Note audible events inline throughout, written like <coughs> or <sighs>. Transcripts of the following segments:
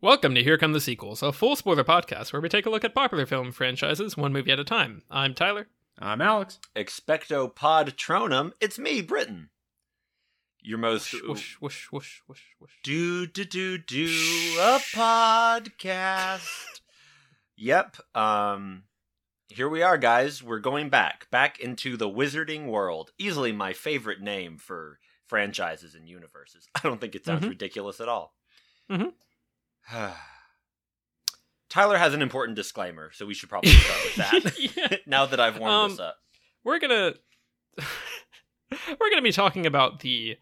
Welcome to Here Come the Sequels, a full spoiler podcast where we take a look at popular film franchises one movie at a time. I'm Tyler. I'm Alex. Expecto Podtronum, it's me, Britain. Your most Whoosh, whoosh, whoosh, whoosh, whoosh. do do do do a podcast. yep. Um here we are guys. We're going back back into the wizarding world. Easily my favorite name for franchises and universes. <laughs> I don't think it sounds Mhm. ridiculous at all. Mhm. <sighs> Tyler has an important disclaimer, so we should probably start with that. <laughs> Yeah. <laughs> now that I've warmed Um, this up. We're gonna <laughs> we're gonna be talking about the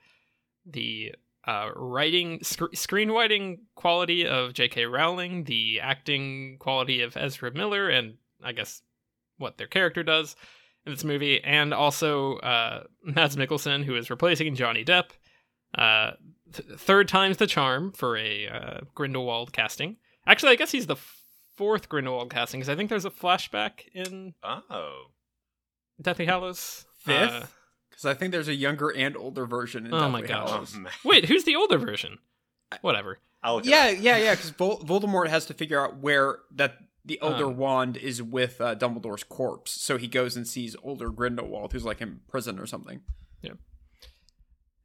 the uh, writing sc- screenwriting quality of J.K. Rowling, the acting quality of Ezra Miller, and I guess what their character does in this movie, and also uh, Mads Mikkelsen, who is replacing Johnny Depp. Uh, th- third time's the charm for a uh, Grindelwald casting. Actually, I guess he's the fourth Grindelwald casting because I think there's a flashback in Oh. Deathly Hallows. Fifth? Uh, Because I think there's a younger and older version in Oh my Deathly gosh. Hallows. man. wait, who's the older version? Whatever. I'll look it Yeah, yeah, yeah. Because Vol- Voldemort has to figure out where that the older Um. wand is with uh, Dumbledore's corpse, so he goes and sees older Grindelwald, who's like in prison or something. Yeah.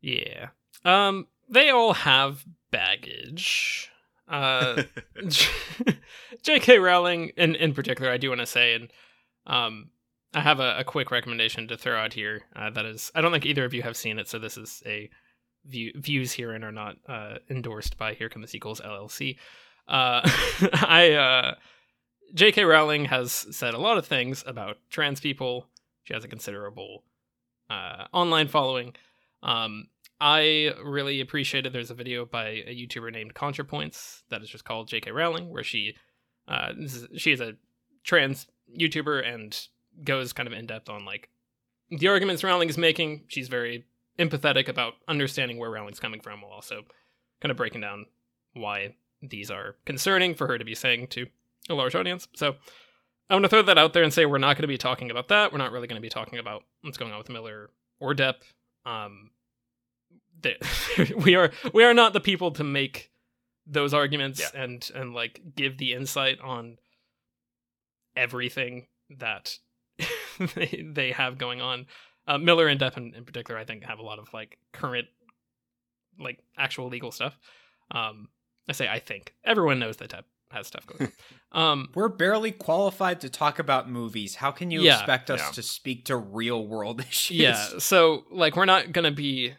Yeah. Um, they all have baggage. Uh, <laughs> J.K. Rowling, in in particular, I do want to say, and um, I have a, a quick recommendation to throw out here. Uh, that is, I don't think either of you have seen it, so this is a view, views herein are not uh, endorsed by Here Come the Sequels LLC. Uh, <laughs> I uh, J.K. Rowling has said a lot of things about trans people. She has a considerable uh, online following. Um, I really appreciated. There's a video by a YouTuber named ContraPoints that is just called J.K. Rowling, where she, uh, is- she is a trans YouTuber and goes kind of in depth on like the arguments Rowling is making. She's very empathetic about understanding where Rowling's coming from, while also kind of breaking down why these are concerning for her to be saying to a large audience. So I want to throw that out there and say we're not going to be talking about that. We're not really going to be talking about what's going on with Miller or Depp. Um, <laughs> we are we are not the people to make those arguments Yeah. and and like give the insight on everything that <laughs> they they have going on. Uh, Miller and Depp in, in particular, I think, have a lot of like current, like actual legal stuff. Um, I say I think everyone knows that Depp has stuff going on. <laughs> Um, We're barely qualified to talk about movies. How can you Yeah. expect us Yeah. to speak to real world issues? yeah so like we're not gonna be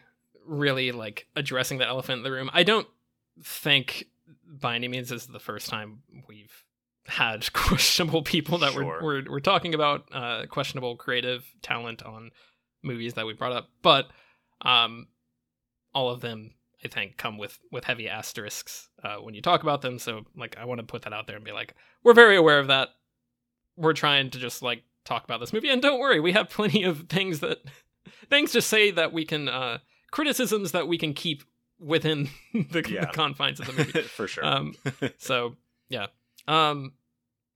really like addressing the elephant in the room. I don't think by any means is the first time we've had <laughs> questionable people that Sure. we're, we're we're talking about uh questionable creative talent on movies that we brought up. But um all of them i think come with with heavy asterisks uh when you talk about them. So like i want to put that out there and be like we're very aware of that. We're trying to just like talk about this movie. And don't worry we have plenty of things that <laughs> things to say that we can uh criticisms that we can keep within <laughs> the, Yeah. the confines of the movie <laughs> For sure. um <laughs> so yeah um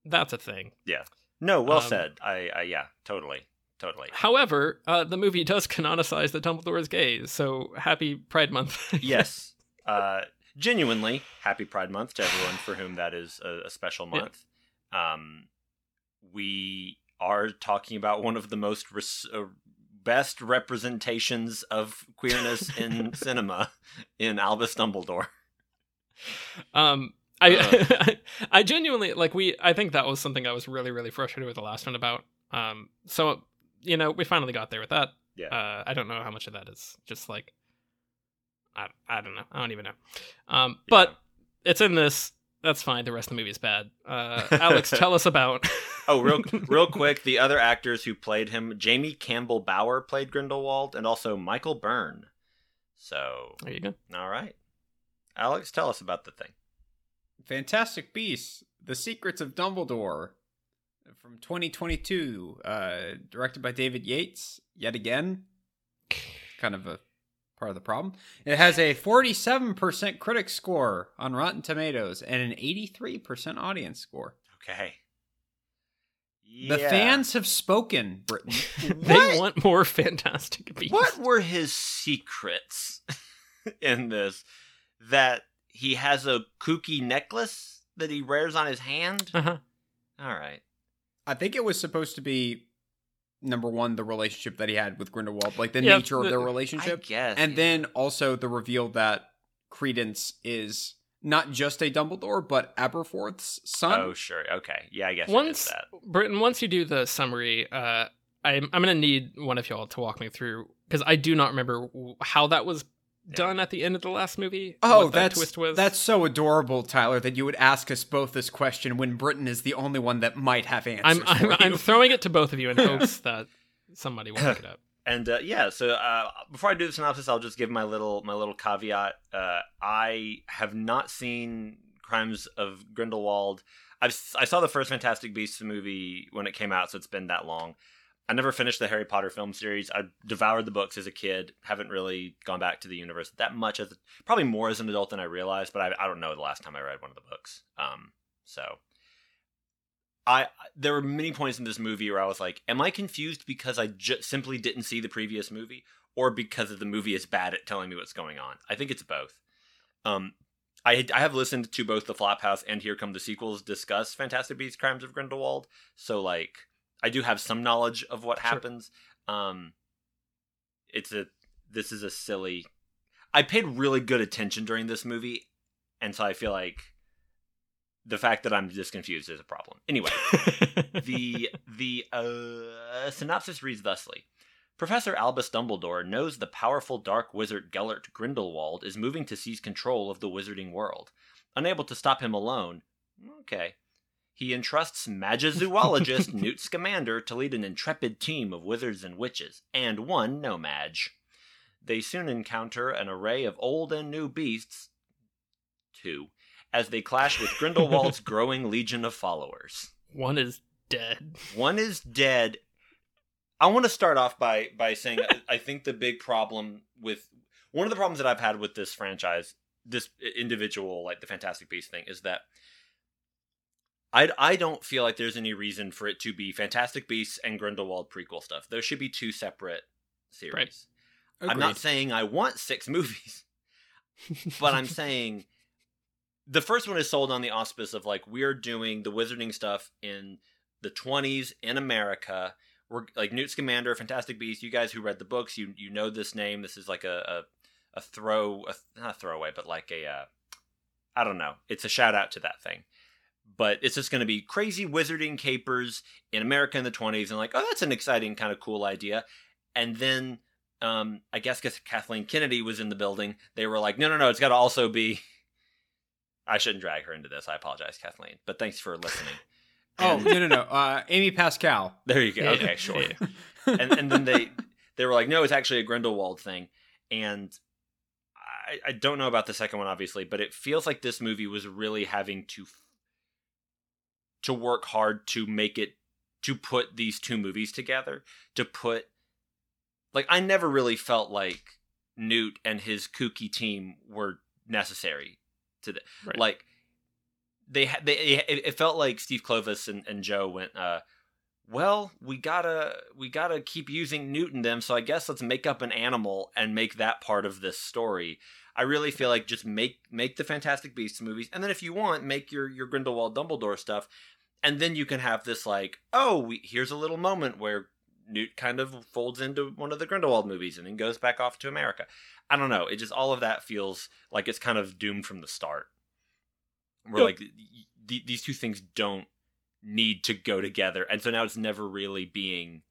that's a thing Yeah. no, well um, said. I, I yeah, totally. Totally. however uh the movie does canonicize that dumbledore is gay so happy pride month yes. Uh genuinely happy Pride Month to everyone for whom that is a, a special Yeah. month. Um we are talking about one of the most res- uh, best representations of queerness in <laughs> cinema in Albus Dumbledore. Um, I <laughs> I genuinely like we. I think that was something I was really really frustrated with the last one about. Um, so you know we finally got there with that. Yeah. Uh, I don't know how much of that is just like. I I don't know. I don't even know. Um, but it's in this. That's fine. The rest of the movie is bad. Uh, Alex, <laughs> tell us about. Oh, real <laughs> real quick, the other actors who played him, Jamie Campbell Bower played Grindelwald, and also Michael Byrne. So, There you go. all right, Alex, tell us about the thing. Fantastic Beasts: The Secrets of Dumbledore from 2022, uh, directed by David Yates. Yet again, kind of a part of the problem. It has a 47% critic score on Rotten Tomatoes and an 83% audience score. Okay. The fans have spoken, Britain. <laughs> <laughs> They want more Fantastic Beasts. What were his secrets <laughs> in this that he has a kooky necklace that he wears on his hand. Uh-huh. All right. I think it was supposed to be number one the relationship that he had with Grindelwald, like the Yeah, nature of the- their I relationship, guess. and yeah. then also the reveal that Credence is not just a Dumbledore but Aberforth's son. Oh, sure. Okay. Yeah, I guess Once it is that. Britton, once you do the summary, uh, I'm I'm gonna need one of y'all to walk me through because I do not remember how that was done at the end of the last movie. Oh, what that that's twist was. that's so adorable, Tyler, that you would ask us both this question when Britain is the only one that might have answers. I'm I'm, for you. I'm throwing it to both of you in <laughs> hopes that somebody will pick it up. <laughs> And uh, yeah, so uh, before I do the synopsis, I'll just give my little my little caveat. Uh, I have not seen Crimes of Grindelwald. I've I saw the first Fantastic Beasts movie when it came out, so it's been that long. I never finished the Harry Potter film series. I devoured the books as a kid. Haven't really gone back to the universe that much as probably more as an adult than I realized. But I, I don't know the last time I read one of the books. Um, so I there were many points in this movie where I was like, "Am I confused because I just simply didn't see the previous movie, or because of the movie is bad at telling me what's going on?" I think it's both. Um, I I have listened to both the Flophouse and Here Come the Sequels discuss Fantastic Beasts: Crimes of Grindelwald, so like I do have some knowledge of what Sure. happens. Um, it's a this is a silly. I paid really good attention during this movie, and so I feel like the fact that I'm just confused is a problem. Anyway, <laughs> the the uh, synopsis reads thusly: Professor Albus Dumbledore knows the powerful dark wizard Gellert Grindelwald is moving to seize control of the wizarding world. Unable to stop him alone, okay, he entrusts magizoologist <laughs> Newt Scamander to lead an intrepid team of wizards and witches, and one no-mage. They soon encounter an array of old and new beasts, two, as they clash with Grindelwald's <laughs> growing legion of followers. One is dead. One is dead. I want to start off by by saying I, I think the big problem with one of the problems that I've had with this franchise, this individual like the Fantastic Beast thing, is that I I don't feel like there's any reason for it to be Fantastic Beasts and Grindelwald prequel stuff. Those should be two separate series. Right. I'm not saying I want six <laughs> movies, but I'm <laughs> saying the first one is sold on the auspice of like we're doing the wizarding stuff in the 20s in America. We're like Newt Scamander, Fantastic Beasts. You guys who read the books, you you know this name. This is like a a, a throw, a, not a throwaway, but like a uh, I don't know. It's a shout out to that thing. But it's just going to be crazy wizarding capers in America in the 20s, and like, oh, that's an exciting kind of cool idea. And then um, I guess because Kathleen Kennedy was in the building, they were like, no, no, no, it's got to also be. <laughs> I shouldn't drag her into this. I apologize, Kathleen, but thanks for listening. <laughs> Oh no no no! Uh, Amy Pascal. there you go. Yeah, okay, sure. yeah. <laughs> and and then they they were like, no, it's actually a Grindelwald thing, and I, I don't know about the second one, obviously, but it feels like this movie was really having to to work hard to make it to put these two movies together to put like I never really felt like Newt and his kooky team were necessary to the Right. like they had they it, felt like Steve Clovis and, and Joe went uh well we gotta we gotta keep using Newt in them so I guess let's make up an animal and make that part of this story I really feel like just make make the Fantastic Beasts movies and then if you want make your your Grindelwald Dumbledore stuff and then you can have this like oh we, here's a little moment where Newt kind of folds into one of the Grindelwald movies and then goes back off to America. I don't know. It just all of that feels like it's kind of doomed from the start. Where Yep. like th- these two things don't need to go together, and so now it's never really being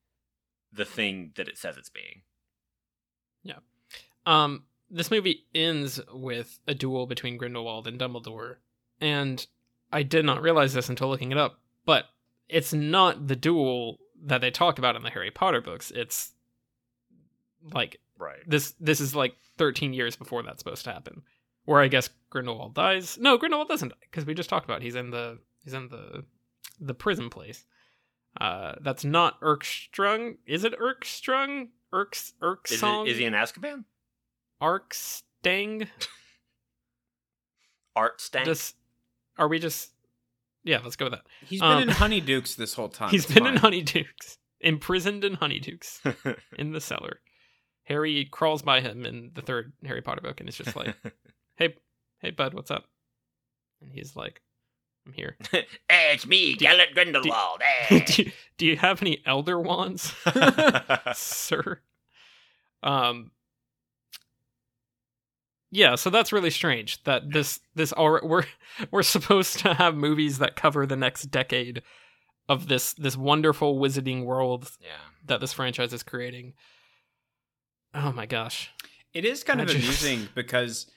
the thing that it says it's being. Yeah. Um, this movie ends with a duel between Grindelwald and Dumbledore, and I did not realize this until looking it up. But it's not the duel that they talk about in the Harry Potter books. It's like Right. this. This is like 13 years before that's supposed to happen. Where I guess Grindelwald dies. No, Grindelwald doesn't die because we just talked about it. he's in the he's in the the prison place. Uh, that's not Erkstrung. Is it Erkstrung? Erks Is, Erksong? it, is he in Azkaban? Arkstang? <laughs> Art stank. Are we just yeah, let's go with that. He's been Um, in Honeydukes this whole time. <laughs> He's It's been in fine. Honeydukes, imprisoned in Honeydukes <laughs> in the cellar. Harry crawls by him in the third Harry Potter book and is just like, <laughs> "Hey, "Hey, bud, what's up?" And he's like, "I'm here." hey, it's me, Gellert Grindelwald. do, Hey. you, do you have any elder wands, sir? Um. Yeah, so that's really strange that this this all we're <laughs> we're supposed to have movies that cover the next decade of this this wonderful wizarding world yeah. that this franchise is creating. Oh my gosh. It is kind I of just- amusing <laughs> because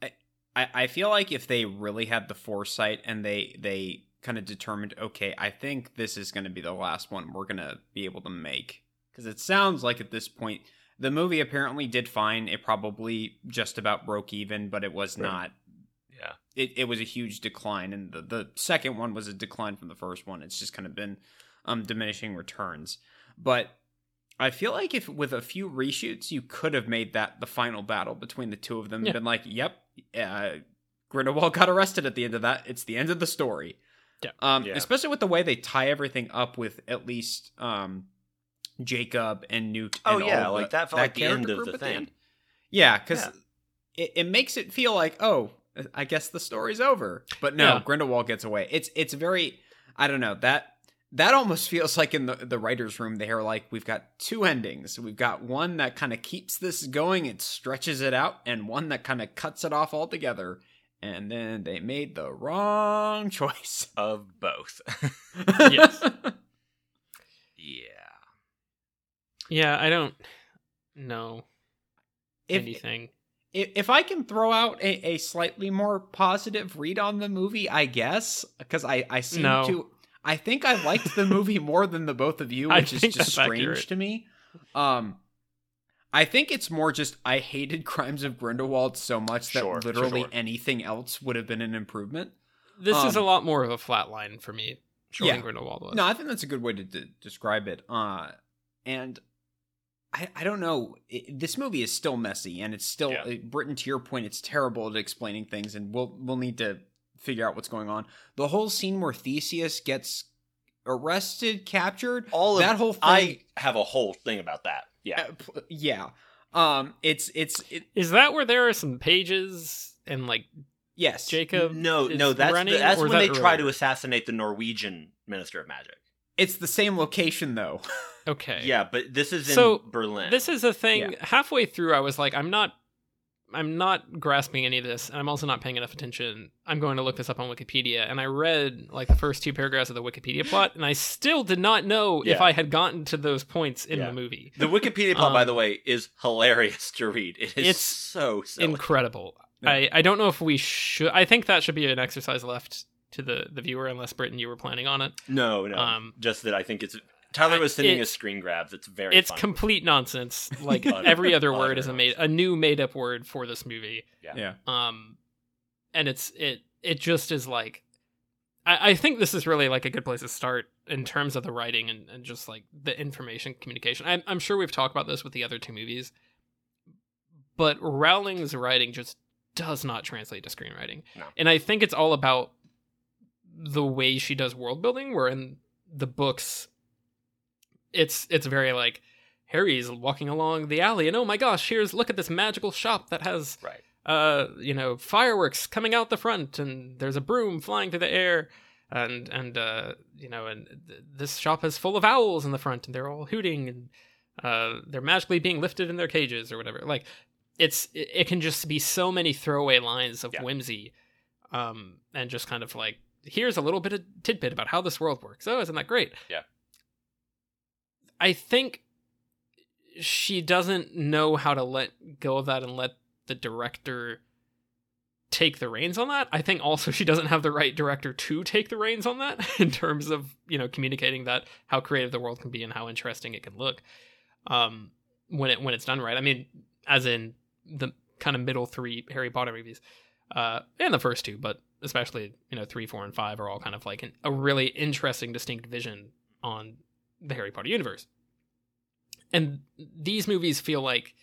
I, I I feel like if they really had the foresight and they they kind of determined, okay, I think this is going to be the last one we're going to be able to make because it sounds like at this point the movie apparently did fine. It probably just about broke even, but it was Right. not. Yeah. It it was a huge decline, and the the second one was a decline from the first one. It's just kind of been um diminishing returns, but. I feel like if with a few reshoots, you could have made that the final battle between the two of them Yeah. and been like, "Yep, uh, Grindelwald got arrested at the end of that. It's the end of the story." Yeah. Um, Yeah. especially with the way they tie everything up with at least um, Jacob and Newt. Oh, and yeah, all like the, that felt like the end of the thing. end. Yeah, because Yeah. it, it makes it feel like, oh, I guess the story's over. But no, Yeah. Grindelwald gets away. It's it's very, I don't know that that almost <laughs> feels like in the the writers' room they are like, we've got two endings. We've got one that kind of keeps this going, it stretches it out, and one that kind of cuts it off altogether. And then they made the wrong <laughs> choice. Of both. Yes. <laughs> yeah. Yeah, I don't know if, anything. if if I can throw out a, a slightly more positive read on the movie, I guess because I I seem No. to I think I liked the movie more than the both of you, <laughs> I which is just strange accurate. to me. Um, I think it's more just I hated <laughs> Crimes of Grindelwald so much that Sure, sure, literally sure. anything else would have been an improvement. This is a um, lot more of a flat line for me. Yeah. Grindelwald was. No, I think that's a good way to de- describe it. Uh, and I, I don't know. It, this movie is still messy, and it's still Yeah. uh, Britain. To your point, it's terrible at explaining things, and we'll we'll need to figure out what's going on. The whole scene where Theseus gets arrested, captured, All of that whole thing. I have a whole thing about that. Yeah. uh, pl- yeah. Um, it's it's it, Is that where there are some pages and like yes, Jacob? no, is no, that's the, that's or when is they that try to assassinate the Norwegian Minister of Magic. It's the same location though. <laughs> Okay. Yeah, but this is in So, Berlin. This is a thing. Yeah. Halfway through, I was like, I'm not, I'm not grasping any of this, and I'm also not paying enough attention. I'm going to look this up on Wikipedia, and I read like the first two paragraphs of the Wikipedia plot, and I still did not know if I had gotten to those points in Yeah. the movie. the Wikipedia plot, by Um, the way, is hilarious to read. It is It's so silly. Incredible. Yeah. I, I don't know if we should. I think that should be an exercise left to the the viewer, unless Britton you were planning on it. no, no, Um, just that I think it's Tyler was sending it- us screen grabs. It's very. it's funny. complete nonsense. <laughs> Like Utter- every other word is a made a new made up word for this movie. Yeah. yeah. um and it's it it just is like I, I think this is really like a good place to start in terms of the writing and, and just like the information communication I'm, I'm sure we've talked about this with the other two movies but rowling's writing just does not translate to screenwriting No. and i think it's all about the way she does world building where in the books it's it's very like harry's walking along the alley and oh my gosh here's look at this magical shop that has right. uh you know fireworks coming out the front and there's a broom flying through the air and and uh you know and th- this shop is full of owls in the front and they're all hooting and uh they're magically being lifted in their cages or whatever like it's it, it can just be so many throwaway lines of Yeah. whimsy um and just kind of like here's a little bit of tidbit about how this world works oh isn't that great Yeah. i think she doesn't know how to let go of that and let the director take the reins on that. I think also she doesn't have the right director to take the reins on that <laughs> in terms of, you know, communicating that how creative the world can be and how interesting it can look. Um when it when it's done right. I mean, as in the kind of middle 3 Harry Potter movies. Uh and the first two, but especially, you know, 3, 4 and 5 are all kind of like an, a really interesting distinct vision on the Harry Potter universe. And these movies feel like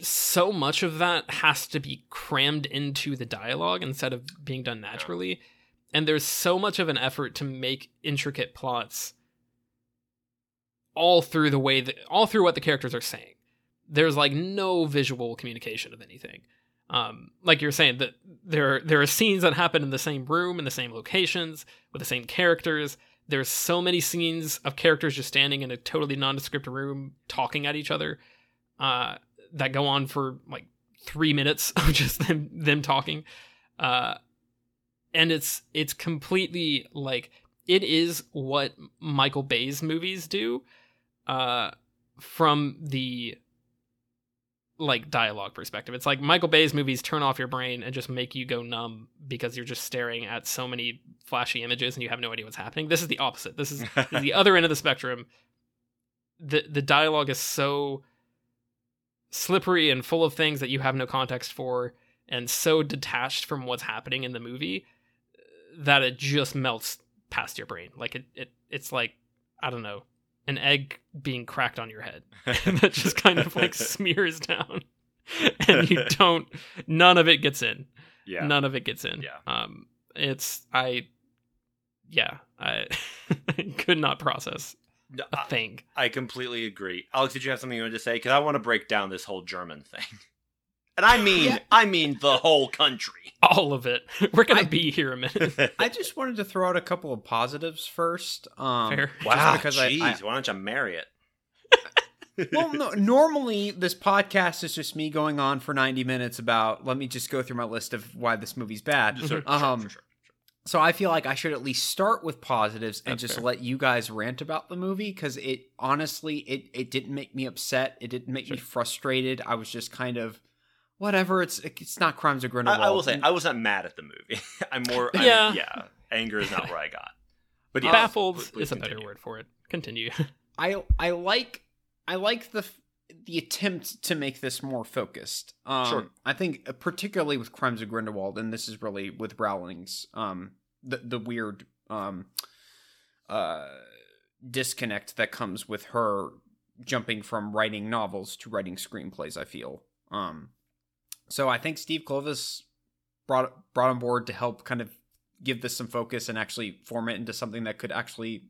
so much of that has to be crammed into the dialogue instead of being done naturally. And there's so much of an effort to make intricate plots all through the way that all through what the characters are saying. There's like no visual communication of anything. Um, like you're saying that there there are scenes that happen in the same room in the same locations with the same characters. There's so many scenes of characters just standing in a totally nondescript room talking at each other uh, that go on for like three minutes <laughs> of just them them talking. Uh, and it's it's completely like it is what michael bay's movies do uh, from the like dialogue perspective. It's like Michael Bay's movies turn off your brain and just make you go numb because you're just staring at so many flashy images and you have no idea what's happening. This is the opposite. This is, this <laughs> is the other end of the spectrum. The the dialogue is so slippery and full of things that you have no context for and so detached from what's happening in the movie uh, that it just melts past your brain. Like it, it it's like I don't know, an egg being cracked on your head <laughs> <laughs> that just kind of like smears down <laughs> and you don't none of it gets in yeah. none of it gets in Yeah. um it's i yeah i could not process a I, thing I completely agree. Alex, did you have something you wanted to say? Because I want to break down this whole German thing. And I mean, Yeah. I mean the whole country. all of it we're gonna I- be here a minute <laughs> I just wanted to throw out a couple of positives first. Um, Fair. wow, because I- jeez, I, why don't you marry it? <laughs> well, no, normally this podcast is just me going on for 90 minutes about, let me just go through my list of why this movie's bad. Sure, sure, Um, sure, sure, sure. So I feel like I should at least start with positives and That's just fair. let you guys rant about the movie because it honestly it it didn't make me upset. It didn't make me frustrated. I was just kind of whatever. It's it's not Crimes of I, Grindelwald. I will say, I was not mad at the movie. <laughs> I'm more, I'm- Yeah. yeah. Anger is not where I got. But yeah, baffled please- please is a better word for it continue <laughs> I I like I like the the attempt to make this more focused. Um, Sure. I think uh, particularly with Crimes of Grindelwald, and this is really with Rowling's um the the weird um uh disconnect that comes with her jumping from writing novels to writing screenplays. I feel um so I think Steve Clovis brought brought on board to help kind of give this some focus and actually form it into something that could actually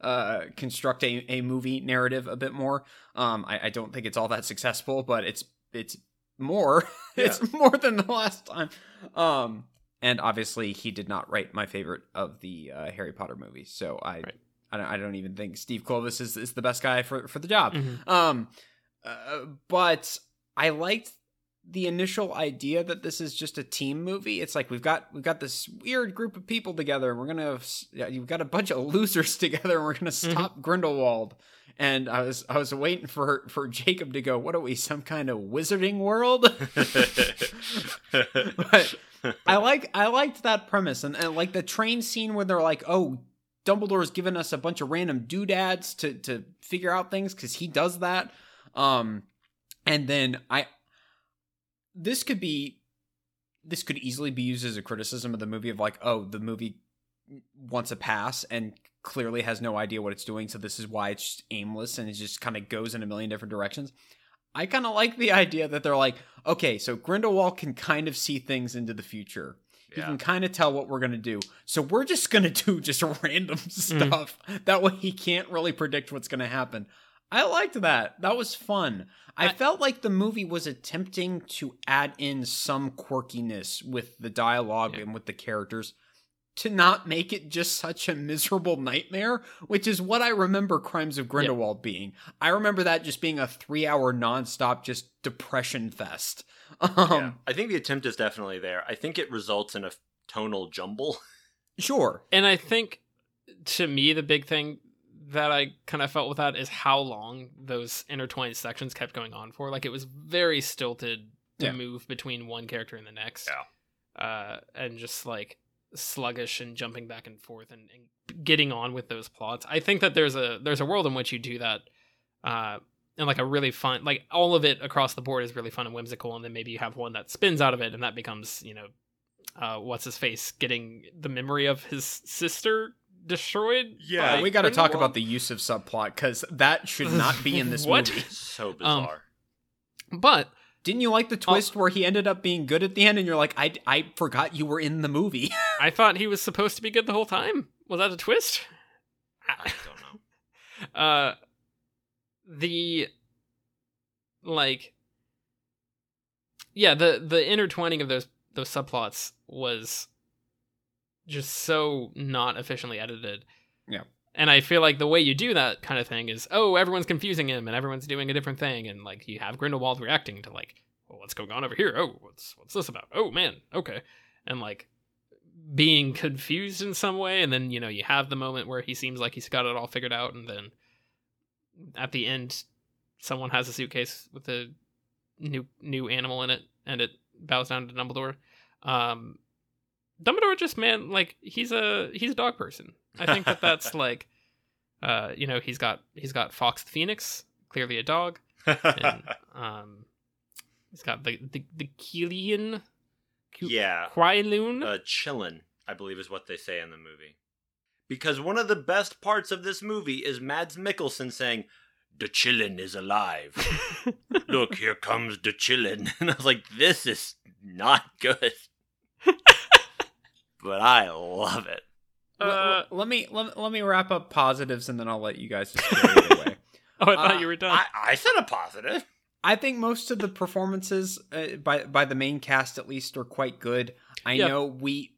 uh, construct a, a movie narrative a bit more. Um, I, I don't think it's all that successful, but it's it's more. <laughs> it's more than the last time. Um, and obviously, he did not write my favorite of the uh, Harry Potter movies, so I. Right. I don't, I don't even think Steve Clovis is, is the best guy for, for the job. Mhm. Um, uh, but I liked the initial idea that this is just a team movie. It's like we've got we've got this weird group of people together, and we're gonna you've got a bunch of <laughs> losers together, and we're gonna stop Grindelwald. And I was I was waiting for for Jacob to go. What are we? Some kind of wizarding world? <laughs> but I like I liked that premise, and, and like the train scene where they're like, oh. Dumbledore's given us a bunch of random doodads to to figure out things because he does that. Um, and then I, this could be, this could easily be used as a criticism of the movie of like, oh, the movie wants a pass and clearly has no idea what it's doing, so this is why it's just aimless and it just kind of goes in a million different directions. I kind of like the idea that they're like, okay, so Grindelwald can kind of see things into the future. Yeah. He can kind of tell what we're gonna do. So we're just gonna <laughs> do just random hmm. stuff. That way he can't really predict what's gonna happen. I liked that. That was fun. I, I- felt like the movie was attempting to add in some quirkiness with the dialogue Yeah. and with the characters to not make it just such a miserable nightmare, which is what I remember Crimes of Grindelwald being. I remember that just being a three hour nonstop just depression fest. <laughs> Um, yeah. I think the attempt is definitely there. I think it results in a tonal jumble. <laughs> Sure. and i think to me the big thing that i kind of felt with that is how long those intertwined sections kept going on for like it was very stilted to Yeah. move between one character and the next Yeah. uh and just like sluggish and jumping back and forth and, and getting on with those plots i think that there's a there's a world in which you do that uh and like a really fun like all of it across the board is really fun and whimsical and then maybe you have one that spins out of it and that becomes you know uh what's his face getting the memory of his sister destroyed Yeah. by we got to talk about the use of subplot because that should not be in this <laughs> What? movie. <laughs> so Um, bizarre. but Didn't you like the twist where he ended up being good at the end and you're like, I, I forgot you were in the movie? <laughs> i thought he was supposed to be good the whole time was that a twist I don't know. uh the like yeah, the the intertwining of those those subplots was just so not efficiently edited. Yeah. And I feel like the way you do that kind of thing is, oh, everyone's confusing him and everyone's doing a different thing, and like you have Grindelwald reacting to like, well, what's going on over here? Oh, what's what's this about? Oh man, okay, and like being confused in some way, and then you know you have the moment where he seems like he's got it all figured out, and then at the end, someone has a suitcase with a new new animal in it, and it bows down to Dumbledore. Um, Dumbledore just man like he's a he's a dog person. I think that that's <laughs> like, uh, you know, he's got he's got Fawkes the Phoenix, clearly a dog, and <laughs> um, he's got the the the Killian, yeah, Quailoon. uh, chillin', I believe is what they say in the movie. Because one of the best parts of this movie is Mads Mikkelsen saying, "The chillin' is alive." <laughs> Look, here comes the chillin', and I was like, "This is not good," but I love it. Uh, l- let me let, let me wrap up positives and then I'll let you guys just carry it away. oh, I thought uh, you were done. I, I said a positive. I think most of the performances uh, by by the main cast at least are quite good. I Yeah. know we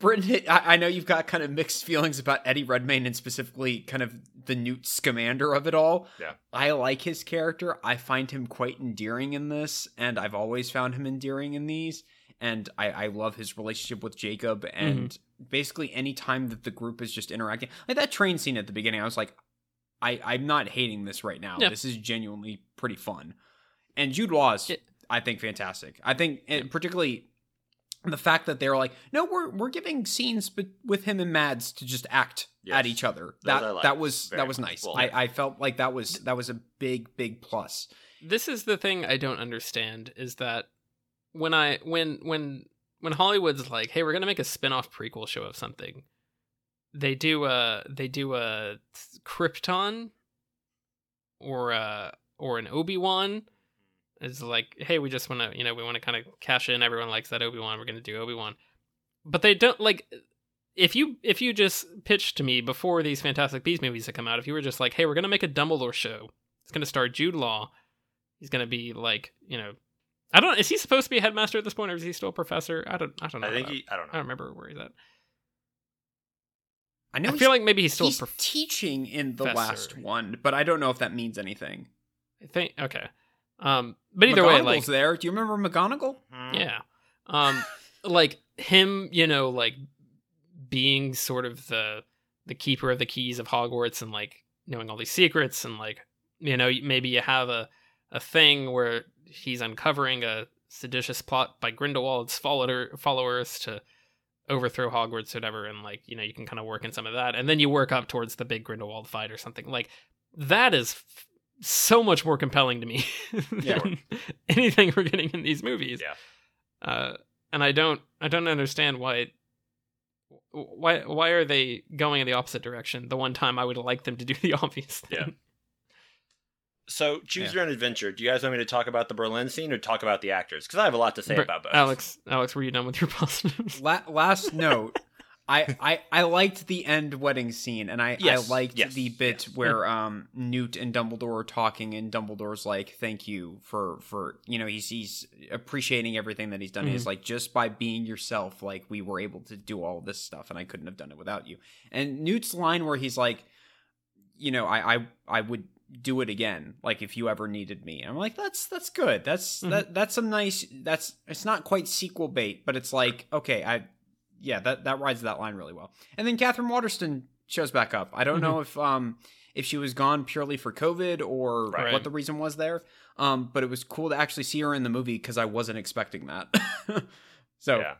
Britain I, I know you've got kind of mixed feelings about Eddie Redmayne and specifically kind of the Newt Scamander of it all. Yeah. I like his character. I find him quite endearing in this, and I've always found him endearing in these. And I, I love his relationship with Jacob and mm-hmm. basically any time that the group is just interacting. Like that train scene at the beginning, I was like, I, I'm not hating this right now. Yeah. This is genuinely pretty fun. And Jude Law is, Yeah. I think, fantastic. I think, and particularly the fact that they're like, no, we're we're giving scenes but with him and Mads to just act Yes. at each other. Those That that was very that was nice. Well, I. I felt like that was that was a big big plus. this is the thing I don't understand is that when I when when when Hollywood's like, "Hey, we're to make a spin-off prequel show of something." They do a they do a Krypton or a or an Obi-Wan is like, "Hey, we just want to, you know, we want to kind of cash in. Everyone likes that Obi-Wan. We're going to do Obi-Wan." But they don't like if you if you just pitched to me before these Fantastic Beasts movies had come out, if you were just like, "Hey, we're to make a Dumbledore show. It's to star Jude Law. He's to be like, you know, I don't. Is he supposed to be a headmaster at this point, or is he still a professor? I don't. I don't know. I think that. he. I don't know. I don't remember where he's at. I know I feel like maybe he's still he's a prof- teaching in the professor. last one, but I don't know if that means anything. I think okay. Um, but either way, McGonagall's like there. Do you remember McGonagall? Hmm. yeah, um, <laughs> like him, you know, like being sort of the the keeper of the keys of Hogwarts and like knowing all these secrets and like you know maybe you have a a thing where he's uncovering a seditious plot by Grindelwald's follower followers to overthrow Hogwarts or whatever and like you know you can kind of work in some of that and then you work up towards the big Grindelwald fight or something like that is f- so much more compelling to me <laughs> Yeah. than anything we're getting in these movies Yeah. uh, and I don't I don't understand why why why are they going in the opposite direction? The one time I would like them to do the <laughs> obvious thing. Yeah. So choose Yeah. your own adventure. Do you guys want me to talk about the Berlin scene or talk about the actors? Because I have a lot to say Br- about both. Alex, Alex, were you done with your positives? La- last note. I, I, I liked the end wedding scene, and I, Yes, I liked yes, the bit yes. where um Newt and Dumbledore are talking, and Dumbledore's like, "Thank you for for you know he's he's appreciating everything that he's done. He's like, just by being yourself, like we were able to do all this stuff, and I couldn't have done it without you." And Newt's line where he's like, "You know, I I I would do it again, like if you ever needed me." I'm like, "That's that's good. That's Mhm. that that's some nice. That's it's not quite sequel bait, but it's like okay, I." yeah, that that rides that line really well. And then Catherine Waterston shows back up. I don't know if um if she was gone purely for COVID or Right. what the reason was there. Um, but it was cool to actually see her in the movie because I wasn't expecting that. <laughs> so yeah.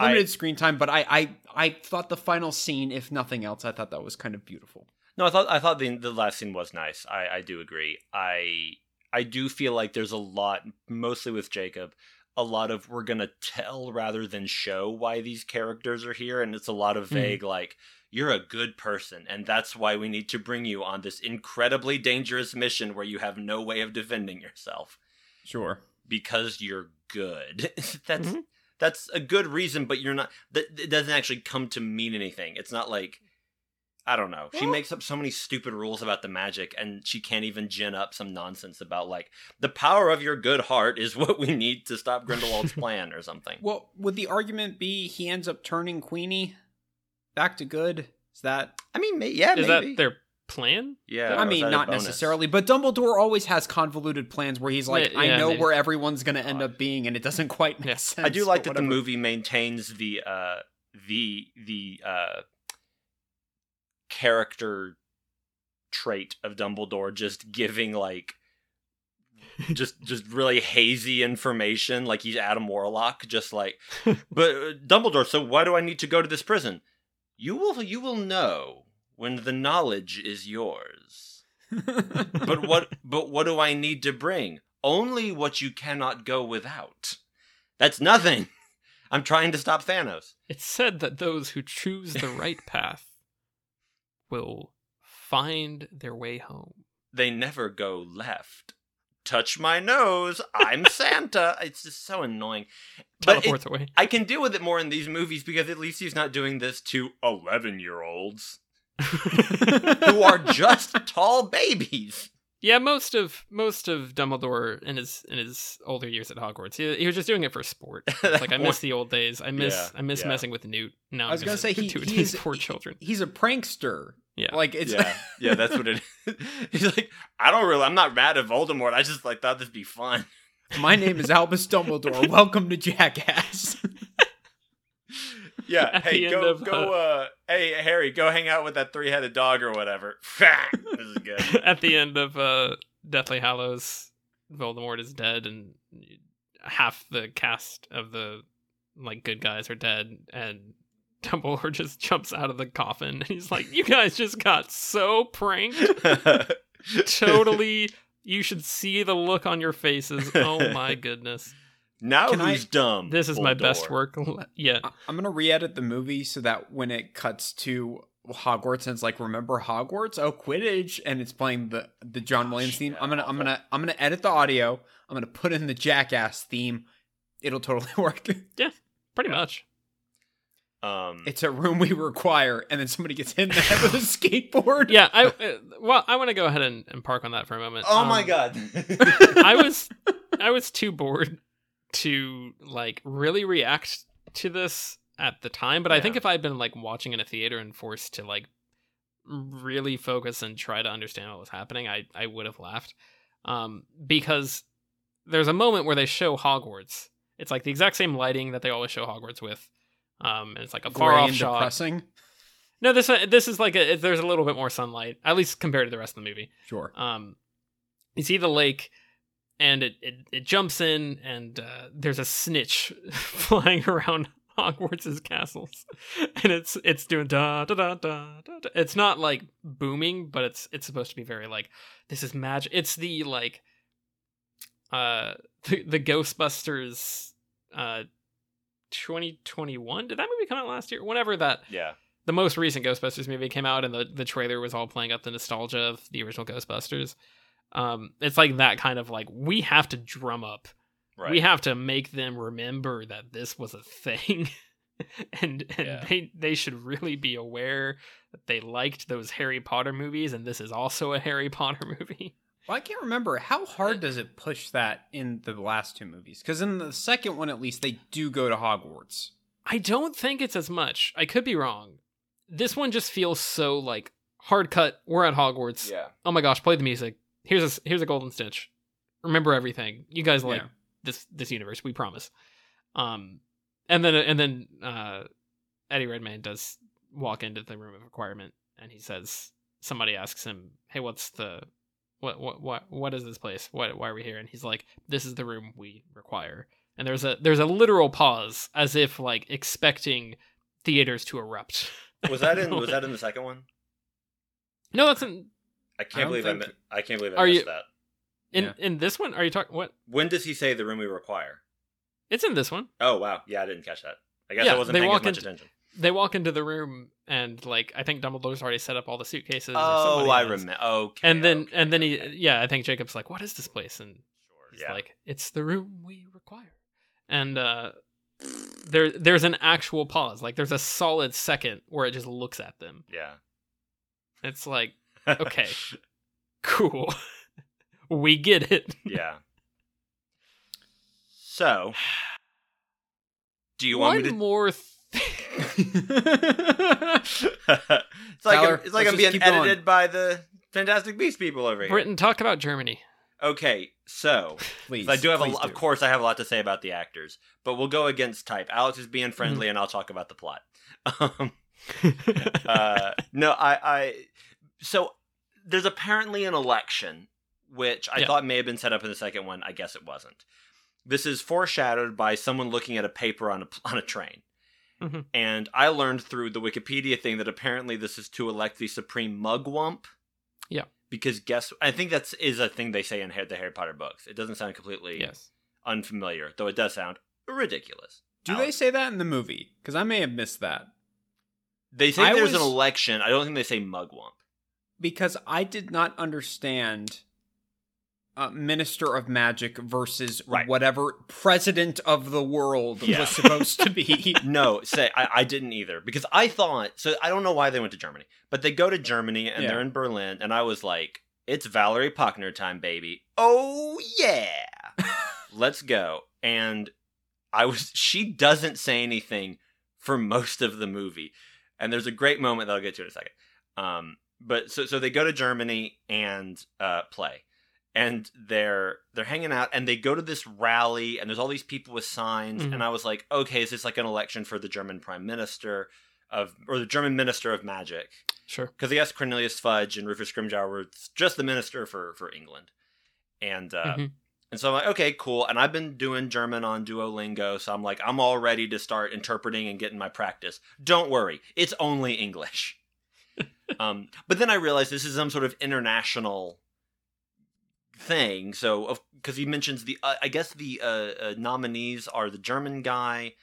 limited I, screen time, but I, I I thought the final scene, if nothing else, I thought that was kind of beautiful. No, I thought I thought the the last scene was nice. I I do agree. I I do feel like there's a lot, mostly with Jacob, a lot of we're gonna tell rather than show why these characters are here, and it's a lot of Mhm. vague like you're a good person, and that's why we need to bring you on this incredibly dangerous mission where you have no way of defending yourself. Sure. because you're good. <laughs> that's Mhm. that's a good reason, but you're not. That it doesn't actually come to mean anything. It's not like I don't know. She Well- makes up so many stupid rules about the magic, and she can't even gin up some nonsense about like the power of your good heart is <laughs> what we need to stop Grindelwald's <laughs> plan or something. Well, would the argument be he ends up turning Queenie back to good? Is that? I mean, may- yeah, Is maybe. that their plan? yeah, I mean, not necessarily, but Dumbledore always has convoluted plans where he's like, Yeah, "I yeah, know maybe. where everyone's going to end up being," and it doesn't quite make Yeah. sense. I do like but that the movie maintains the uh the the uh character trait of Dumbledore just giving like <laughs> just just really hazy information like he's Adam Warlock just like <laughs> but uh, Dumbledore so why do I need to go to this prison? You will you will know when the knowledge is yours. <laughs> But what but what do I need to bring? Only what you cannot go without. That's nothing. I'm trying to stop Thanos. It's said that those who choose the right path will find their way home. they never go left. Touch my nose. I'm <laughs> Santa. It's just so annoying. But it- away. I can deal with it more in these movies because at least he's not doing this to 11 year olds <laughs> who are just tall babies. Yeah, most of most of Dumbledore in his in his older years at Hogwarts, he, he was just doing it for sport. It's <laughs> like I miss the old days. I miss Yeah, I miss yeah. messing with Newt. Now I was I'm gonna say he, doing he's these poor he- children. He's a prankster. Yeah, Like it's yeah, yeah, that's what it is. <laughs> He's like, I don't really, I'm not mad at Voldemort. I just like thought this would be fun. my name is Albus Dumbledore. <laughs> Welcome to Jackass. Yeah, <laughs> hey, go, of, go, uh, hey, Harry, go hang out with that three headed dog or whatever. <laughs> this is good. <laughs> at the end of uh, Deathly Hallows, Voldemort is dead, and half the cast of the like good guys are dead, and Dumbledore just jumps out of the coffin, and he's like, "You guys just got so pranked. Totally, you should see the look on your faces. Oh my goodness, Now Can I- who's dumb? this is my best work le- yet." I- I'm gonna re-edit the movie so that when it cuts to Hogwarts and it's like, remember Hogwarts? Oh, Quidditch, and it's playing the the John Williams theme. I'm gonna I'm gonna I'm gonna edit the audio. I'm gonna put in the Jackass theme. It'll totally <laughs> work. Yeah, pretty much. Um, it's a room we require, and then somebody gets hit in the head with a <laughs> skateboard. Yeah, I uh, well, I want to go ahead and, and park on that for a moment. oh Um, my god. <laughs> I was I was too bored to like really react to this at the time, but I think if I'd been like watching in a theater and forced to like really focus and try to understand what was happening, I I would have laughed. Um because there's a moment where they show Hogwarts. It's like the exact same lighting that they always show Hogwarts with. Um and it's like a far Gray off and shot. depressing. No, this this is like a, there's a little bit more sunlight, at least compared to the rest of the movie Sure. um you see the lake and it it, it jumps in and uh, there's a snitch <laughs> flying around <laughs> Hogwarts's castles <laughs> and it's it's doing da da da da da da. it's not like booming but it's it's supposed to be very like this is magic it's the like uh the, the Ghostbusters uh 2021 did that movie come out last year whenever that yeah. the most recent Ghostbusters movie came out, and the the trailer was all playing up the nostalgia of the original Ghostbusters. Um, it's like that kind of like we have to drum up, Right. we have to make them remember that this was a thing, <laughs> and and Yeah. they they should really be aware that they liked those Harry Potter movies, and this is also a Harry Potter <laughs> movie. Well, I can't remember how hard does it push that in the last two movies? Because in the second one, at least, they do go to Hogwarts. I don't think it's as much. I could be wrong. This one just feels so like hard cut. We're at Hogwarts. yeah. oh my gosh, play the music. Here's a here's a golden snitch. Remember everything. You guys like Yeah. this this universe. We promise. Um, and then and then uh, Eddie Redmayne does walk into the room of requirement, and he says somebody asks him, "Hey, what's the what what what what is this place? What why are we here?" And he's like, "This is the room we require." And there's a there's a literal pause, as if like expecting theaters to erupt. Was that in <laughs> was that in the second one? No, that's in I I can't don't believe I, mi- I can't believe I Are missed you- that. in Yeah. in this one. Are you talking what? When does he say the room we require? It's in this one. Oh wow, yeah, I didn't catch that. I guess Yeah, I wasn't they paying as much into- attention. they walk into the room and like I think Dumbledore's already set up all the suitcases. Oh, I remember. Okay. And then okay, and then he okay. yeah I think Jacob's like what is this place and Sure, he's yeah. like it's the room we require and uh there there's an actual pause like there's a solid second where it just looks at them yeah. It's like, okay, <laughs> cool. <laughs> we get it. <laughs> yeah. So, do you One want me to? more th- it's like Tyler, I'm, it's like I'm being keep going. edited by the Fantastic Beast people over here. Britain, talk about Germany. Okay, so please. I do have, a, please lo- of course, I have a lot to say about the actors, but we'll go against type. Alex is being friendly, and I'll talk about the plot. Um, uh, no, I, I, so there's apparently an election, which I Yeah. thought may have been set up in the second one. I guess it wasn't. This is foreshadowed by someone looking at a paper on a <laughs> on a train. Mhm. And I learned through the Wikipedia thing that apparently this is to elect the supreme mugwump. Yeah. Because guess I think that's is a thing they say in the Harry Potter books. It doesn't sound completely yes. unfamiliar, though it does sound ridiculous. Do they say that in the movie? Because I may have missed that. They say I there's was- an election. I don't think they say mugwump. Because I did not understand uh, Minister of Magic versus Right. whatever President of the World Yeah. was supposed to be. <laughs> No, say I, I didn't either because I thought so. I don't know why they went to Germany, but they go to Germany and Yeah. they're in Berlin, and I was like, "It's Valerie Pachner time, baby! Oh yeah, <laughs> let's go!" And I was. She doesn't say anything for most of the movie, and there's a great moment that I'll get to in a second. Um, but so so they go to Germany and uh, play, and they're they're hanging out, and they go to this rally, and there's all these people with signs, Mhm. and I was like, okay, is this like an election for the German prime minister of or the German minister of magic? Sure. Because yes, Cornelius Fudge and Rufus Scrimgeour were just the minister for for England, and uh, Mhm. and so I'm like, okay, cool. And I've been doing German on Duolingo, so I'm like, I'm all ready to start interpreting and getting my practice. Don't worry, it's only English. Um, but then I realized this is some sort of international thing. So, because he mentions the, uh, I guess the uh, uh, nominees are the German guy,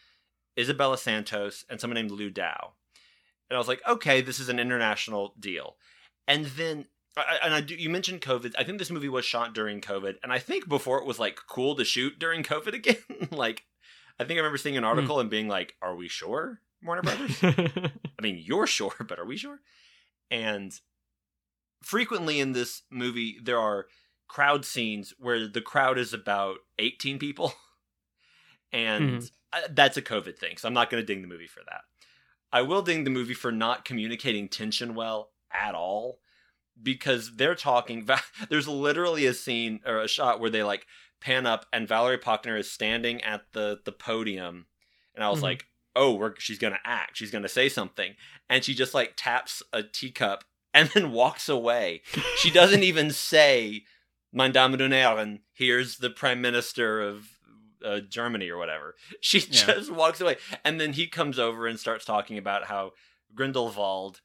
Isabella Santos, and someone named Lou Dow. And I was like, okay, this is an international deal. And then I, and I do. You mentioned COVID. I think this movie was shot during COVID, and I think before it was like cool to shoot during <laughs> COVID again. like, I think I remember seeing an article and being like, "Are we sure, Warner Brothers? <laughs> I mean, you're sure, <laughs> but are we sure?" And frequently in this movie, there are crowd scenes where the crowd is about 18 people, <laughs> and I- that's a COVID thing. So I'm not going to ding the movie for that. I will ding the movie for not communicating tension well at all because they're talking. <laughs> There's literally a scene or a shot where they like pan up and Valerie Pachner is standing at the the podium, and I was Mhm. like, "Oh, we're, she's gonna act. She's gonna say something," and she just like taps a teacup <laughs> and then walks away. She doesn't even say, "Mein Damen und Herren, here's the Prime Minister of." Uh, Germany or whatever. She Yeah. just walks away, and then he comes over and starts talking about how Grindelwald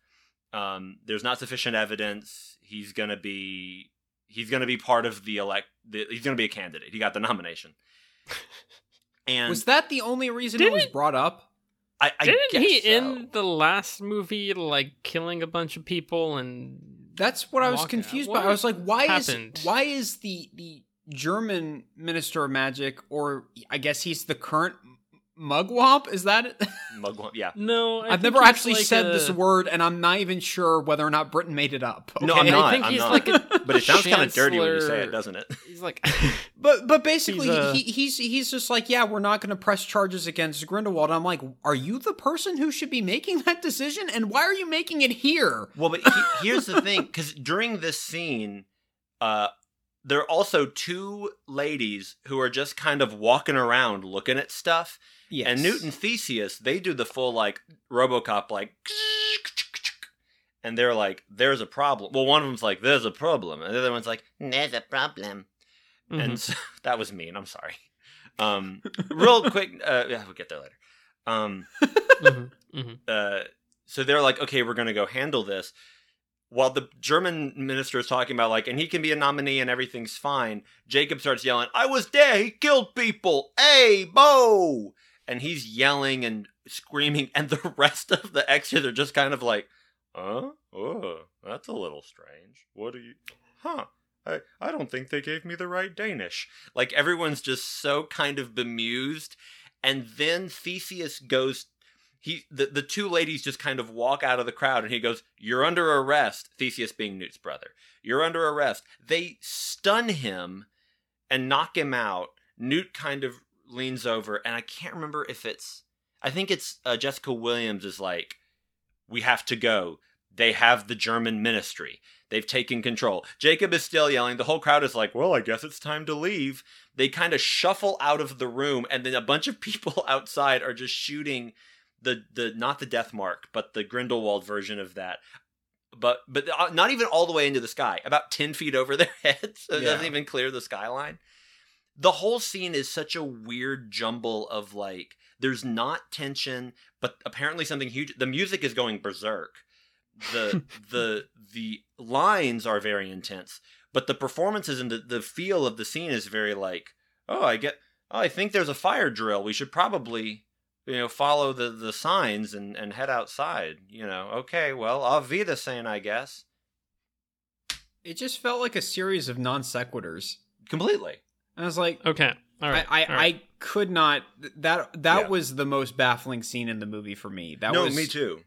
um, there's not sufficient evidence. He's gonna be he's gonna be part of the elect. The, he's gonna be a candidate. He got the nomination. <laughs> And was that the only reason it was Didn't- brought up? I, I Didn't guess he so. in the last movie like killing a bunch of people and That's what I was confused what by. I was like, why happened? is why is the the German Minister of Magic, or I guess he's the current mugwump? Is that it? Mugwump, yeah. <laughs> no? I I've never actually like said a- this word, and I'm not even sure whether or not Britain made it up. No. I'm not. I think I'm he's not. like a But it sounds kind of dirty when you say it, doesn't it? <laughs> He's like, <laughs> But but basically, He's, uh, he, he's he's just like, yeah, we're not going to press charges against Grindelwald. I'm like, are you the person who should be making that decision? And why are you making it here? Well, but he, here's the thing, because during this scene, uh, there are also two ladies who are just kind of walking around looking at stuff. Yes. And Newton Theseus, they do the full like RoboCop like and they're like there's a problem. Well, one of them's like there's a problem and the other one's like there's a problem. Mhm. And so, <laughs> that was mean. I'm sorry. Um real <laughs> quick uh yeah, we'll get there later. Um Mhm, mhm. <laughs> uh so they're like okay, we're going to go handle this. While the German minister is talking about like, and he can be a nominee and everything's fine, Jacob starts yelling, "I was there. He killed people. Hey, Bo!" And he's yelling and screaming, and the <laughs> rest of the extras are just kind of like, "Huh? Oh, that's a little strange. What do you? Huh? I I don't think they gave me the right Danish." Like everyone's just so kind of bemused, and then Theseus goes he the, the two ladies just kind of walk out of the crowd and he goes, You're under arrest, Theseus being Newt's brother. You're under arrest. They stun him and knock him out. Newt kind of leans over, and I can't remember if it's I think it's uh, Jessica Williams is like, We have to go. They have the German ministry. They've taken control. Jacob is still yelling. The whole crowd is like, well, I guess it's time to leave. They kind of shuffle out of the room, and then a bunch of <laughs> people outside are just shooting the the not the death mark, but the Grindelwald version of that. But but uh, not even all the way into the sky, about ten feet over their <laughs> heads. So it Yeah. doesn't even clear the skyline. The whole scene is such a weird jumble of like there's not tension, but apparently something huge. The music is going berserk. The <laughs> the the lines are very intense, but the performances and the, the feel of the scene is very like, oh, I get, oh, I think there's a fire drill. We should probably you know, follow the, the signs and, and head outside. You know, okay, well, auf Wiedersehen, I guess. It just felt like a series of non sequiturs. Completely. I was like, Okay. All right. I, I, all right. I could not. That that Yeah. was the most baffling scene in the movie for me. That no, was me too.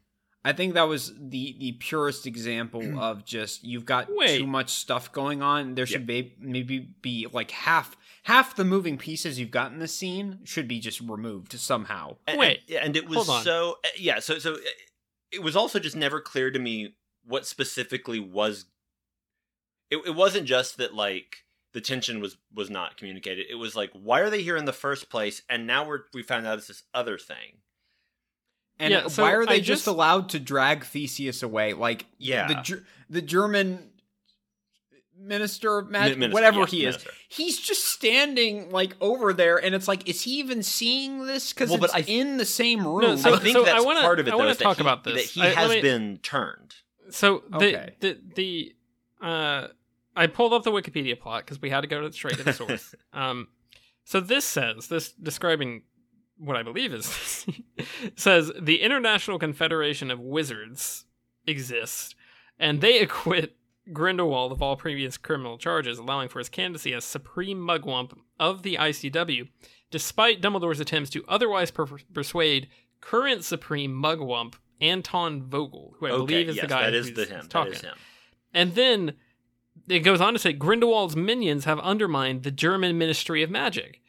I think that was the the purest example <clears throat> of just you've got Wait. too much stuff going on. There should be maybe be like half half the moving pieces you've got in the scene should be just removed somehow. And, Wait, and, and it was so uh, yeah. So so uh, it was also just never clear to me what specifically was. It, it wasn't just that like the tension was was not communicated. It was like why are they here in the first place? And now we're we found out it's this other thing. And Yeah, so why are they just, just- allowed to drag Theseus away? Like Yeah. the the German minister, mag- minister, whatever yeah, he is, minister. he's just standing like over there, and it's like, is he even seeing this? Because Well, it's but I- in the same room. No, so- I think so that's I wanna- part of it. I though, wanna talk he- about this. That he I- has me- been turned. So the Okay. the the uh, I pulled up the Wikipedia plot because we had to go to straight to the source. <laughs> um, so this says this describing what I believe is <laughs> says the International Confederation of Wizards exists, and they acquit Grindelwald of all previous criminal charges, allowing for his candidacy as Supreme Mugwump of the ICW, despite Dumbledore's attempts to otherwise per- persuade current Supreme Mugwump Anton Vogel, who I okay, believe is yes, the guy that is who's the him. That talking. is him. And then it goes on to say Grindelwald's minions have undermined the German Ministry of Magic.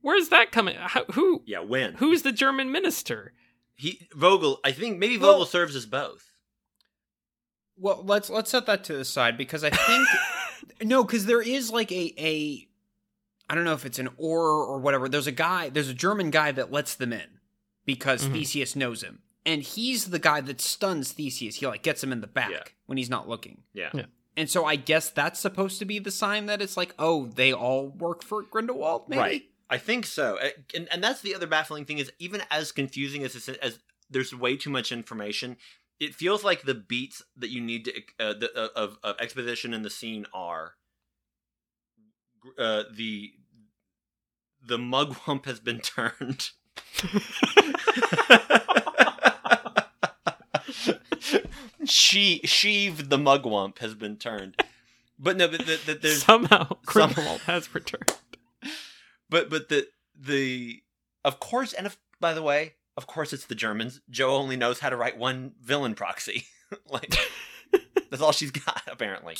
Where's that coming? How, who? Yeah, when Who's the German minister? he Vogel? I think maybe Well- Vogel serves as both. well, let's let's set that to the side because I think <laughs> no, because there is like a a I don't know if it's an or or whatever. There's a guy, there's a German guy that lets them in because Mhm. Theseus knows him, and he's the guy that stuns Theseus. He like gets him in the back Yeah. when he's not looking. Yeah. Yeah. And so I guess that's supposed to be the sign that it's like, oh, they all work for Grindelwald, maybe. Right. I think so. Uh, And, and that's the other baffling thing is even as confusing as this, as there's way too much information, it feels like the beats that you need to uh, the, uh, of, of exposition in the scene are uh, the the mugwump has been <laughs> turned. <laughs> she sheave the mugwump has been turned. But no, but the, the, there's <laughs> Somehow Grindelwald has returned. <laughs> but but the the of course and if by the way of course it's the germans jo only knows how to write one villain proxy <laughs> like that's all she's got apparently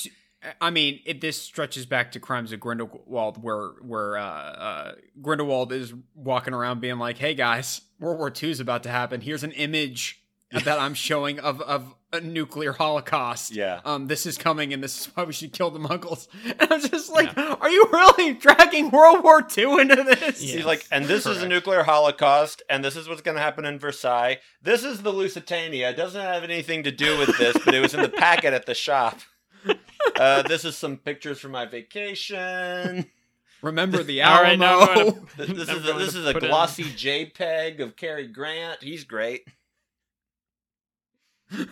I mean, it, this stretches back to Crimes of Grindelwald, where where uh, uh, Grindelwald is walking around being like, "Hey guys, World War II is about to happen. Here's an image that I'm showing of of a nuclear holocaust. yeah Um, this is coming, and this is why we should kill the Muggles." <laughs> And I'm just like, "Are you really dragging World War II into this?" Yeah. He's like, and this is a nuclear holocaust, and this is what's going to happen in Versailles. This is the Lusitania. It doesn't have anything to do with this, but it was in the packet at the shop. Uh, this is some pictures from my vacation. Remember the All right, now Alamo? going Th- This is a, this is a put in- glossy JPEG of Cary Grant. He's great.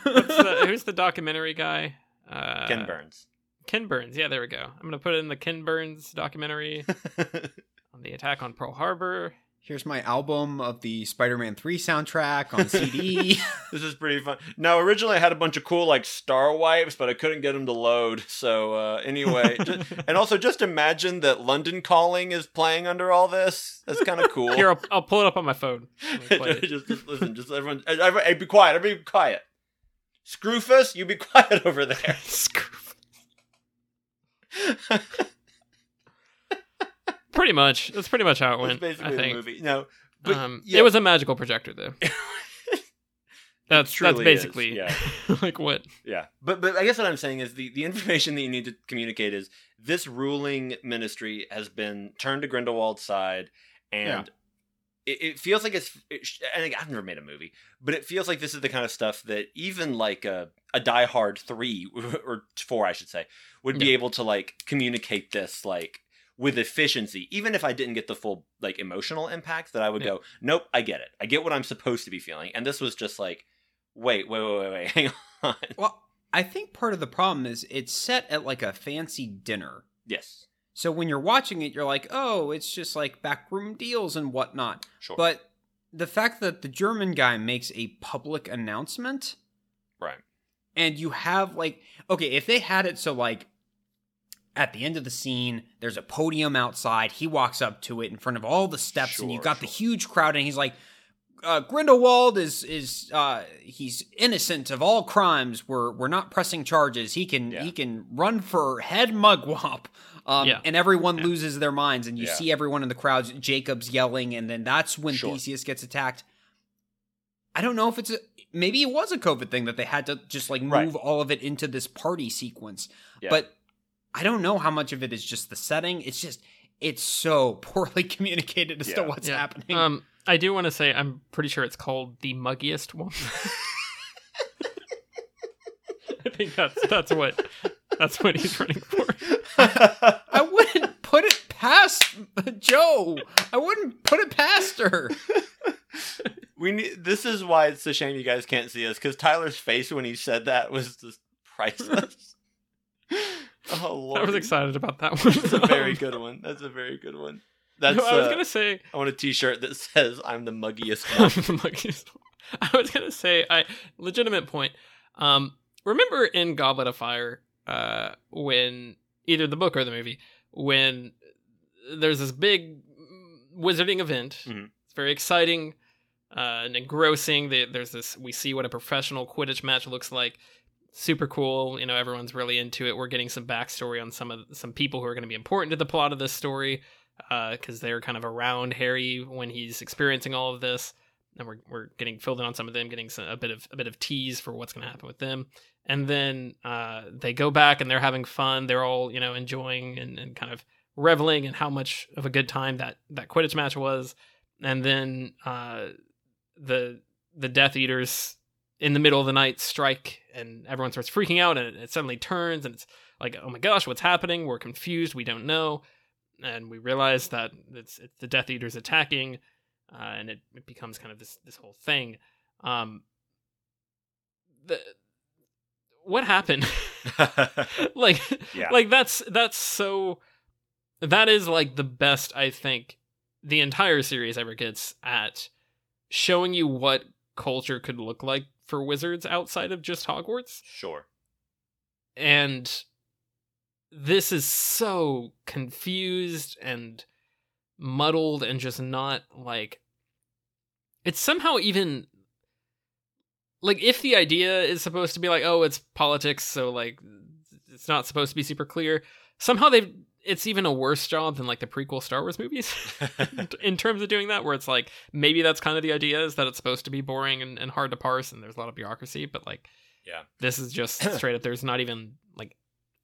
What's the, <laughs> who's the documentary guy? Uh, Ken Burns. Ken Burns. Yeah, there we go. I'm gonna put it in the Ken Burns documentary <laughs> on the attack on Pearl Harbor. here's my album of the Spider-Man 3 soundtrack on <laughs> CD. This is pretty fun. Now, originally I had a bunch of cool like star wipes, but I couldn't get them to load. So uh, anyway, ju- and also just imagine that London Calling is playing under all this. That's kind of cool. Here, I'll, I'll pull it up on my phone. Let me play it. just, just listen, just everyone, everyone, hey, be quiet. Everybody, be quiet. Scroofus, you be <laughs> quiet over there. <laughs> <laughs> Pretty much. That's pretty much how it That's went. basically I the movie. No, but um, yeah, It was a magical projector, though. That's true. that's truly is, basically yeah. like what. Yeah, but but I guess what I'm saying is the the information that you need to communicate is this ruling ministry has been turned to Grindelwald's side, and it, it feels like it's. It, sh- and I've never made a movie, but it feels like this is the kind of stuff that even like a a Die Hard three <laughs> or four, I should say, would be able to like communicate this like with efficiency even if i didn't get the full like emotional impact that i would Yeah. go nope i get it i get what i'm supposed to be feeling and this was just like wait wait wait wait, wait <laughs> hang on well, I think part of the problem is it's set at like a fancy dinner. yes So when you're watching it, you're like, oh, it's just like backroom deals and whatnot. sure But the fact that the German guy makes a public announcement right and you have like okay if they had it so like at the end of the scene there's a podium outside he walks up to it in front of all the steps and you Sure, got the huge crowd and he's like uh, Grindelwald is is uh, he's innocent of all crimes. We're we're not pressing charges. He can Yeah. he can run for head mugwump. Um, Yeah. and everyone Yeah. loses their minds, and you Yeah. see everyone in the crowds. Jacob's yelling, and then that's when Sure. Theseus gets attacked. I don't know if it's a maybe it was a COVID thing that they had to just like move Right. all of it into this party sequence. Yeah. But I don't know how much of it is just the setting. It's just it's so <laughs> poorly communicated as to what's Yeah. happening. Um, I do want to say I'm pretty sure it's called the muggiest one. <laughs> <laughs> I think that's that's what that's what he's running for. <laughs> I wouldn't put it past Jo. I wouldn't put it past her. we need this is why it's a shame you guys can't see us because tyler's face when he said that was just priceless <laughs> oh lord I was excited about that one. that's a very good one that's a very good one that's no, I was uh, gonna say i want a t-shirt that says i'm the muggiest <laughs> I'm the muggiest. I was gonna say I legitimate point. Um, remember in Goblet of Fire, uh, when either the book or the movie, when there's this big wizarding event. Mhm. It's very exciting uh, and engrossing. The- There's this. We see what a professional Quidditch match looks like. Super cool. You know, everyone's really into it. We're getting some backstory on some of some people who are going to be important to the plot of this story because they're kind of around Harry when he's experiencing all of this, and we're we're getting filled in on some of them, getting some, a bit of a bit of tease for what's going to happen with them, and then uh, they go back and they're having fun. They're all you know enjoying and, and kind of reveling in how much of a good time that that Quidditch match was, and then uh, the the Death Eaters in the middle of the night strike, and everyone starts freaking out, and it, it suddenly turns, and it's like, oh my gosh, what's happening? We're confused. We don't know and we realize that it's it's the Death Eaters attacking, uh, and it, it becomes kind of this this whole thing. Um, the what happened? <laughs> <laughs> like, Yeah. like that's that's so that is like the best I think the entire series ever gets at showing you what culture could look like for wizards outside of just Hogwarts sure and this is so confused and muddled and just not like it's somehow even like if the idea is supposed to be like oh it's politics so like it's not supposed to be super clear somehow they've it's even a worse job than like the prequel star wars movies <laughs> <laughs> in terms of doing that where it's like maybe that's kind of the idea is that it's supposed to be boring and, and hard to parse and there's a lot of bureaucracy but like Yeah. this is just <clears throat> straight up there's not even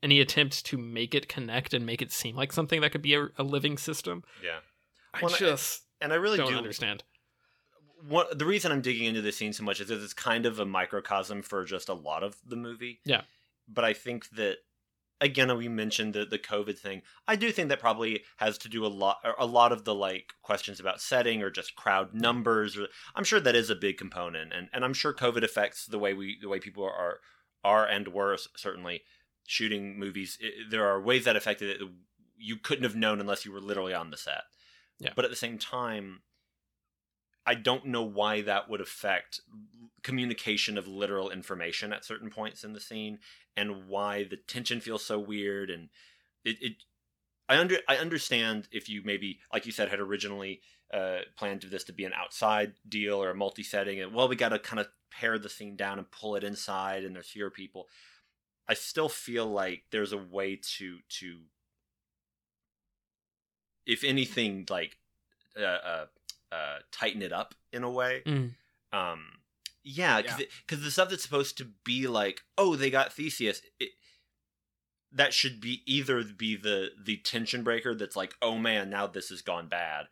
any attempt to make it connect and make it seem like something that could be a, a living system yeah i Well, and I- just and i really don't do understand one, the reason I'm digging into this scene so much is that it's kind of a microcosm for just a lot of the movie. Yeah. But I think that again we mentioned the the COVID thing. I do think that probably has to do a lot or a lot of the like questions about setting or just crowd mm. numbers or I'm sure that is a big component and and I'm sure COVID affects the way we the way people are are and were certainly shooting movies. It, there are ways that affected it you couldn't have known unless you were literally on the set. Yeah. But at the same time I don't know why that would affect communication of literal information at certain points in the scene, and why the tension feels so weird. And it, it I under I understand if you maybe like you said had originally uh, planned this to be an outside deal or a multi-setting, and well, we got to kind of pare the scene down and pull it inside, and there's fewer people. I still feel like there's a way to to, if anything, like uh, uh, uh tighten it up in a way. Mm. Um, yeah, because Yeah. the stuff that's supposed to be like, oh, they got Theseus. It, that should be either be the the tension breaker that's like, oh man, now this has gone bad,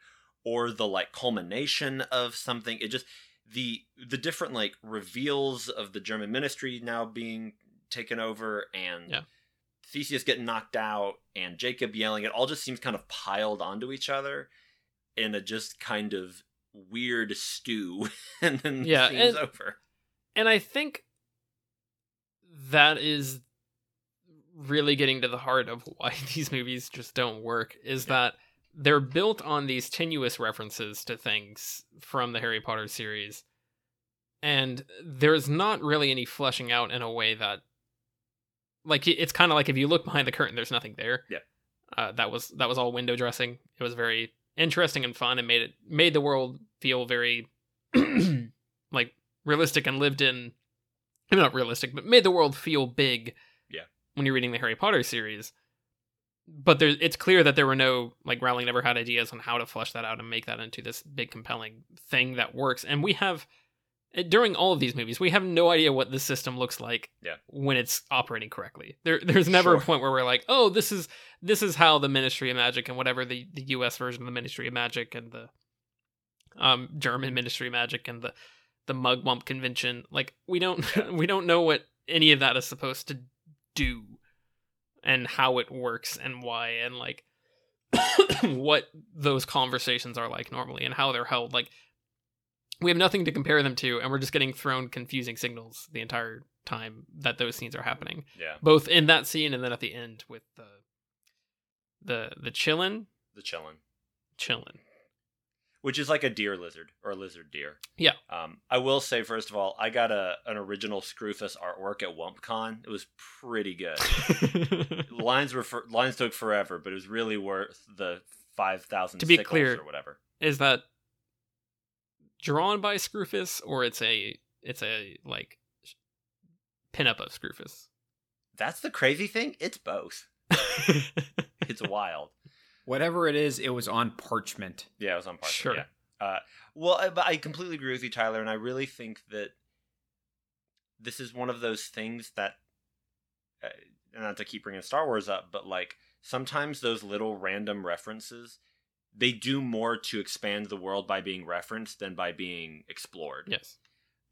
or the like culmination of something. It just the the different like reveals of the German ministry now being taken over and Yeah. Theseus getting knocked out and Jacob yelling. It all just seems kind of piled onto each other in a just kind of weird stew, <laughs> and then Yeah, the scene's and- over. and I think that is really getting to the heart of why <laughs> these movies just don't work is that they're built on these tenuous references to things from the Harry Potter series and there's not really any fleshing out in a way that like it's kind of like if you look behind the curtain there's nothing there Yeah. uh, that was that was all window dressing it was very interesting and fun and made it made the world feel very <clears throat> like realistic and lived in maybe not realistic but made the world feel big Yeah. when you're reading the harry potter series but there it's clear that there were no like rowling never had ideas on how to flesh that out and make that into this big compelling thing that works and we have during all of these movies we have no idea what the system looks like Yeah. when it's operating correctly there there's never a point where we're like oh this is this is how the ministry of magic and whatever the the us version of the ministry of magic and the um german ministry of magic and the the mugwump convention like we don't Yeah. <laughs> we don't know what any of that is supposed to do and how it works and why and like <coughs> what those conversations are like normally and how they're held like we have nothing to compare them to and we're just getting thrown confusing signals the entire time that those scenes are happening Yeah, both in that scene and then at the end with the the the chillin the chillin, chillin which is like a deer lizard or a lizard deer. Yeah. Um, I will say first of all, I got a an original Screwfus artwork at WumpCon. It was pretty good. <laughs> lines were for, lines took forever, but it was really worth the five thousand. To be clear- or whatever. is that drawn by Screwfus or it's a it's a like pinup of Screwfus? That's the crazy thing. It's both. <laughs> It's wild. Whatever it is, it was on parchment. Yeah, it was on part. Sure. Yeah. Uh, well, I- but I completely agree with you, Tyler, and I really think that this is one of those things that, uh, not to keep bringing Star Wars up, but like sometimes those little random references, they do more to expand the world by being referenced than by being explored. yes.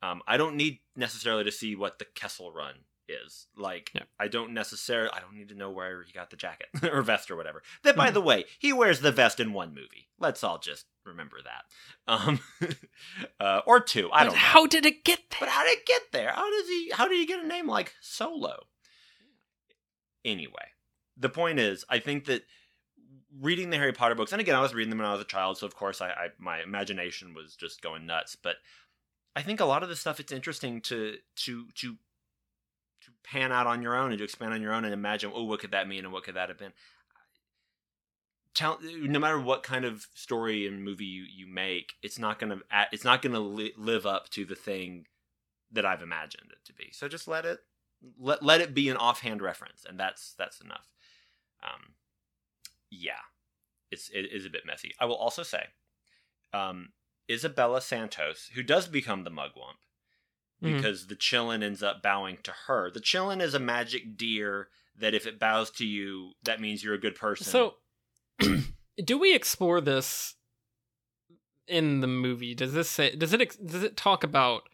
Um, I don't need necessarily to see what the Kessel Run is. Like, Yeah. I don't necessarily, I don't need to know where he got the jacket <laughs> or vest or whatever. That, by Mhm. the way, he wears the vest in one movie. Let's all just remember that. Um, <laughs> uh, or two. I But don't know. how did it get there? But how did it get there? How does he? How did he get a name like Solo? Anyway, the point is, I think that reading the Harry Potter books, and again, I was reading them when I was a child, so of course, I, I my imagination was just going nuts. But I think a lot of the stuff it's interesting to to to to pan out on your own and to expand on your own and imagine, oh, what could that mean and what could that have been. Tell, no matter what kind of story and movie you, you make, it's not gonna it's not gonna li- live up to the thing that I've imagined it to be. So just let it let let it be an offhand reference, and that's that's enough. Um, yeah, it's it is a bit messy. I will also say, um, Isabella Santos, who does become the Mugwump, Mhm. because the Chillin ends up bowing to her. The Chillin is a magic deer that if it bows to you, that means you're a good person. So, <clears throat> do we explore this in the movie? Does this say? Does it? Does it talk about?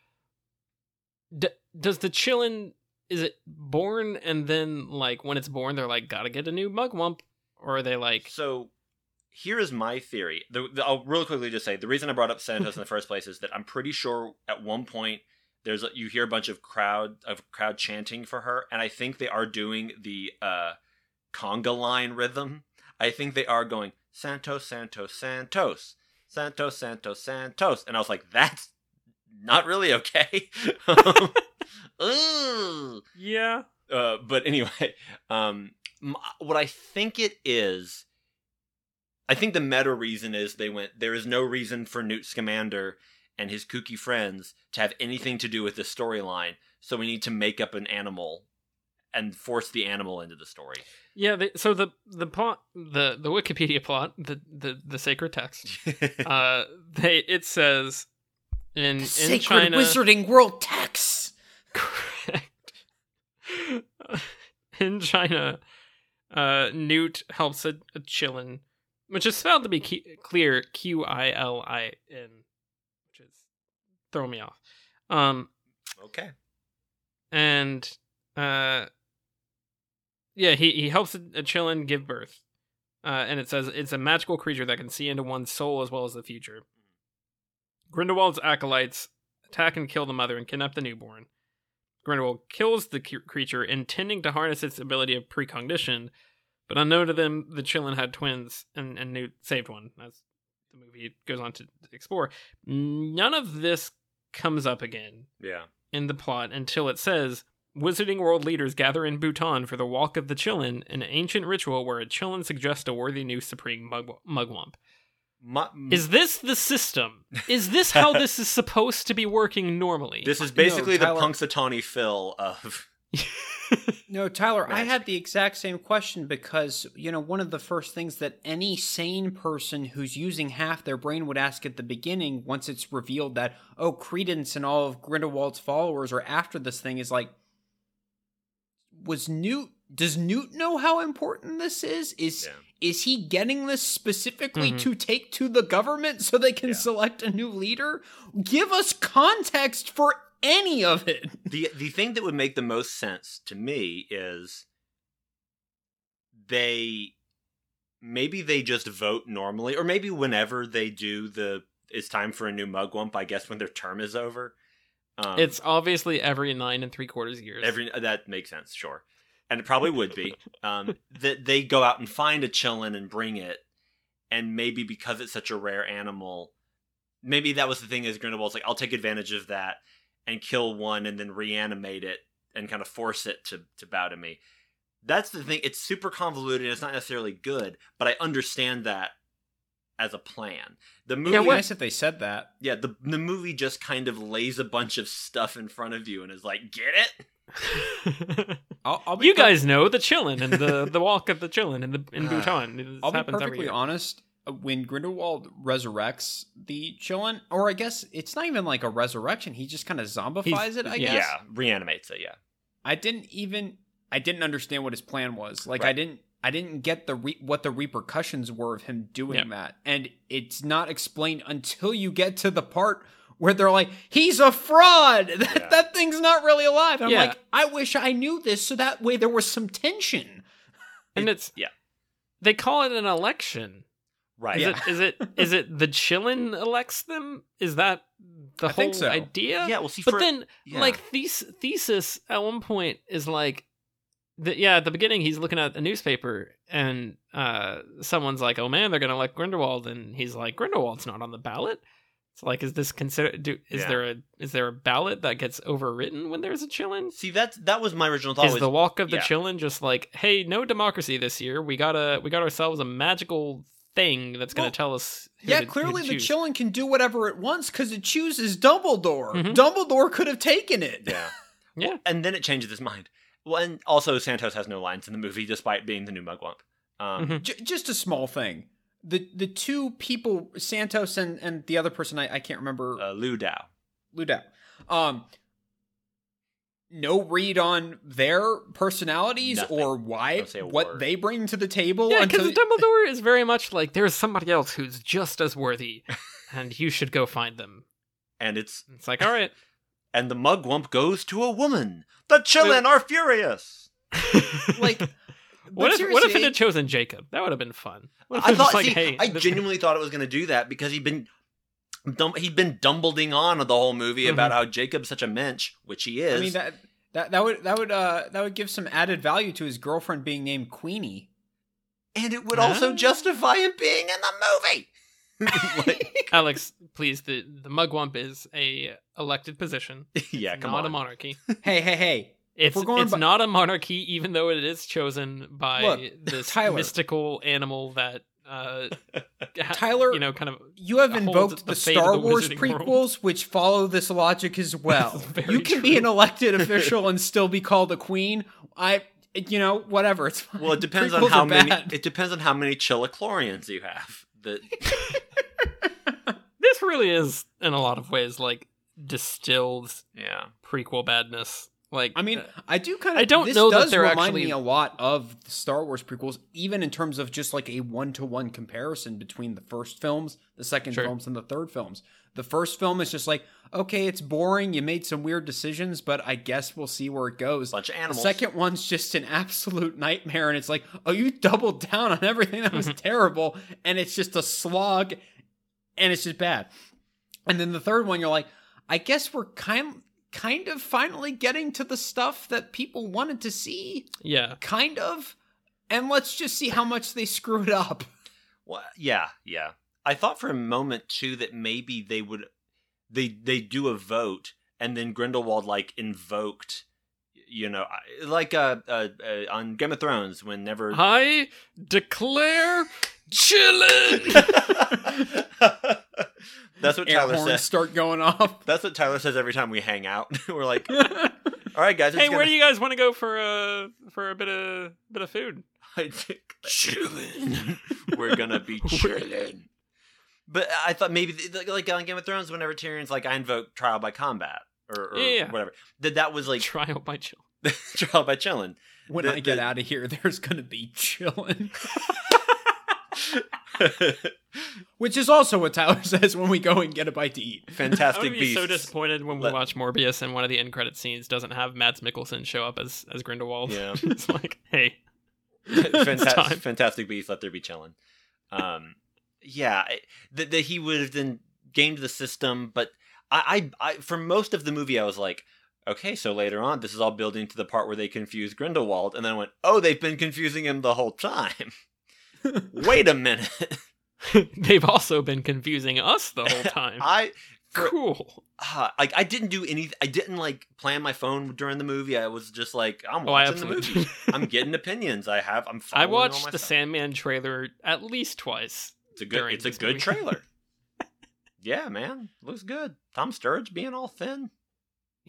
D- does the chillin? Is it born and then like when it's born they're like gotta get a new mugwump, or are they like So here is my theory. The, the- I'll real quickly just say the reason I brought up Santos in the <laughs> first place is that I'm pretty sure at one point there's a, you hear a bunch of crowd of crowd chanting for her, and I think they are doing the uh, conga line rhythm. I think they are going Santos, Santos, Santos, Santos, Santos, Santos. And I was like, that's not really okay. <laughs> <laughs> um. Yeah. Uh, but anyway, um, what I think it is, I think the meta reason is they went, there is no reason for Newt Scamander and his kooky friends to have anything to do with the storyline, so we need to make up an animal and force the animal into the story. Yeah, they, so the the plot the the Wikipedia plot, the the, the sacred text, <laughs> uh they it says in in Sacred China Wizarding World text. <laughs> Correct. <laughs> In China, uh, Newt helps a, a Qilin, which is spelled to be key, clear Q I L I N, which is throwing me off. Um, okay. and uh, yeah, he he helps a, a Qilin give birth, uh, and it says it's a magical creature that can see into one's soul as well as the future. Grindelwald's acolytes attack and kill the mother and kidnap the newborn. Grindelwald kills the creature, intending to harness its ability of precognition, but unknown to them, the Qilin had twins, and, and saved one, as the movie goes on to explore. None of this comes up again Yeah. in the plot until it says Wizarding world leaders gather in Bhutan for the Walk of the Qilin, an ancient ritual where a Qilin suggests a worthy new supreme mug- mugwump. Mu- Is this the system? Is this how this is supposed to be working normally? this is No, basically the Tyler- Punxsutawney Phil of <laughs> No, Tyler, I had the exact same question because, you know, one of the first things that any sane person who's using half their brain would ask at the beginning, once it's revealed that, oh, Credence and all of Grindelwald's followers are after this thing, is like, was Newt, does Newt know how important this is? Is. Yeah. Is he getting this specifically Mhm. to take to the government so they can Yeah. select a new leader? Give us context for any of it. <laughs> the the thing that would make the most sense to me is they maybe they just vote normally or maybe whenever they do the it's time for a new mugwump i guess when their term is over um, it's obviously every nine and three quarters years. every that makes sense sure and it probably would be um, that they go out and find a chillin and bring it and maybe because it's such a rare animal maybe that was the thing is grindelwald's like i'll take advantage of that and kill one and then reanimate it and kind of force it to to bow to me. That's the thing it's super convoluted it's not necessarily good but i understand that as a plan the movie Yeah, It'd be nice if they said that. yeah the, the movie just kind of lays a bunch of stuff in front of you and is like get it <laughs> I'll, I'll be you per- guys know the Chillin and the the Walk of the Chillin in the in. <sighs> Bhutan. This I'll be happens perfectly honest. uh, When Grindelwald resurrects the Chillin, or I guess it's not even like a resurrection. He just kind of zombifies He's- it. I yeah. guess. yeah reanimates it yeah I didn't even. I didn't understand what his plan was. Like I didn't. I didn't get the re- what the repercussions were of him doing Yeah. that, and it's not explained until you get to the part where they're like, "He's a fraud. <laughs> That, Yeah. that thing's not really alive." And Yeah. I'm like, I wish I knew this, so that way there was some tension. and it's yeah they call it an election. right Is Yeah. it is it is it the Chillin elects them? Is that the I whole think so. idea? yeah well see But for- then, yeah. like thes- Theseus at one point is like, the, yeah, at the beginning he's looking at a newspaper and uh, someone's like, "Oh man, they're gonna elect Grindelwald," and he's like, "Grindelwald's not on the ballot." It's like, is this considered? Do is Yeah. there a is there a ballot that gets overwritten when there's a Chillin? See that's that was my original thought. Is was, the walk of the yeah. Chillin just like, hey, no democracy this year? We gotta we got ourselves a magical thing that's gonna Well, tell us. who Yeah, to- who clearly to the choose. Chillin can do whatever it wants because it chooses Dumbledore. Mhm. Dumbledore could have taken it. yeah, <laughs> Yeah. and then it changes his mind. Well, and also Santos has no lines in the movie, despite being the new Mugwump. Um, Mhm. J- just a small thing. The the two people, Santos and, and the other person, I, I can't remember, uh, Lu Dao. Ludau. Um, no read on their personalities Nothing. or why Don't say a what word. they bring to the table. Yeah, until because Dumbledore is very much like there's somebody else who's just as worthy, <laughs> and you should go find them. And it's It's like, all right, and the Mugwump goes to a woman. The Chillin are furious. <laughs> like. what if what if it had chosen Jacob? That would have been fun. I thought. like, see, hey, I <laughs> this- genuinely thought it was going to do that because he'd been. Dum- he'd been dumbleding on the whole movie Mhm. about how Jacob's such a mensch, which he is. I mean that that that would that would uh that would give some added value to his girlfriend being named Queenie. and it would also justify him being in the movie. <laughs> like, <laughs> Alex, please. The the mugwump is a elected position. <laughs> yeah, come not on. a monarchy. hey, hey, hey. It's we're going it's by- not a monarchy, even though it is chosen by Look, this Tyler. mystical animal that uh, Tyler, you know, kind of You have invoked the the, Star the Wars Wizarding World. prequels, which follow this logic as well. This is very You can be an elected official and still be called a queen. I, you know, whatever. It's fine. Well, it depends on how many. bad. It depends on how many chilochlorians you have. That <laughs> this really is in a lot of ways like distilled yeah. prequel badness. Like, I mean, uh, I do kind of. I don't this know that does they're remind actually- me a lot of the Star Wars prequels, even in terms of just like a one-to-one comparison between the first films, the second Sure. films, and the third films. The first film is just like, okay, it's boring. You made some weird decisions, but I guess we'll see where it goes. Bunch of The animals. second one's just an absolute nightmare, and it's like, oh, you doubled down on everything that was Mhm. terrible, and it's just a slog, and it's just bad. And then the third one, you're like, I guess we're kind kind of finally getting to the stuff that people wanted to see, yeah, kind of. And let's just see how much they screw it up. Well, yeah, yeah. I thought for a moment too that maybe they would they they do a vote and then Grindelwald like invoked you know like uh, uh, uh on Game of Thrones whenever I declare chillin'. <laughs> That's what Air Tyler horns says. start going off. That's what Tyler says every time we hang out. <laughs> We're like, <laughs> "All right, guys, hey, where do you guys want to go for a for a bit of bit of food? I think chilling. We're gonna be chilling. But I thought maybe like on Game of Thrones, whenever Tyrion's like, I invoke trial by combat or, or Yeah, yeah. whatever, that that was like Trial by chill. <laughs> trial by chilling. When The- I get the- out of here, there's gonna be chilling. <laughs> Which is also what Tyler <laughs> says when we go and get a bite to eat. I'm Fantastic gonna be beasts. so disappointed when we Let- watch Morbius and one of the end credit scenes doesn't have Mads Mikkelsen show up as as Grindelwald. Yeah. it's like, hey, it's Fantastic, time. fantastic beasts. Let there be chilling. Um, yeah, that that he would have then gamed the system, but I, I, I, for most of the movie, I was like, okay, so later on, this is all building to the part where they confuse Grindelwald, and then I went, oh, they've been confusing him the whole time. <laughs> Wait a minute, <laughs> They've also been confusing us the whole <laughs> time. I. for- cool. uh, like I didn't do any. I didn't like plan my phone during the movie. I was just like, I'm Oh, watching the movie. I'm getting opinions. I have. I'm. I watched the stuff. Sandman trailer at least twice. It's a good. It's a good movie. trailer. <laughs> yeah, man, looks good. Tom Sturridge being all thin.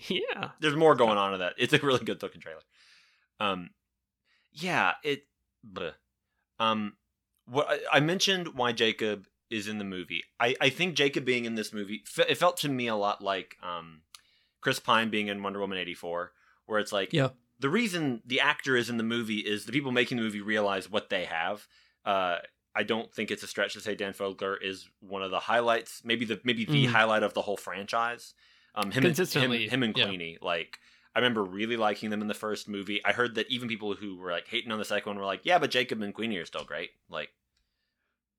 Yeah. There's more going on in that. It's a really good looking trailer. Um, yeah, it. Bleh. Um, what I, I mentioned why Jacob is in the movie. I I think Jacob being in this movie, it felt to me a lot like um, Chris Pine being in Wonder Woman eighty four, where it's like Yeah. the reason the actor is in the movie is the people making the movie realize what they have. Uh, I don't think it's a stretch to say Dan Fogler is one of the highlights, maybe the maybe the Mm. highlight of the whole franchise. Um, him Consistently, and, him, him and yeah. Queenie, like I remember really liking them in the first movie. I heard that even people who were like hating on the second one were like, "Yeah, but Jacob and Queenie are still great." Like,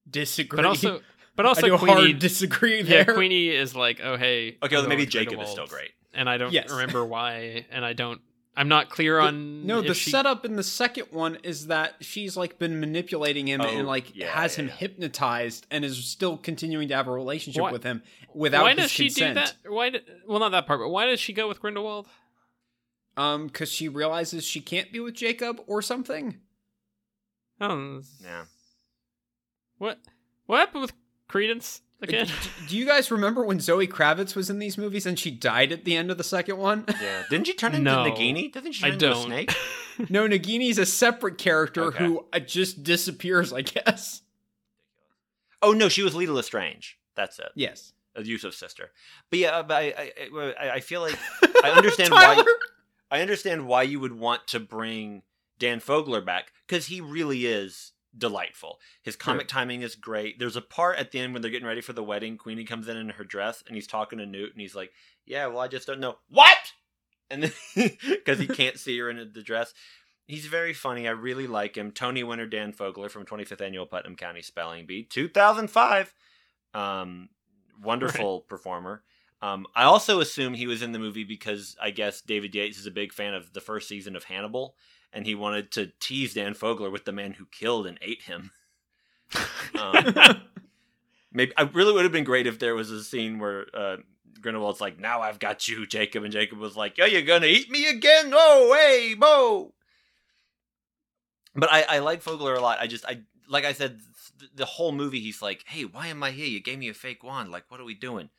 Disagree. But also, <laughs> but I also do Queenie. hard disagree yeah, there. Queenie is like, oh hey. okay, well, maybe going with Jacob is still great. and I don't Yes. remember why, and I don't. I'm not clear on. No, the she- setup in the second one is that she's like been manipulating him Oh, and like yeah, has him yeah. hypnotized and is still continuing to have a relationship Why- with him without Why his does she consent. do that? Why? Did, well, not that part, but why does she go with Grindelwald? Um, because she realizes she can't be with Jacob or something. Oh, Yeah. What? What happened with Credence again? <laughs> D- Do you guys remember when Zoe Kravitz was in these movies and she died at the end of the second one? Yeah, didn't she turn into No. Nagini? Didn't she I into a don't. snake? <laughs> no, Nagini's a separate character Okay. who uh, just disappears, I guess. <laughs> Oh no, she was Leta Lestrange. That's it. Yes. A Yusuf's sister. But yeah, but I, I, I, I feel like I understand why. I understand why you would want to bring Dan Fogler back because he really is delightful. His comic timing is great. There's a part at the end when they're getting ready for the wedding. Queenie comes in in her dress and he's talking to Newt and he's like, "Yeah, well, I just don't know what," and then <laughs> because he <laughs> can't see her in the dress. He's very funny. I really like him. Tony winner Dan Fogler from 25th Annual Putnam County Spelling Bee, 2005. Um, wonderful performer. Um, I also assume he was in the movie because I guess David Yates is a big fan of the first season of Hannibal, and he wanted to tease Dan Fogler with the man who killed and ate him. <laughs> Um, maybe I really would have been great if there was a scene where uh, Grindelwald's like, "Now I've got you, Jacob," and Jacob was like, "Are you gonna eat me again? Oh, hey, Bo." But I, I like Fogler a lot. I just, I like I said, th- the whole movie, he's like, "Hey, why am I here? You gave me a fake wand. Like, what are we doing?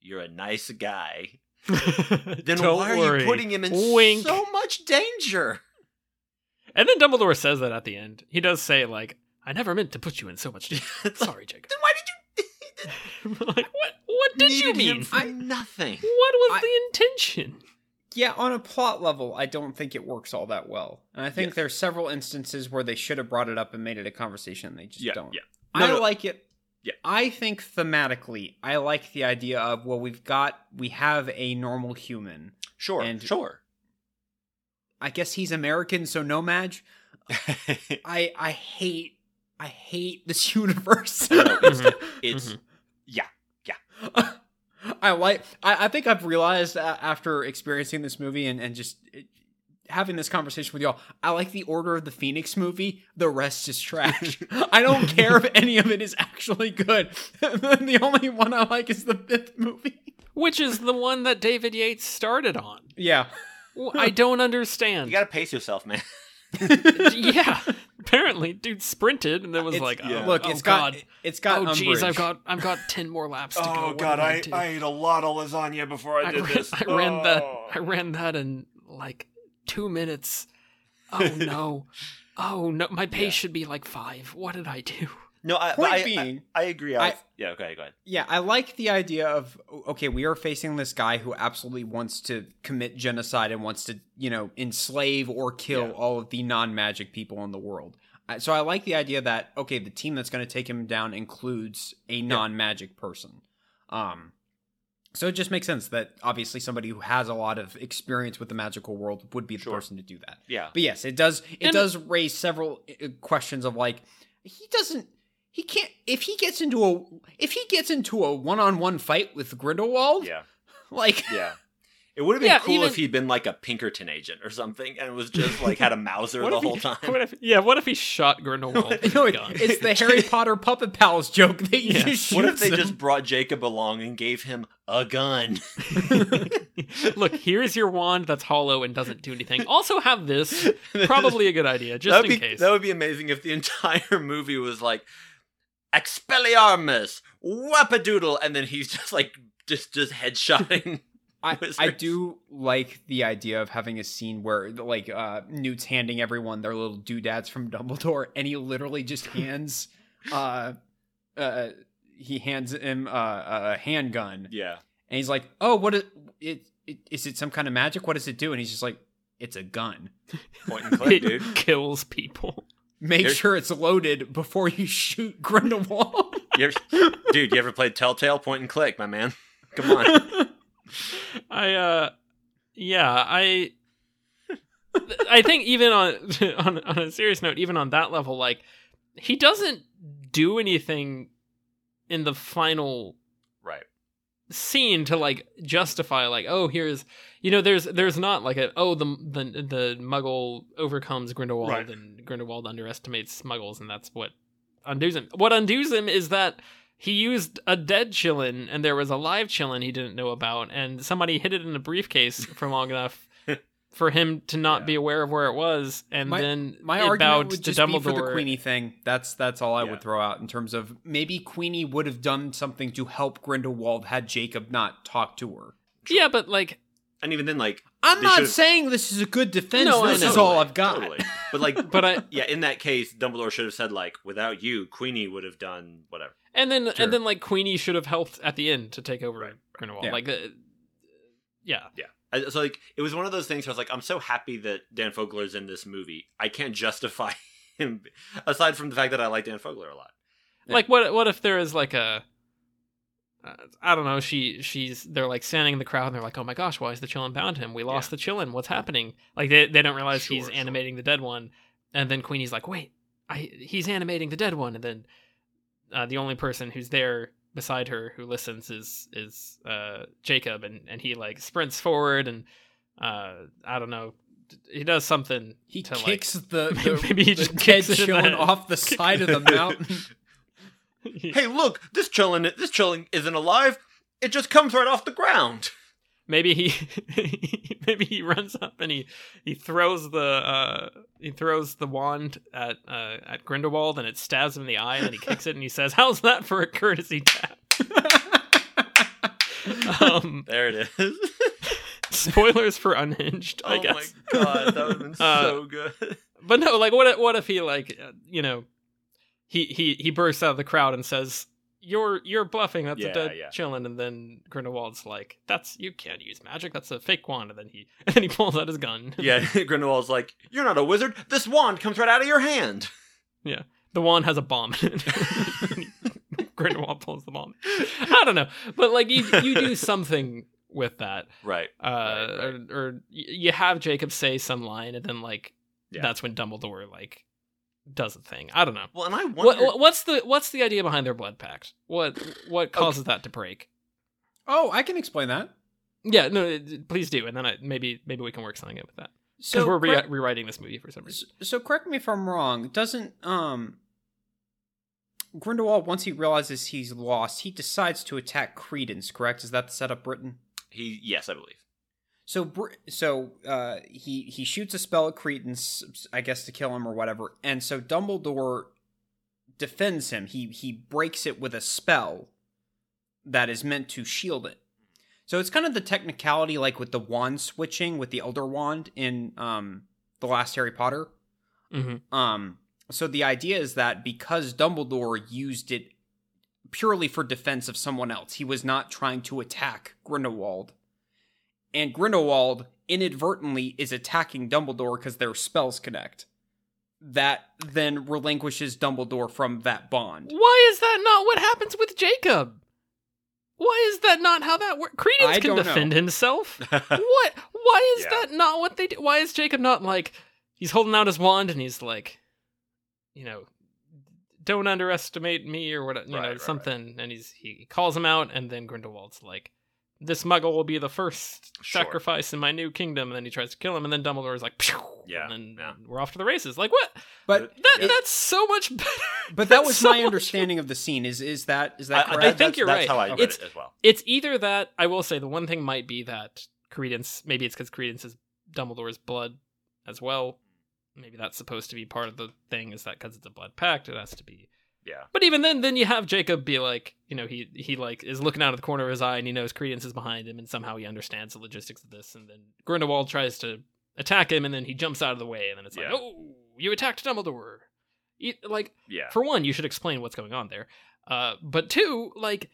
You're a nice guy. <laughs> Then why are you putting him in Wink. so much danger?" And then Dumbledore says that at the end. He does say like, "I never meant to put you in so much danger." <laughs> Sorry, Jacob. then why did you? <laughs> <laughs> like, what? What did you mean? for nothing. what was I- the intention? Yeah, on a plot level, I don't think it works all that well. And I think Yes. there's several instances where they should have brought it up and made it a conversation, and they just Yeah, don't. yeah. I No, no. like it. Yeah. I think thematically, I like the idea of well, we've got we have a normal human. Sure, And- sure. I guess he's American, so no Madge. <laughs> I I hate I hate this <laughs> universe. No, it's- Mhm. it's Mhm. <laughs> I like. I, I think I've realized uh, after experiencing this movie and and just uh, having this conversation with y'all, I like the Order of the Phoenix movie. The rest is trash. I don't care if any of it is actually good. the only one I like is the fifth movie. Which is the one that David Yates started on. Yeah. Well, I don't understand. you gotta pace yourself, man. <laughs> yeah, apparently, dude sprinted and then was It's- like, yeah. oh, Look, oh it's God. got it's got. oh jeez, Umbridge. I've got I've got ten more laps to oh, go. Oh What god, did I, do? I ate a lot of lasagna before I I did ran, this. I ran that Oh. I ran that in like two minutes. Oh <laughs> no. Oh no, my pace Yeah. should be like five. What did I do? No, I, Point I, being- I, I agree. I, yeah, okay, go ahead. Yeah, I like the idea of okay, we are facing this guy who absolutely wants to commit genocide and wants to, you know, enslave or kill Yeah. all of the non-magic people in the world. So I like the idea that okay, the team that's going to take him down includes a non-magic person. Um so it just makes sense that obviously somebody who has a lot of experience with the magical world would be the Sure. person to do that. Yeah. But yes, it does it And- does raise several uh, questions of like he doesn't he can't if he gets into a if he gets into a one-on-one fight with Grindelwald, Yeah. <laughs> like Yeah. It would have been Yeah, cool even- if he'd been like a Pinkerton agent or something and was just like had a Mauser <laughs> the if he- whole time. What if, yeah, what if he shot Grindelwald? <laughs> no, a it- gun? it's the Harry Potter puppet pals joke that you shoot What if they him. just brought Jacob along and gave him a gun? Look, here's your wand that's hollow and doesn't do anything. Also have this. Probably a good idea, just in be, case. That would be amazing if the entire movie was like Expelliarmus, Whapadoodle, and then he's <laughs> just like just just headshotting. <laughs> I, I do like the idea of having a scene where like uh Newt's handing everyone their little doodads from Dumbledore and he literally just <laughs> hands uh uh he hands him uh, a handgun yeah. and he's like, "Oh, what is it, it is it some kind of magic? What does it do?" And he's just like, "It's a gun. Point and click, it dude. kills people. Make Here's- sure it's loaded before you shoot Grindelwald." You ever, dude, you ever played Telltale? Point and click, my man. Come on. <laughs> I uh yeah, I I think even on <laughs> on on a serious note, even on that level, like he doesn't do anything in the final right. scene to like justify like oh here's you know there's there's not like a oh the the the muggle overcomes grindelwald Right. and grindelwald underestimates muggles and that's what undoes him what undoes him is that he used a dead qilin and there was a live qilin he didn't know about and somebody hid it in a briefcase for long <laughs> enough for him to not Yeah. be aware of where it was and My- then My it argument bowed would to just be for the Queenie thing. That's that's all I Yeah. would throw out in terms of maybe Queenie would have done something to help Grindelwald had Jacob not talked to her. yeah but like And even then, like, I'm not should've- saying this is a good defense. No, this is all I've got. Totally. But like, <laughs> but I yeah, in that case, Dumbledore should have said like, without you, Queenie would have done whatever. And then Sure. and then like Queenie should have helped at the end to take over Right, Grindelwald. Yeah. Like uh, yeah. I, so like, it was one of those things. Where I was like, I'm so happy that Dan Fogler's in this movie. I can't justify <laughs> him aside from the fact that I like Dan Fogler a lot. Like what what if there is like a uh, I don't know, she she's they're like standing in the crowd and they're like, "Oh my gosh, why is the qilin bound him? We lost Yeah. the qilin. What's happening?" Like they they don't realize Sure, he's sure. animating the dead one. And then Queenie's like, "Wait, I he's animating the dead one." And then uh, the only person who's there beside her who listens is is uh, Jacob and and he like sprints forward and uh, I don't know, he does something He to, like- kicks the, <laughs> the, Maybe he the just dead qilin off the side of the <laughs> mountain. <laughs> hey, look, this qilin' this qilin' isn't alive. It just comes right off the ground. maybe he <laughs> maybe he runs up and he he throws the uh he throws the wand at uh at Grindelwald and it stabs him in the eye and then he kicks it and he says, "How's that for a courtesy tap?" <laughs> um, There it is. spoilers for Unhinged, I oh guess. my god, that would have been Uh, so good. But no, like what if, what if he like uh, you know he he he bursts out of the crowd and says you're you're bluffing that's Yeah, a dead yeah. qilin and then Grindelwald's like that's you can't use magic that's a fake wand and then he <laughs> and then he pulls out his gun Yeah, <laughs> Grindelwald's like, "You're not a wizard. This wand comes right out of your hand." <laughs> Yeah, the wand has a bomb in it Grindelwald pulls the bomb I don't know but like you you do something with that Right. uh Right, right. Or, or you have Jacob say some line and then like Yeah. that's when Dumbledore like does a thing I don't know Well, and I wonder. What, what- what's the what's the idea behind their blood pact? What what causes that to break? oh, I can explain that. Yeah, no, please do, and then I, maybe maybe we can work something out with that So we're re- correct- rewriting this movie for some reason. So, so correct me if I'm wrong. Doesn't um Grindelwald once he realizes he's lost, he decides to attack Credence. Correct? Is that the setup written? he? Yes, I believe. So so uh, he he shoots a spell at Credence, I guess to kill him or whatever, and so Dumbledore defends him. He he breaks it with a spell that is meant to shield it. So it's kind of the technicality like with the wand switching with the Elder Wand in um the last Harry Potter. Mm-hmm. Um, so the idea is that because Dumbledore used it purely for defense of someone else, he was not trying to attack Grindelwald. And Grindelwald inadvertently is attacking Dumbledore because their spells connect. That then relinquishes Dumbledore from that bond. Why is that not what happens with Jacob? Why is that not how that works? Credence I can don't know. defend himself. <laughs> what? Why is Yeah. that not what they do? Why is Jacob not like he's holding out his wand and he's like, you know, don't underestimate me or what you Right, know right, right. something, and he's he calls him out, and then Grindelwald's like. This muggle will be the first Sure. sacrifice in my new kingdom, and then he tries to kill him, and then Dumbledore's like, Phew, Yeah, and then yeah. we're off to the races. Like what? But That Yeah. that's so much better. <laughs> but that <laughs> was so my much- understanding of the scene. Is is that is that I, correct? I think that's, you're right. that's right. how I read It's- it as well. It's either that I will say the one thing might be that Credence. Maybe it's because Credence is Dumbledore's blood as well. Maybe that's supposed to be part of the thing. Is that because it's a blood pact? It has to be. Yeah. But even then, then you have Jacob be like, you know, he he like is looking out of the corner of his eye and he knows Credence is behind him, and somehow he understands the logistics of this. And then Grindelwald tries to attack him, and then he jumps out of the way, and then it's Yeah. like, oh, you attacked Dumbledore. You- like Yeah. for one, you should explain what's going on there. Uh, but two, like,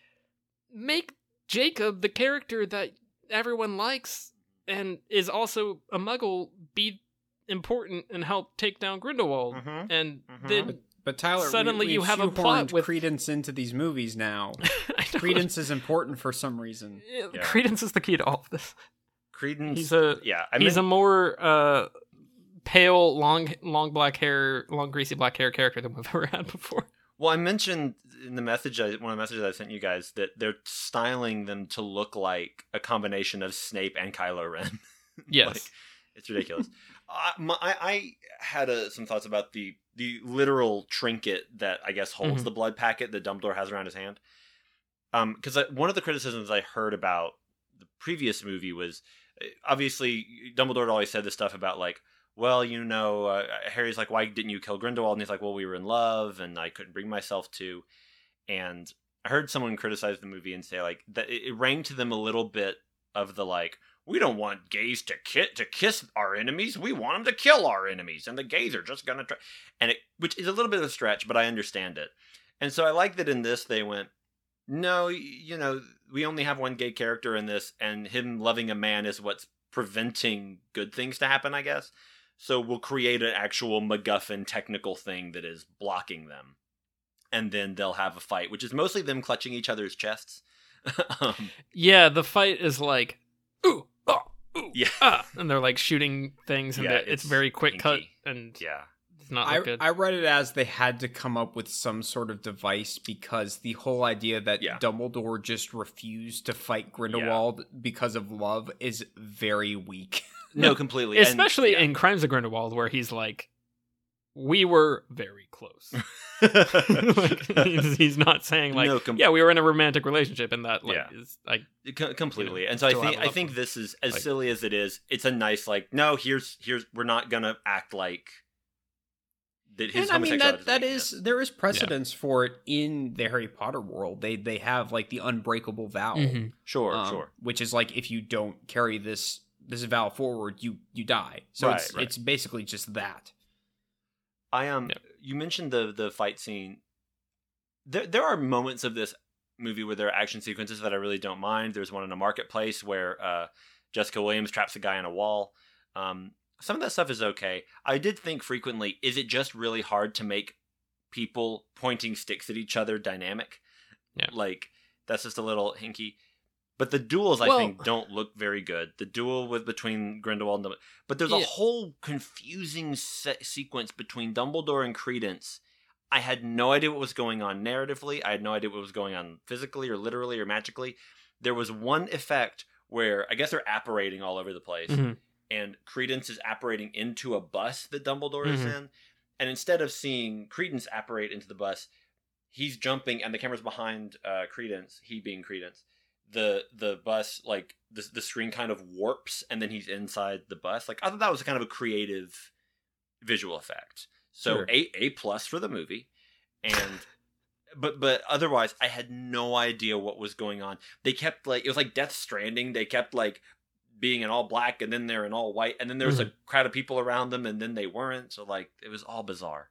make Jacob the character that everyone likes and is also a Muggle be important and help take down Grindelwald. Mhm. And Mhm. then But Tyler, Suddenly we, you we've a plot shoehorned with- Credence into these movies now. <laughs> I Credence is important for some reason. Yeah, Yeah. Credence is the key to all of this. Credence. He's a yeah. I he's a more uh, pale, long, long black hair, long greasy black hair character than we've <laughs> ever had before. well, I mentioned in the message, I, one of the messages I sent you guys, that they're styling them to look like a combination of Snape and Kylo Ren. <laughs> Yes. Like, it's ridiculous. I, my, I, I had uh some thoughts about the the literal trinket that I guess holds Mhm. the blood packet that Dumbledore has around his hand. Um, because one of the criticisms I heard about the previous movie was uh, obviously Dumbledore had always said this stuff about like, well, you know, uh, Harry's like, why didn't you kill Grindelwald? And he's like, well, we were in love, and I couldn't bring myself to. And I heard someone criticize the movie and say like that it, it rang to them a little bit of the like we don't want gays to ki- to kiss our enemies. We want them to kill our enemies, and the gays are just gonna try. And it, which is a little bit of a stretch, but I understand it. And so I like that in this they went, no, you know, we only have one gay character in this, and him loving a man is what's preventing good things to happen. I guess. So we'll create an actual MacGuffin technical thing that is blocking them, and then they'll have a fight, which is mostly them clutching each other's chests. <laughs> um, Yeah, the fight is like, ooh, oh, ooh, Yeah. <laughs> ah, and they're like shooting things, and Yeah, it's, it's very quick cut, and yeah. it's not I, good. I read it as they had to come up with some sort of device because the whole idea that Yeah. Dumbledore just refused to fight Grindelwald because of love is very weak. <laughs> No, completely. And- Especially yeah. in Crimes of Grindelwald, where he's like, we were very close. <laughs> <laughs> like, he's, he's not saying like, No, com- yeah, we were in a romantic relationship, and that like Yeah. is like, Co- completely. You know, and so I think a I love think this is as like- silly as it is. It's a nice like no. Here's here's we're not gonna act like that. His and I mean that homosexuality that doesn't is exist. there is precedence for it in the Harry Potter world. They they have like the unbreakable vow, sure um, sure which is like if you don't carry this this vow forward, you you die. So Right, it's right. it's basically just that. I um you mentioned the the fight scene. There there are moments of this movie where there are action sequences that I really don't mind. There's one in a marketplace where uh, Jessica Williams traps a guy on a wall. Um, some of that stuff is okay. I did think frequently, is it just really hard to make people pointing sticks at each other dynamic? Yeah. Like that's just a little hinky. But the duels, I think, don't look very good. The duel with between Grindelwald and Dumbledore. But there's a whole confusing se- sequence between Dumbledore and Credence. I had no idea what was going on narratively. I had no idea what was going on physically or literally or magically. There was one effect where I guess they're apparating all over the place, Mhm. and Credence is apparating into a bus that Dumbledore is Mhm. in. And instead of seeing Credence apparate into the bus, he's jumping, and the camera's behind uh, Credence. He being Credence, the the bus like the the screen kind of warps, and then he's inside the bus. Like I thought that was kind of a creative visual effect. So Sure. a a plus for the movie, and. <laughs> But but otherwise, I had no idea what was going on. They kept like it was like Death Stranding. They kept like being in all black, and then they're in all white, and then there was a mm-hmm. crowd of people around them, and then they weren't. So like it was all bizarre.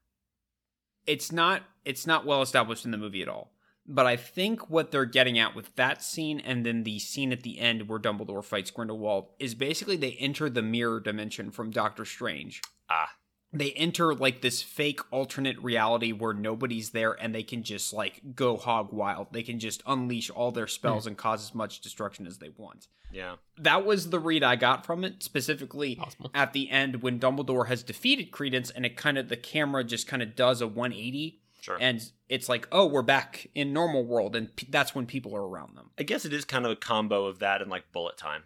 It's not it's not well established in the movie at all. But I think what they're getting at with that scene and then the scene at the end where Dumbledore fights Grindelwald is basically they enter the mirror dimension from Doctor Strange. Ah, they enter like this fake alternate reality where nobody's there and they can just like go hog wild. They can just unleash all their spells and cause as much destruction as they want. yeah. That was the read I got from it, specifically Possible. at the end when Dumbledore has defeated Credence and it kind of the camera just kind of does a 180 Sure. and it's like, "Oh, we're back in normal world." And p- that's when people are around them. I guess it is kind of a combo of that and like bullet time.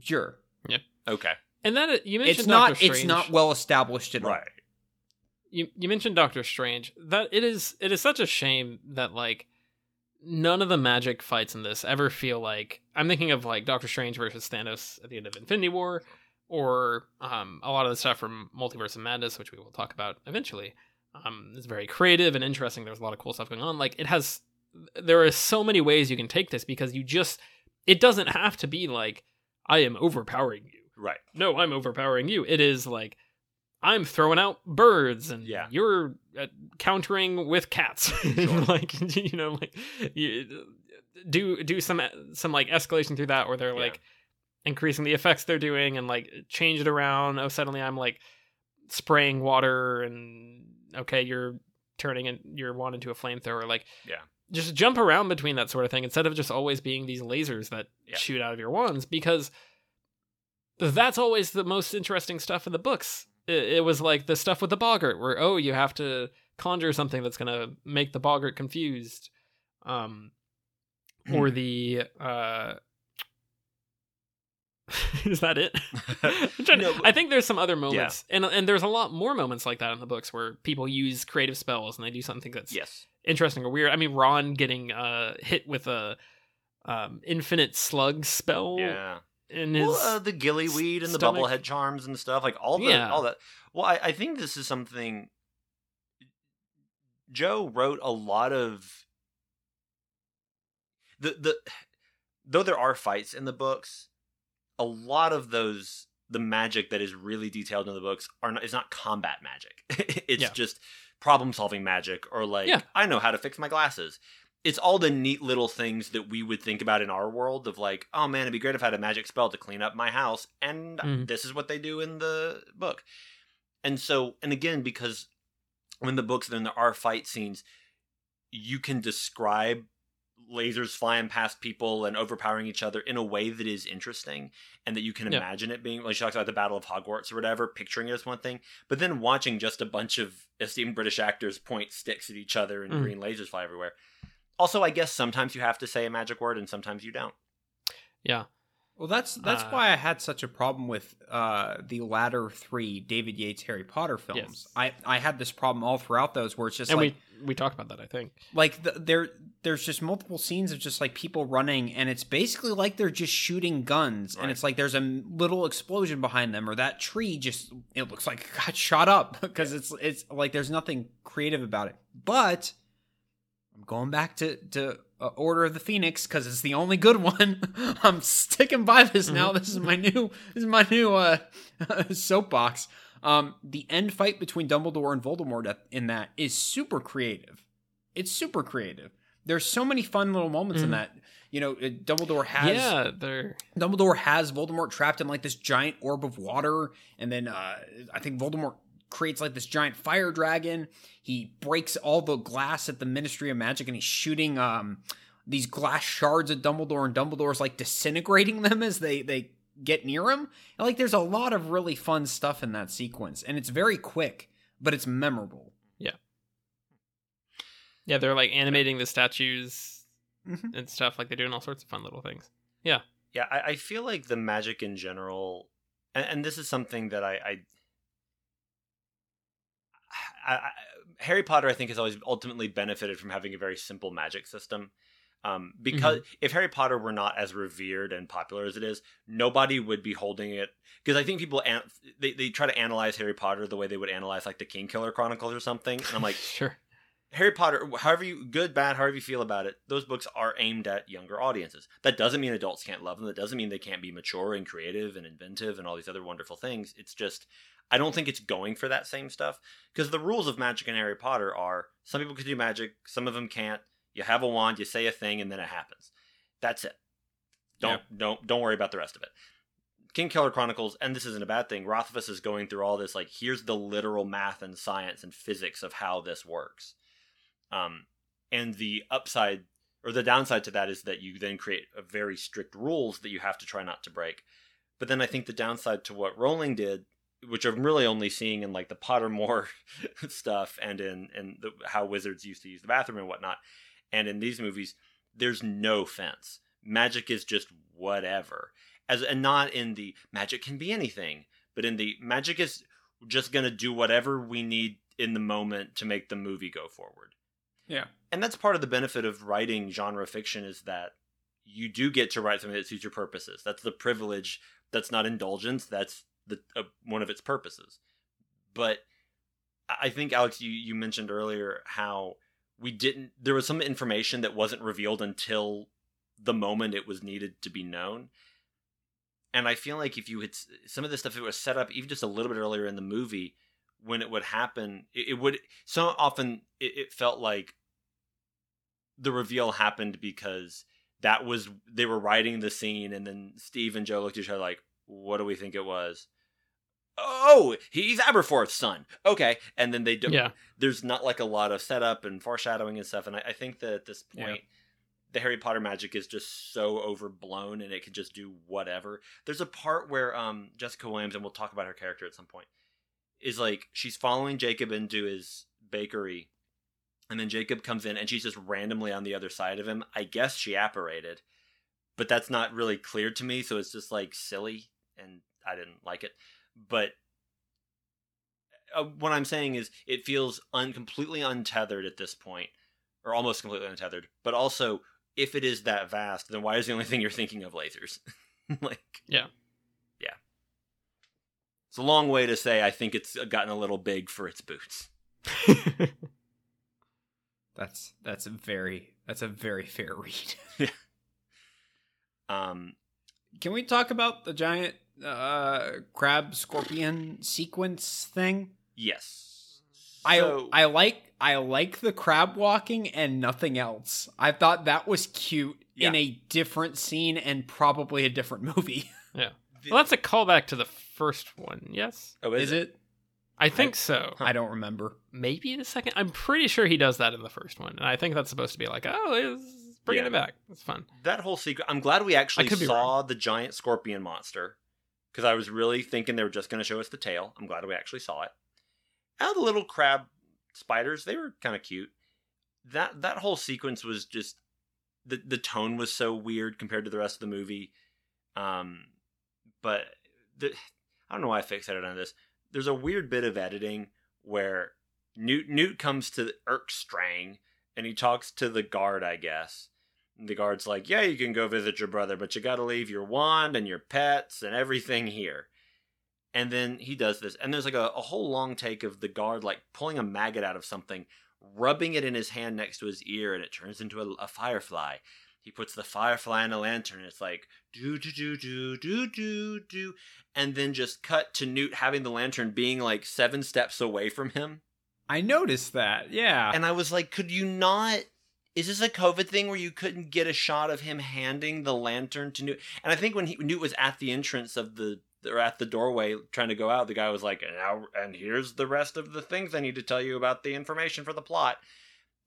Sure. Yeah. Okay. and then you mentioned It's not Doctor it's not well established at all. Right. you you mentioned Doctor Strange. That it is it is such a shame that like none of the magic fights in this ever feel like I'm thinking of like Doctor Strange versus Thanos at the end of Infinity War, or um, a lot of the stuff from Multiverse of Madness, which we will talk about eventually. Um, it's very creative and interesting. There's a lot of cool stuff going on. Like it has, there are so many ways you can take this because you just it doesn't have to be like I am overpowering you Right. no, I'm overpowering you. It is like I'm throwing out birds and Yeah. you're uh, countering with cats. <laughs> like <laughs> you know, like you do do some some like escalation through that, where they're Yeah. like increasing the effects they're doing and like change it around. Oh, suddenly I'm like spraying water and okay, you're turning it your wand into a flamethrower. Like Yeah. just jump around between that sort of thing instead of just always being these lasers that Yeah. shoot out of your wands because that's always the most interesting stuff in the books. It, it was like the stuff with the boggart, where oh, you have to conjure something that's gonna make the boggart confused, um, or the uh, <laughs> is that it? <laughs> No, I think there's some other moments, and and there's a lot more moments like that in the books where people use creative spells and they do something that's Yes. interesting or weird. I mean, Ron getting uh, hit with a um, infinite slug spell Yeah. in his. Well, uh, the gillyweed and the stomach. bubblehead charms and stuff, like all the Yeah. all that. Well, I, I think this is something. Jo wrote a lot of the the though there are fights in the books, a lot of those the magic that is really detailed in the books are not, is not combat magic. <laughs> it's Yeah. just problem solving magic or like Yeah. I know how to fix my glasses. It's all the neat little things that we would think about in our world of like, oh man, it'd be great if I had a magic spell to clean up my house, and Mhm. this is what they do in the book. And so, and again, because when the books then there are fight scenes, you can describe lasers flying past people and overpowering each other in a way that is interesting and that you can Yeah. imagine it being like she talks about the battle of hogwarts or whatever picturing it as one thing but then watching just a bunch of esteemed british actors point sticks at each other and Mhm. green lasers fly everywhere also i guess sometimes you have to say a magic word and sometimes you don't Yeah. Well, that's that's Uh, why I had such a problem with uh, the latter three David Yates Harry Potter films. Yes. I, I had this problem all throughout those, where it's just and like we we talked about that, I think. like the, there there's just multiple scenes of just like people running, and it's basically like they're just shooting guns, Right. and it's like there's a little explosion behind them, or that tree just it looks like it got shot up <laughs> because it's it's like there's nothing creative about it. But I'm going back to to Order of the Phoenix because it's the only good one. <laughs> I'm sticking by this now. This is my new this is my new uh, <laughs> soapbox. Um, the end fight between Dumbledore and Voldemort in that is super creative. It's super creative. There's so many fun little moments in Mhm. that. You know, uh, Dumbledore has yeah, they're Dumbledore has Voldemort trapped in like this giant orb of water, and then uh, I think Voldemort creates like this giant fire dragon. He breaks all the glass at the Ministry of Magic, and he's shooting um, these glass shards at Dumbledore, and Dumbledore's like disintegrating them as they they get near him. And, like, there's a lot of really fun stuff in that sequence, and it's very quick, but it's memorable. yeah yeah, they're like animating the statues Mhm. and stuff. Like they're doing all sorts of fun little things. Yeah, I, I feel like the magic in general, and, and this is something that I, I, I, I, Harry Potter, I think, has always ultimately benefited from having a very simple magic system. Um, because if Harry Potter were not as revered and popular as it is, nobody would be holding it. Because I think people an- they they try to analyze Harry Potter the way they would analyze like the Kingkiller Chronicles or something, and I'm like, <laughs> sure. Harry Potter, however you good, bad, however you feel about it, those books are aimed at younger audiences. That doesn't mean adults can't love them. That doesn't mean they can't be mature and creative and inventive and all these other wonderful things. It's just I don't think it's going for that same stuff because the rules of magic in Harry Potter are some people can do magic, some of them can't. You have a wand, you say a thing, and then it happens. That's it. Don't don't don't worry about the rest of it. Kingkiller Chronicles, and this isn't a bad thing. Rothfuss is going through all this like here's the literal math and science and physics of how this works. Um, and the upside or the downside to that is that you then create a very strict rules that you have to try not to break. But then I think the downside to what Rowling did, which I'm really only seeing in like the Pottermore <laughs> stuff and in in the, how wizards used to use the bathroom and whatnot, and in these movies, there's no fence. Magic is just whatever, as and not in the magic can be anything, but in the magic is just gonna do whatever we need in the moment to make the movie go forward. Yeah. and that's part of the benefit of writing genre fiction is that you do get to write something that suits your purposes. That's the privilege. That's not indulgence. That's the uh, one of its purposes. But i think alex you, you mentioned earlier how we didn't there was some information that wasn't revealed until the moment it was needed to be known. And i feel like if you had some of this stuff it was set up even just a little bit earlier in the movie when it would happen it, it would so often it, it felt like the reveal happened because that was they were writing the scene and then steve and jo looked at each other like what do we think it was? Oh he's aberforth's son. Okay. And then they do Yeah. there's not like a lot of setup and foreshadowing and stuff. And i, I think that at this Yeah. point the harry potter magic is just so overblown and it could just do whatever. There's a part where um jessica williams and we'll talk about her character at some point is like she's following jacob into his bakery and then jacob comes in and she's just randomly on the other side of him. I guess she apparated but that's not really clear to me so it's just like silly and i didn't like it but uh, what i'm saying is it feels un- completely untethered at this point or almost completely untethered but also if it is that vast then why is the only thing you're thinking of lasers <laughs> like Yeah. yeah it's a long way to say i think it's gotten a little big for its boots <laughs> That's that's a very that's a very fair read. <laughs> yeah. um Can we talk about the giant uh crab scorpion sequence thing? yes I So- I like I like the crab walking and nothing else. I thought that was cute in a different scene and probably a different movie. <laughs> Yeah. Well, that's a callback to the first one. Yes, oh Is it? I think so. I don't remember. Maybe the second. I'm pretty sure he does that in the first one, and I think that's supposed to be like, oh, it's bringing Yeah. it back. It's fun. that whole secret i'm glad we actually saw the giant scorpion monster because i was really thinking they were just going to show us the tail i'm glad we actually saw it and the little crab spiders they were kind of cute that that whole sequence was just the the tone was so weird compared to the rest of the movie Um, but the, I don't know why I fixated on this. There's a weird bit of editing where Newt Newt comes to Erkstag and he talks to the guard, I guess. And the guard's like, "Yeah, you can go visit your brother, but you got to leave your wand and your pets and everything here." And then he does this, and there's like a, a whole long take of the guard like pulling a maggot out of something, rubbing it in his hand next to his ear, and it turns into a, a firefly. He puts the firefly in a lantern. And it's like do do do do do do do, and then just cut to Newt having the lantern being like seven steps away from him. I noticed that. Yeah. And I was like, could you not? Is this a COVID thing where you couldn't get a shot of him handing the lantern to Newt? And I think when he, Newt was at the entrance of the or at the doorway trying to go out, the guy was like, now and here's the rest of the things I need to tell you about the information for the plot.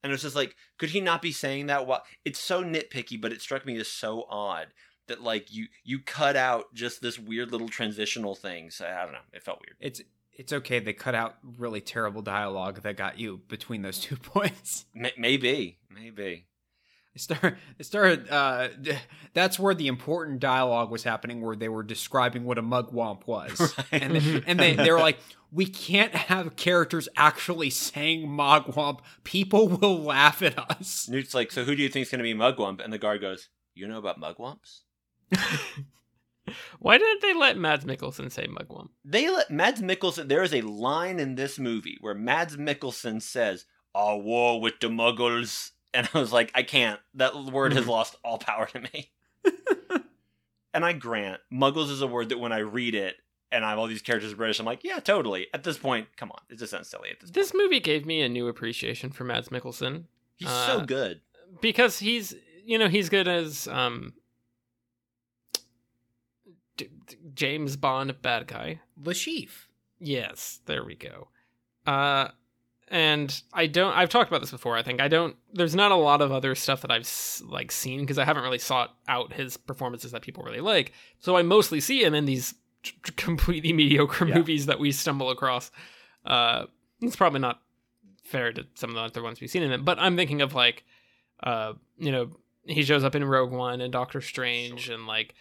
And it was just like, could he not be saying that? Well, it's so nitpicky, but it struck me as so odd that like you you cut out just this weird little transitional thing. So I don't know, it felt weird. It's it's okay. They cut out really terrible dialogue that got you between those <laughs> two points. Maybe, maybe. They start. They started. Uh, that's where the important dialogue was happening, where they were describing what a mugwump was, <laughs> Right. and they, and they they were like, "We can't have characters actually saying mugwump. People will laugh at us." Newt's like, so who do you think is going to be Mugwump? And the guard goes, you know about Mugwumps? <laughs> Why didn't they let Mads Mikkelsen say Mugwump? They let Mads Mikkelsen. There is a line in this movie where Mads Mikkelsen says, "A war with the Muggles," and I was like, I can't. That word has <laughs> lost all power to me. and I grant, Muggles is a word that when I read it and I have all these characters British, I'm like, yeah, totally. At this point, come on, it just sounds silly. At this, This movie gave me a new appreciation for Mads Mikkelsen he's uh, so good. because he's you know he's good as um D- D- James Bond bad guy. Le Chiffre. Yes, there we go. Uh and I don't I've talked about this before, I think. I don't there's not a lot of other stuff that I've like seen because I haven't really sought out his performances that people really like. So I mostly see him in these t- t- completely <laughs> mediocre Yeah. movies that we stumble across. Uh it's probably not fair to some of the other ones we've seen in it, but I'm thinking of like uh you know, he shows up in Rogue One and Doctor Strange and like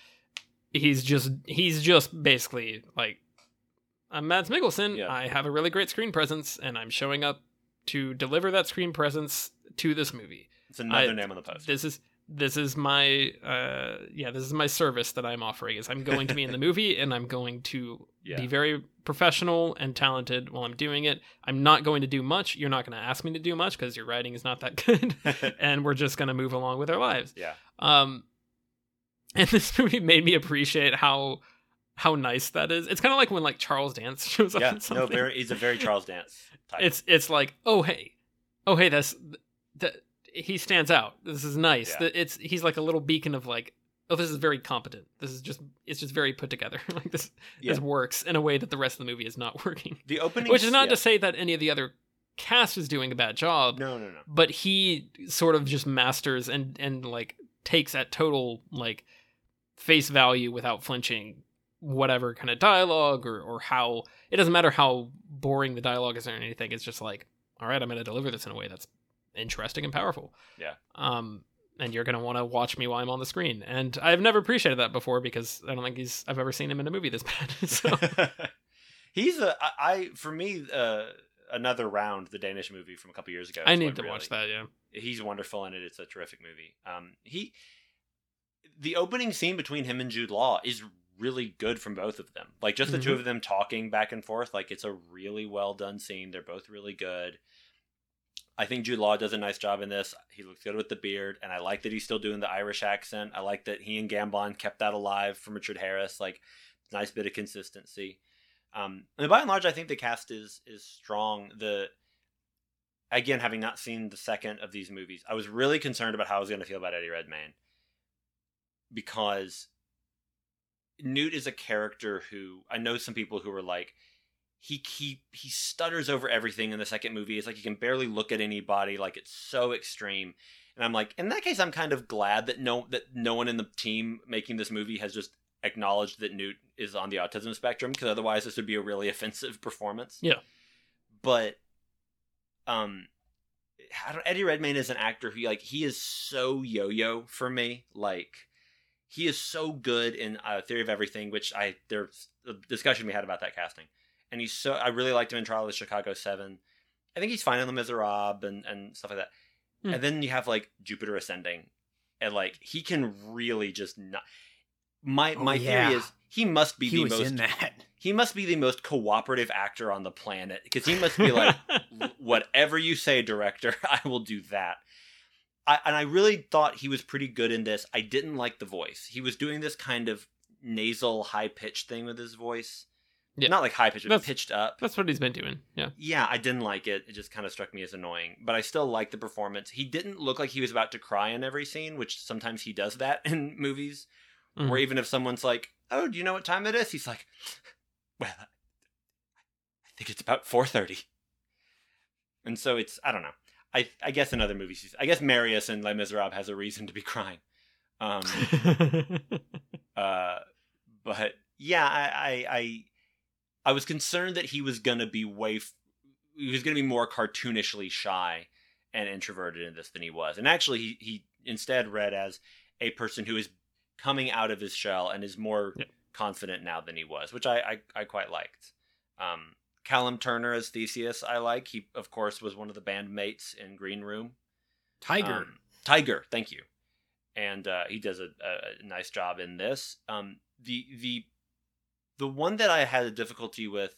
he's just he's just basically like I'm Mads Mikkelsen. Yeah. I have a really great screen presence, and I'm showing up to deliver that screen presence to this movie. It's another I- name on the poster. This is this is my uh yeah this is my service that I'm offering. Is I'm going to be in the <laughs> movie, and I'm going to Yeah. be very professional and talented while I'm doing it. I'm not going to do much. You're not going to ask me to do much because your writing is not that <laughs> good, <laughs> and we're just going to move along with our lives. yeah. Um, <laughs> and this movie made me appreciate how how nice that is. It's kind of like when like Charles Dance <laughs> shows up Yeah. No, very. He's a very Charles Dance type. it's it's like oh hey, oh hey that's that he stands out. This is nice. Yeah. That it's he's like a little beacon of like oh this is very competent. This is just it's just very put together. <laughs> like this Yeah. this works in a way that the rest of the movie is not working. the opening, Which is not yeah. to say that any of the other cast is doing a bad job No, no, no. but he sort of just masters and and like takes at total like face value without flinching whatever kind of dialogue or or how it doesn't matter how boring the dialogue is or anything it's just like all right i'm going to deliver this in a way that's interesting and powerful Yeah. um and you're going to want to watch me while i'm on the screen and i've never appreciated that before because i don't think he's i've ever seen him in a movie this <laughs> bad so <laughs> he's a i for me uh another round the Danish movie from a couple years ago. i need to really- watch that yeah He's wonderful in it. It's a terrific movie. Um, he the opening scene between him and Jude Law is really good from both of them. Like just the two Mhm. of them talking back and forth. Like it's a really well done scene. They're both really good. I think Jude Law does a nice job in this. He looks good with the beard, and I like that he's still doing the Irish accent. I like that he and Gambon kept that alive from Richard Harris. Like, nice bit of consistency. Um, and by and large, I think the cast is is strong. The again, having not seen the second of these movies, I was really concerned about how I was going to feel about Eddie Redmayne because Newt is a character who I know some people who are like he he he stutters over everything in the second movie. It's like he can barely look at anybody. Like it's so extreme. And I'm like, in that case, I'm kind of glad that no that no one in the team making this movie has just acknowledged that Newt is on the autism spectrum because otherwise this would be a really <laughs> offensive performance. Yeah. But um I don't Eddie Redmayne is an actor who like he is so yo-yo for me. Like he is so good in uh, Theory of Everything, which I there's a discussion we had about that casting, and he's so I really liked him in Trial of the Chicago Seven. I think he's fine in Les Miserables and and stuff like that. Hmm. And then you have like Jupiter Ascending, and like he can really just not. My Oh, my yeah. theory is he must be he the most he must be the most cooperative actor on the planet because he must be like <laughs> whatever you say director <laughs> i will do that I, and i really thought he was pretty good in this. I didn't like the voice. He was doing this kind of nasal high pitched thing with his voice. Yeah. not like high pitched but pitched up. That's what he's been doing. Yeah. yeah i didn't like it. It just kind of struck me as annoying. But i still liked the performance. He didn't look like he was about to cry in every scene which sometimes he does that <laughs> in movies. Mhm. or even if someone's like oh do you know what time it is? He's like well i think it's about 4.30 and so it's i don't know i i guess in other movies i guess marius in les miserables has a reason to be crying. Um <laughs> uh but yeah i i i, I was concerned that he was gonna be way f- he was gonna be more cartoonishly shy and introverted in this than he was. And actually he he instead read as a person who is coming out of his shell and is more confident now than he was which i i, I quite liked. Um callum turner as theseus i like he of course was one of the bandmates in green room Tiger. um, Tiger, thank you. And uh, he does a, a, nice job in this. Um, the the the one that I had a difficulty with,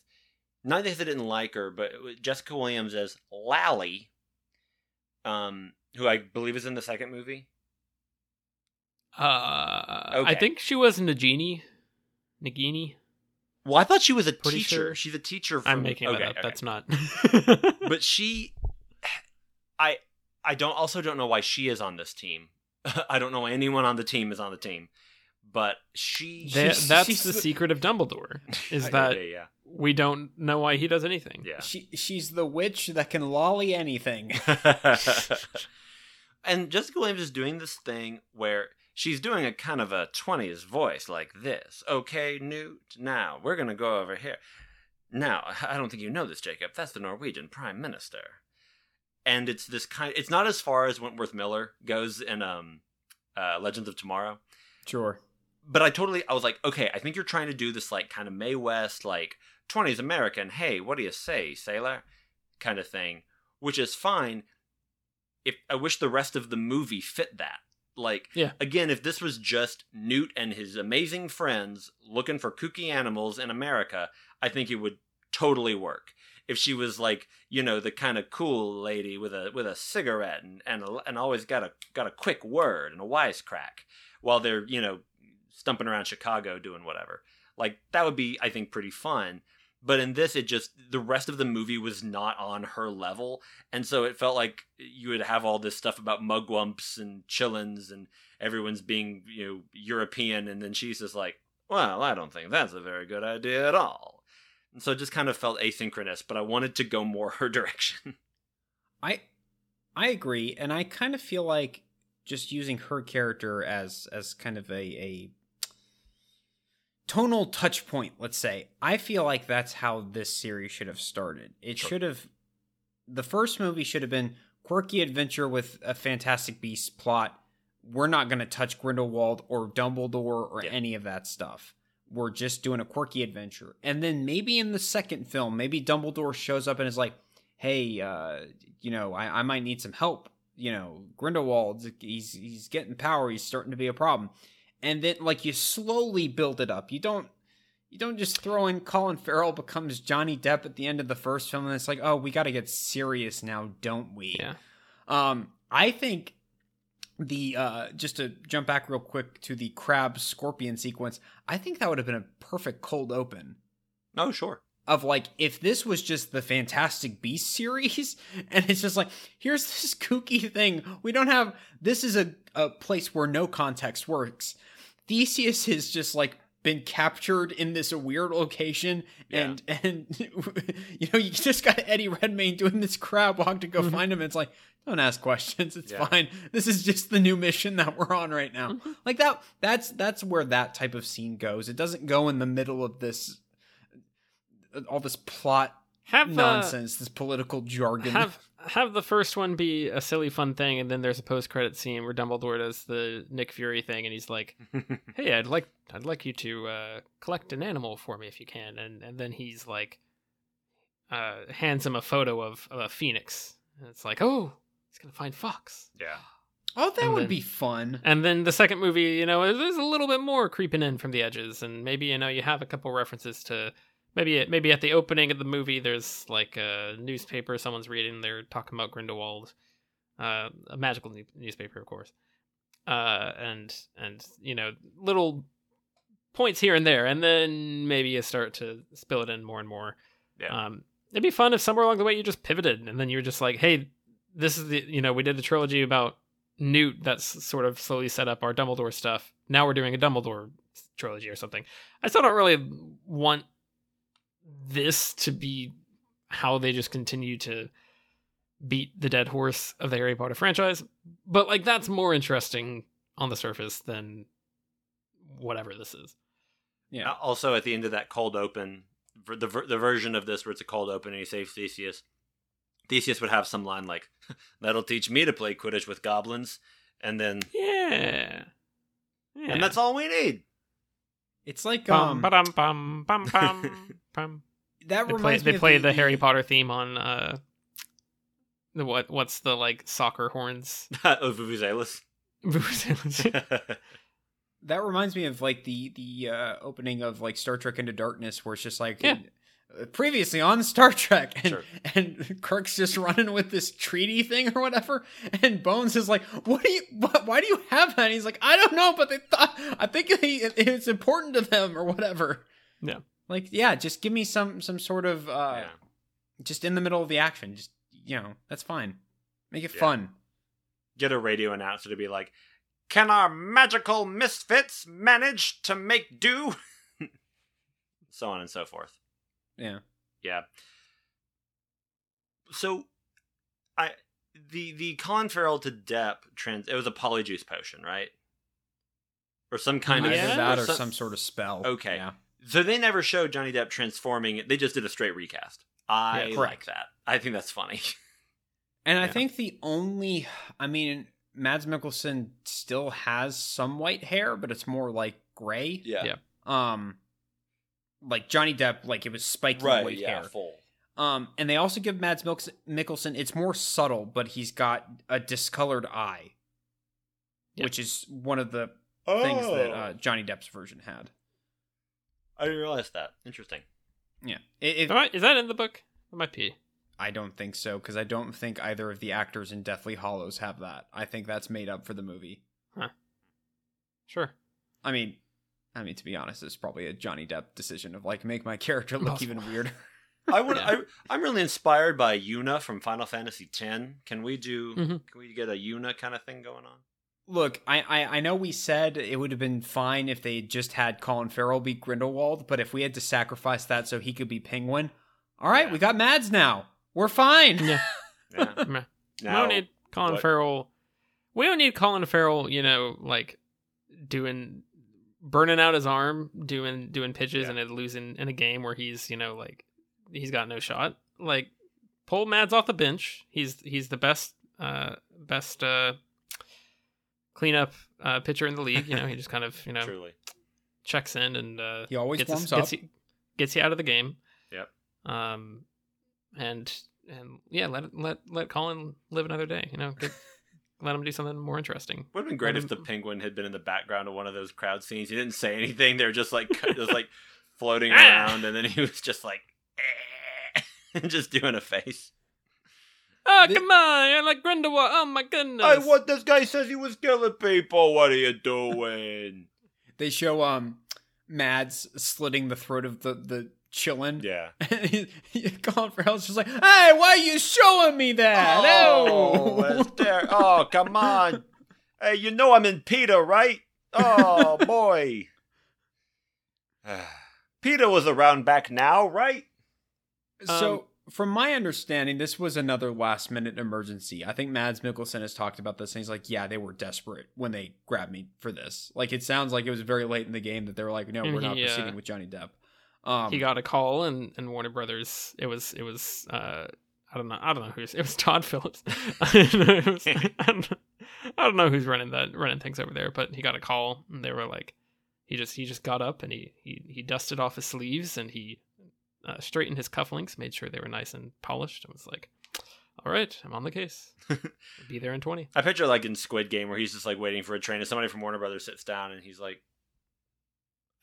not that I didn't like her, but Jessica Williams as Lally, um, who I believe is in the second movie. uh, I think she was Nagini. Nagini. Well, I thought she was a Pretty teacher. sure. She's a teacher. From, I'm making okay, that up. okay. That's not. <laughs> but she i i don't also don't know why she is on this team <laughs> i don't know why anyone on the team is on the team but she That- <laughs> She's- that's she's the the- secret of Dumbledore. Is I- that okay, yeah we don't know why he does anything. yeah She she's the witch that can lolly anything. and Jessica Williams is doing this thing where she's doing a kind of a 20s voice like this. Okay, Newt, now we're going to go over here. Now, I don't think you know this, Jacob. That's the Norwegian Prime Minister. And it's this kind it's not as far as Wentworth Miller goes in um uh, Legends of Tomorrow. Sure. But I totally I was like, okay, I think you're trying to do this like kind of Mae West like 20s American, hey, what do you say, sailor? kind of thing, which is fine. If I wish the rest of the movie fit that. Like Yeah. again, if this was just Newt and his amazing friends looking for kooky animals in America, I think it would totally work. If she was like, you know, the kind of cool lady with a with a cigarette and and, a, and always got a got a quick word and a wisecrack while they're, you know, stumping around Chicago doing whatever. Like that would be I think pretty fun. But in this it just the rest of the movie was not on her level and so it felt like you would have all this stuff about mugwumps and qilins and everyone's being, you know, European and then she's just like, "Well, I don't think that's a very good idea at all." And so it just kind of felt asynchronous, but I wanted to go more <laughs> her direction. I I agree, and I kind of feel like just using her character as as kind of a a tonal touch point, let's say. I feel like that's how this series should have started. It Sure. should have the first movie should have been quirky adventure with a fantastic beast plot. We're not going to touch Grindelwald or Dumbledore or Yeah. any of that stuff. We're just doing a quirky adventure. And then maybe in the second film, maybe Dumbledore shows up and is like, hey, uh, you know, I, I might need some help. You know, Grindelwald, he's he's getting power. He's starting to be a problem. And then like you slowly build it up. You don't you don't just throw in Colin Farrell becomes Johnny Depp at the end of the first film and it's like, oh, we got to get serious now, don't we? Yeah. Um, I think the uh, just to jump back real quick to the crab scorpion sequence, I think that would have been a perfect cold open oh, sure. of like if this was just the Fantastic Beast series <laughs> and it's just like here's this kooky thing we don't have this is a, a place where no context works Theseus has just like been captured in this weird location and <laughs> and you know you just got Eddie Redmayne doing this crab walk to go Mhm. find him it's like don't ask questions it's Yeah. fine this is just the new mission that we're on right now Mhm. like that that's that's where that type of scene goes it doesn't go in the middle of this all this plot have uh, nonsense, this political jargon. have have the first one be a silly fun thing, and then there's a post credit scene where Dumbledore does the Nick Fury thing, and he's like, <laughs> "Hey, I'd like I'd like you to uh, collect an animal for me if you can," and and then he's like, uh, hands him a photo of, of a phoenix, and it's like, "Oh, he's gonna find Fawkes." yeah. oh, that and would then- be fun. And then the second movie, you know, there's a little bit more creeping in from the edges, and maybe you know you have a couple references to maybe maybe at the opening of the movie there's like a newspaper someone's reading, they're talking about Grindelwald, uh, a magical new- newspaper, of course, uh, and and you know little points here and there, and then maybe you start to spill it in more and more. Yeah. Um, it'd be fun if somewhere along the way you just pivoted, and then you're just like, hey, this is the you know we did a trilogy about Newt that's sort of slowly set up our Dumbledore stuff. Now we're doing a Dumbledore trilogy or something. I still don't really want this to be how they just continue to beat the dead horse of the Harry Potter franchise, but like that's more interesting on the surface than whatever this is. Yeah. Uh, also, at the end of that cold open, the the version of this where it's a cold open and he saves Theseus, Theseus would have some line like, <laughs> "That'll teach me to play Quidditch with goblins," and then Yeah. yeah. and that's all we need. It's like um, ba-dum, bum bum <laughs> bum bum. that They play reminds they me of play the, Harry Potter theme on uh the what what's the like soccer horns? <laughs> oh, Vuvuzelas. <laughs> That reminds me of like the the uh, opening of like Star Trek Into Darkness, where it's just like Yeah. Previously on Star Trek, and Sure. and Kirk's just running with this treaty thing or whatever, and Bones is like, "What do you? What, why do you have that?" And he's like, "I don't know, but they thought I think he, it's important to them or whatever." Yeah. like yeah, just give me some some sort of uh, yeah. just in the middle of the action, just you know, that's fine. Make it Yeah. fun. Get a radio announcer to be like, "Can our magical misfits manage to make do?" <laughs> so on and so forth. Yeah. Yeah. So, I the the Colin Farrell to Depp trans it was a polyjuice potion, right? Or some kind of Either Yeah. that or some- some sort of spell. Okay. Yeah. So they never showed Johnny Depp transforming. They just did a straight recast. I Yeah, like that. I think that's funny. And I think the only, I mean, Mads Mikkelsen still has some white hair, but it's more like gray. Yeah. Yeah. Um, like Johnny Depp, like it was spiky white hair. full. Um, and they also give Mads Mils- Mikkelsen, it's more subtle, but he's got a discolored eye, Yeah. which is one of the Oh, things that uh, Johnny Depp's version had. I didn't realize that. Interesting. Yeah. It, it, I- is that in the book? It might be. I don't think so because I don't think either of the actors in Deathly Hallows have that. I think that's made up for the movie. Huh. Sure. I mean, I mean to be honest, it's probably a Johnny Depp decision of like make my character look Possible. even weirder. I would. <laughs> Yeah. I, I'm really inspired by Yuna from Final Fantasy X. Can we do? Mhm. Can we get a Yuna kind of thing going on? Look, I, I I know we said it would have been fine if they just had Colin Farrell be Grindelwald, but if we had to sacrifice that so he could be Penguin, all right, Yeah. we got Mads now. We're fine. Yeah. <laughs> Yeah. <laughs> Meh. we don't need Colin what- Farrell. We don't need Colin Farrell, you know, like doing burning out his arm, doing doing pitches Yeah. and then losing in a game where he's, you know, like he's got no shot. Like pull Mads off the bench. He's he's the best uh best uh cleanup uh pitcher in the league. You know, he just kind of, you <laughs> know, truly. checks in and uh He always gets, warms us, gets, up. you, gets you out of the game. Yep. Um, and and yeah, let let let Colin live another day. You know, get, let him do something more interesting. Would have been great Let if the penguin had been in the background of one of those crowd scenes. He didn't say anything. They're just like <laughs> just like floating Ah. around, and then he was just like <laughs> eh, just doing a face. Oh Thi- come on! I like Grindelwald. Oh my goodness! Hey, what? This guy says he was killing people. What are you doing? <laughs> They show um Mads slitting the throat of the the qilin. yeah. And <laughs> he, he, for help. just like, "Hey, why are you showing me that? Oh, Oh, there. oh, come on. Hey, you know I'm in Peter, right? Oh <laughs> boy. <sighs> Peter was around back now, right? So, Um, from my understanding, this was another last minute emergency. I think Mads Mikkelsen has talked about this, and he's like, "Yeah, they were desperate when they grabbed me for this. Like, it sounds like it was very late in the game that they were like, no, we're not he, uh, proceeding with Johnny Depp." Um, he got a call and, and Warner Brothers it was it was uh I don't know I don't know who's it was Todd Phillips. I don't know, it was- I don't know- I don't know who's running that running things over there but he got a call and they were like he just he just got up and he he, he dusted off his sleeves and he uh, straightened his cufflinks made sure they were nice and polished and was like all right I'm on the case. <laughs> Be there in 20 I picture like in Squid Game where he's just like waiting for a train and somebody from Warner Brothers sits down and he's like,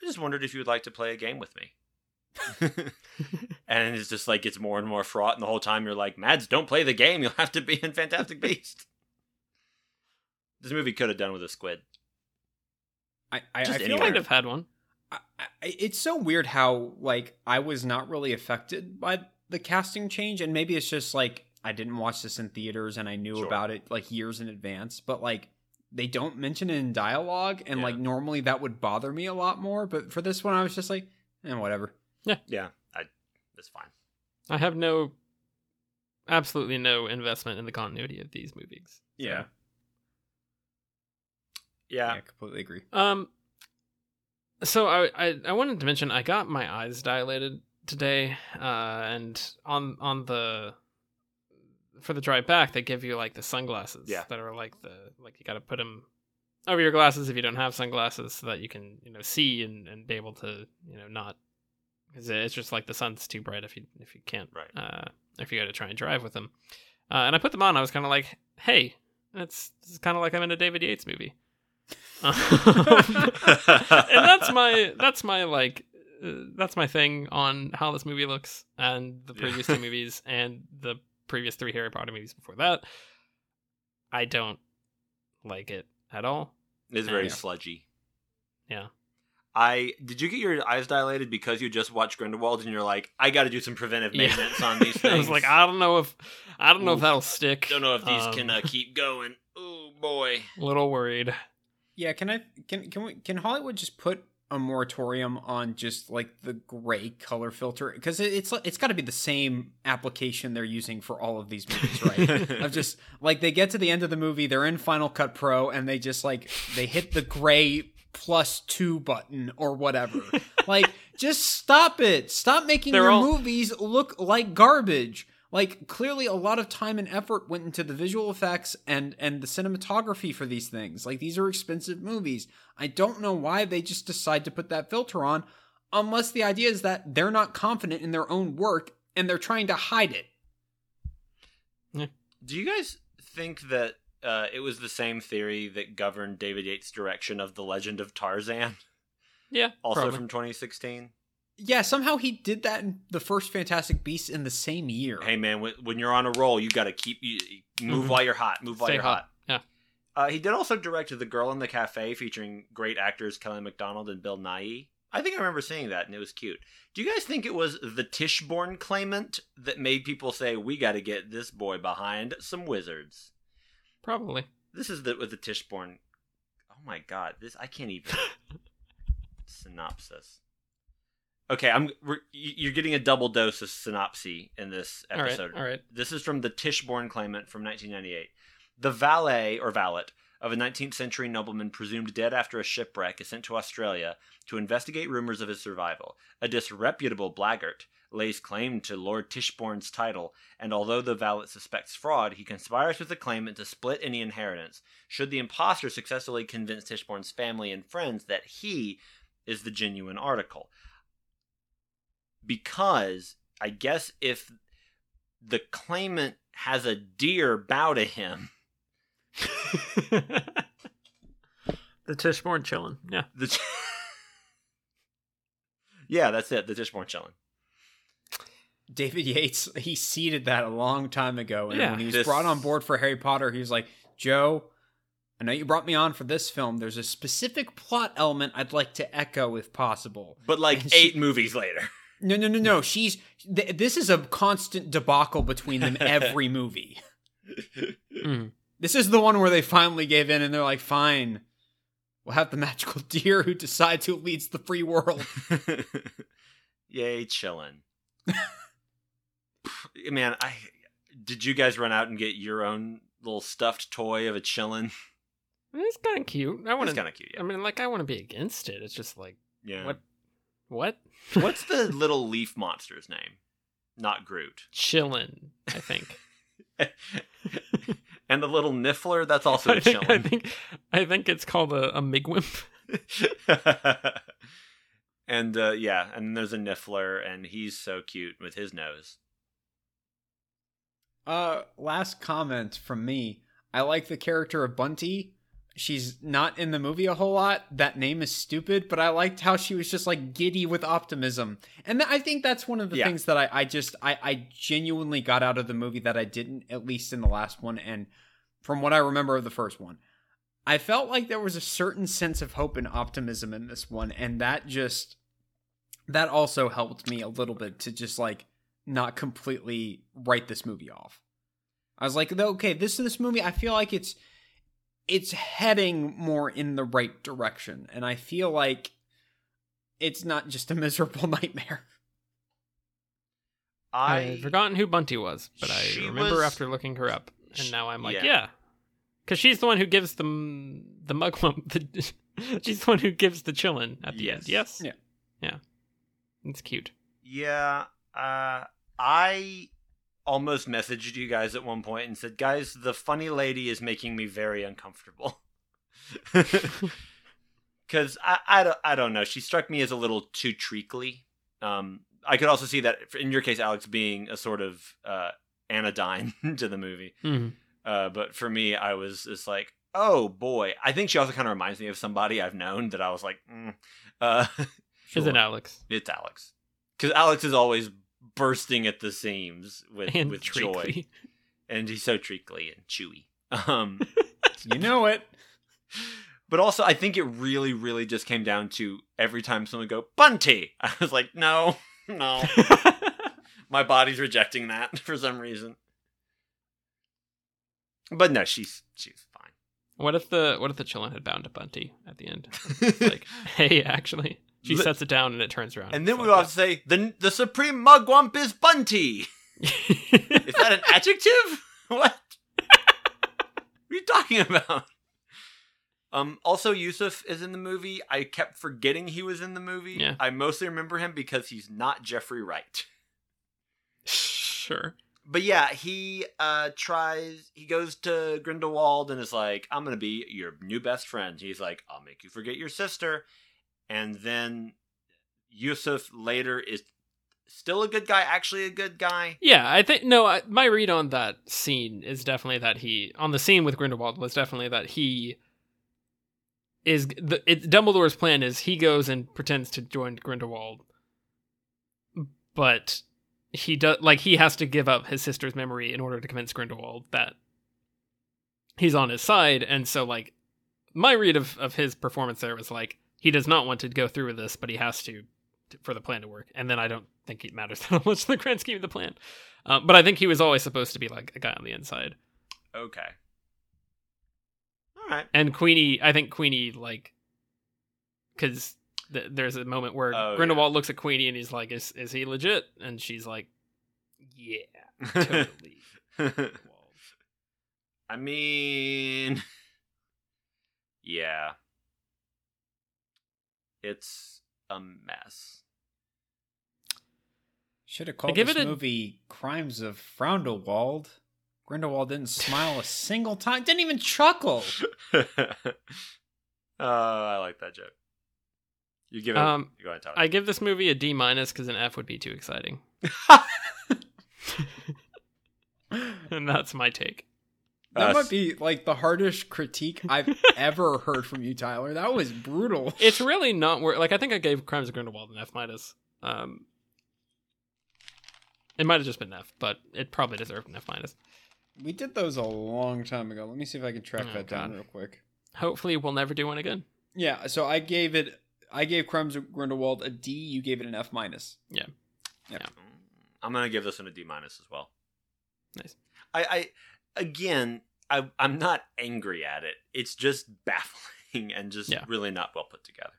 I just wondered if you would like to play a game with me. <laughs> and it's just like gets more and more fraught, and the whole time you're like, Mads, don't play the game. You'll have to be in Fantastic <laughs> Beast. this movie could have done with a squid. I, I, Just I feel anywhere. might like have had one I, I, it's so weird how like I was not really affected by the casting change, and maybe it's just like I didn't watch this in theaters and I knew Sure. about it like years in advance, but like they don't mention it in dialogue, and Yeah. like normally that would bother me a lot more, but for this one I was just like, eh, whatever. Yeah, I, that's fine. I have no absolutely no investment in the continuity of these movies Yeah. yeah, Yeah. completely agree. Um. So I, I I wanted to mention I got my eyes dilated today, uh, and on on the for the drive back they give you like the sunglasses Yeah. that are like the like you got to put them over your glasses if you don't have sunglasses so that you can you know see and, and be able to you know not because it's just like the sun's too bright if you if you can't Right. uh if you got to try and drive with them uh, and I put them on I was kind of like hey it's it's kind of like I'm in a David Yates movie <laughs> and that's my that's my like uh, that's my thing on how this movie looks and the Yeah. previous two <laughs> movies and the previous three Harry Potter movies before that. I don't like it at all. It's very Yeah. sludgy. Yeah. I did you get your eyes dilated because you just watched Grindelwald and you're like, I got to do some preventive Yeah. maintenance on <laughs> these things. I was like, I don't know if I don't know if that'll stick. don't know if these Um, can uh, keep going. Oh boy. a <laughs> little worried. Yeah, can I can can we can Hollywood just put a moratorium on just like the gray color filter because it, it's it's got to be the same application they're using for all of these movies, right? <laughs> of just like they get to the end of the movie, they're in Final Cut Pro, and they just like they hit the gray plus two button or whatever. <laughs> like, just stop it. Stop making They're your all- movies look like garbage. Like, clearly, a lot of time and effort went into the visual effects and and the cinematography for these things. Like, these are expensive movies. I don't know why they just decide to put that filter on, unless the idea is that they're not confident in their own work and they're trying to hide it. Do you guys think that uh, it was the same theory that governed David Yates' direction of The Legend of Tarzan, Yeah, <laughs> also probably. from 2016? Yeah, somehow he did that in the first Fantastic Beasts in the same year. Hey man, when, when you're on a roll, you got to keep you you move Mhm. while you're hot. Move while Stay you're hot. hot. Yeah. Uh, he did also direct The Girl in the Cafe, featuring great actors Kelly MacDonald and Bill Nighy. I think I remember seeing that, and it was cute. Do you guys think it was the Tichborne claimant that made people say, "We got to get this boy behind some wizards"? Probably. This is the with the Tichborne. Oh my god, this I can't even <laughs> synopsis. Okay, I'm. We're, you're getting a double dose of synopsis in this episode. All right, all right. This is from the Tichborne claimant from 1998. The valet or valet of a 19th century nobleman presumed dead after a shipwreck is sent to Australia to investigate rumors of his survival. A disreputable blackguard lays claim to Lord Tichborne's title, and although the valet suspects fraud, he conspires with the claimant to split any inheritance. Should the impostor successfully convince Tichborne's family and friends that he is the genuine article? Because I guess if the claimant has a deer bow to him, <laughs> the Tichborne qilin. Yeah. the <laughs> yeah, that's it. The Tichborne qilin. David Yates, he seeded that a long time ago. And Yeah. when he was This- brought on board for Harry Potter, he was like, Jo, I know you brought me on for this film. There's a specific plot element I'd like to echo if possible. But like And she- eight movies later. <laughs> No, no, no, no. She's. Th- this is a constant debacle between them every <laughs> movie. Mm. This is the one where they finally gave in and they're like, fine. We'll have the magical <laughs> deer who decides who leads the free world. Yay, qilin. Man, I did you guys run out and get your own little stuffed toy of a qilin? It's kind of cute. I want It's to. kind of cute. Yeah. I mean, like, I want to be against it. It's just like, yeah. what? What? What's the <laughs> little leaf monster's name? Not Groot. Chillin, I think. <laughs> and the little niffler, that's also I think, I think I think it's called a, a migwimp. <laughs> and uh, yeah, and there's a niffler, and he's so cute with his nose. Uh, last comment from me. I like the character of Bunty. She's not in the movie a whole lot. That name is stupid, but I liked how she was just like giddy with optimism. And th- I think that's one of the Yeah. things that I, I just, I, I genuinely got out of the movie that I didn't, at least in the last one. And from what I remember of the first one, I felt like there was a certain sense of hope and optimism in this one. And that just, that also helped me a little bit to just like not completely write this movie off. I was like, okay, this this movie, I feel like it's it's heading more in the right direction, and I feel like it's not just a <laughs> miserable nightmare. I I had forgotten who Bunty was, but I remember was- after looking her up, and now I'm like, yeah. yeah, because she's the one who gives them the mugwump. <laughs> The, she's the one who gives the qilin at the end. Yes. Yes. Yeah. Yeah. It's cute. Yeah, uh, I almost messaged you guys at one point and said, "Guys, the funny lady is making me very uncomfortable." <laughs> Because I, I, don't, I don't know. She struck me as a little too treacly. Um, I could also see that in your case, Alex, being a sort of uh, anodyne <laughs> to the movie. Mhm. Uh, but for me, I was just like, oh boy. I think she also kind of reminds me of somebody I've known that I was like, mm. uh, <laughs> Is it. Alex? It's Alex. Because Alex is always bursting at the seams with, And with joy. And he's so treacly and chewy. <laughs> Um, <laughs> you know it. but also, I think it really, really just came down to every time someone would go, Bunty! <laughs> I was like, no, no. My body's rejecting that for some reason. But no, she's she's fine. What if the what if the qilin had bound to Bunty at the end? Like, hey, actually, she sets it down and it turns around. And then we have to say, the, the supreme mugwump is Bunty! <laughs> Is that an adjective? <laughs> What? what are you talking about? Um, also, Yusuf is in the movie. I kept forgetting he was in the movie. Yeah. I mostly remember him because he's not Jeffrey Wright. sure. But yeah, he uh tries. He goes to Grindelwald and is like, "I'm gonna be your new best friend." He's like, "I'll make you forget your sister," and then Yusuf later is still a good guy. Actually, a good guy. Yeah, I think no. I, my read on that scene is definitely that he on the scene with Grindelwald was definitely that he is the it, Dumbledore's plan is he goes and pretends to join Grindelwald, but he does like he has to give up his sister's memory in order to convince Grindelwald that he's on his side, and so like my read of of his performance there was like he does not want to go through with this, but he has to to- for the plan to work. And then I don't think it matters <laughs> that much in the grand scheme of the plan. Um, but I think he was always supposed to be like a guy on the inside. Okay. All right. And Queenie, I think Queenie like because th- there's a moment where Oh, Grindelwald looks at Queenie and he's like, "Is is he legit?" And she's like, "Yeah, <laughs> totally." I mean, <laughs> yeah, it's a mess. Should have called give this it a- movie "Crimes of Frowndelwald." Grindelwald didn't smile a single time. Didn't even chuckle. uh, <laughs> I like that joke. You give it. Um, go ahead, Tyler. I give this movie a D minus because an F would be too exciting, <laughs> <laughs> and that's my take. That Uh, might be like the hardest critique I've <laughs> ever heard from you, Tyler. That was brutal. It's really not worth. Like I think I gave Crimes of Grindelwald an F minus. Um, it might have just been F, but it probably deserved an F minus. We did those a long time ago. Let me see if I can track Oh, that down real quick. Hopefully, we'll never do one again. Yeah, so I gave it. I gave Crimes of Grindelwald a D. You gave it an F minus. Yeah. I'm gonna give this one a D minus as well. Nice. I, I again, I, I'm not angry at it. It's just baffling <laughs> and just Yeah. really not well put together.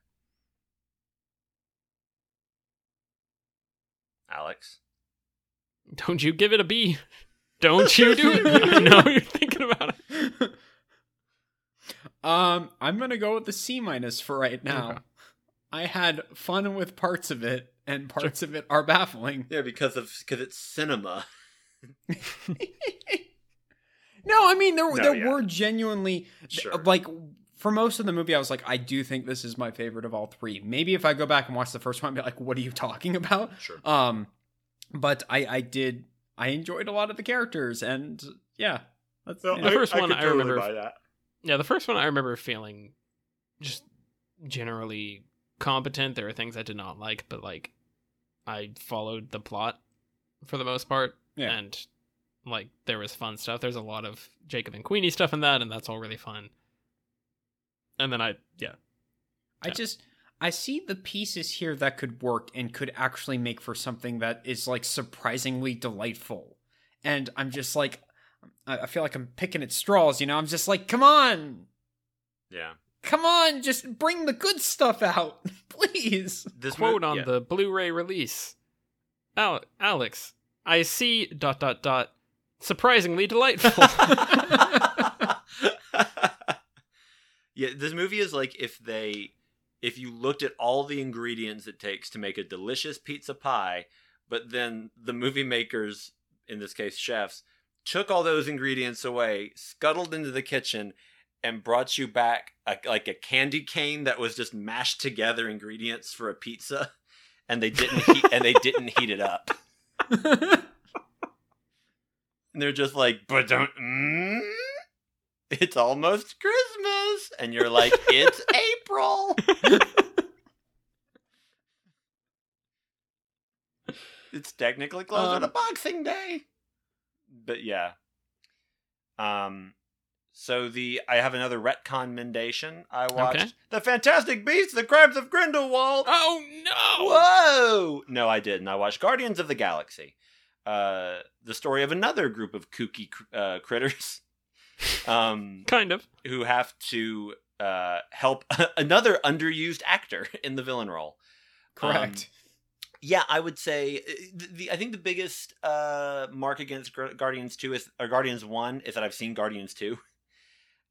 Alex, Don't you give it a B? Don't you do it? <laughs> I know you're thinking about it. <laughs> um, I'm gonna go with the C minus for right now. Okay. I had fun with parts of it, and parts of it are baffling. Yeah, because of because it's cinema. No, I mean there No, there yeah. were genuinely Sure. like for most of the movie, I was like, I do think this is my favorite of all three. Maybe if I go back and watch the first one, I'd be like, what are you talking about? Sure. Um, but I I did I enjoyed a lot of the characters, and yeah, that's No, The know. first one could I totally remember- buy that. Yeah, the first one I remember feeling just generally competent. There are things I did not like, but like I followed the plot for the most part. Yeah. And like there was fun stuff. There's a lot of Jacob and Queenie stuff in that, and that's all really fun. And then I yeah. I just I see the pieces here that could work and could actually make for something that is like surprisingly delightful. And I'm just like I I feel like I'm picking at straws, you know? I'm just like, come on. Yeah. Come on, just bring the good stuff out, <laughs> please. This quote mo- on yeah. the Blu-ray release. Al- Alex, I see dot dot dot surprisingly delightful. <laughs> <laughs> yeah, this movie is like if they if you looked at all the ingredients it takes to make a delicious pizza pie, but then the movie makers, in this case chefs, took all those ingredients away, scuttled into the kitchen, and brought you back a, like a candy cane that was just mashed together ingredients for a pizza, and they didn't heat, and they didn't heat it up. <laughs> And they're just like, but don't. Mm, it's almost Christmas, and you're like, <laughs> it's April. it's technically closer to Um, Boxing Day, but yeah. Um, so the I have another retcon mendation. I watched Okay. the Fantastic Beasts: The Crimes of Grindelwald. oh no! Whoa! No, I didn't. I watched Guardians of the Galaxy. Uh, the story of another group of kooky cr- uh, critters <laughs> um, Kind of. who have to uh, help <laughs> another underused actor in the villain role. Correct. Yeah, I would say uh, the, the I think the biggest uh, mark against Guardians Two is or Guardians One is that I've seen Guardians Two,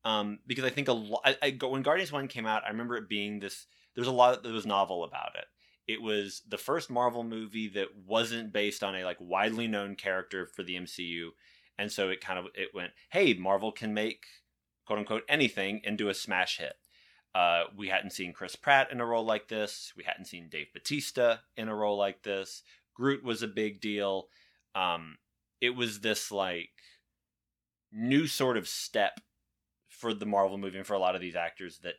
um, because I think a lot. When Guardians One came out, I remember it being this. There's a lot that was novel about it. It was the first Marvel movie that wasn't based on a like widely known character for the MCU, and so it kind of it went, hey, Marvel can make quote unquote anything and do a smash hit. Uh, we hadn't seen Chris Pratt in a role like this. We hadn't seen Dave Bautista in a role like this. Groot was a big deal. Um, it was this like new sort of step for the Marvel movie and for a lot of these actors that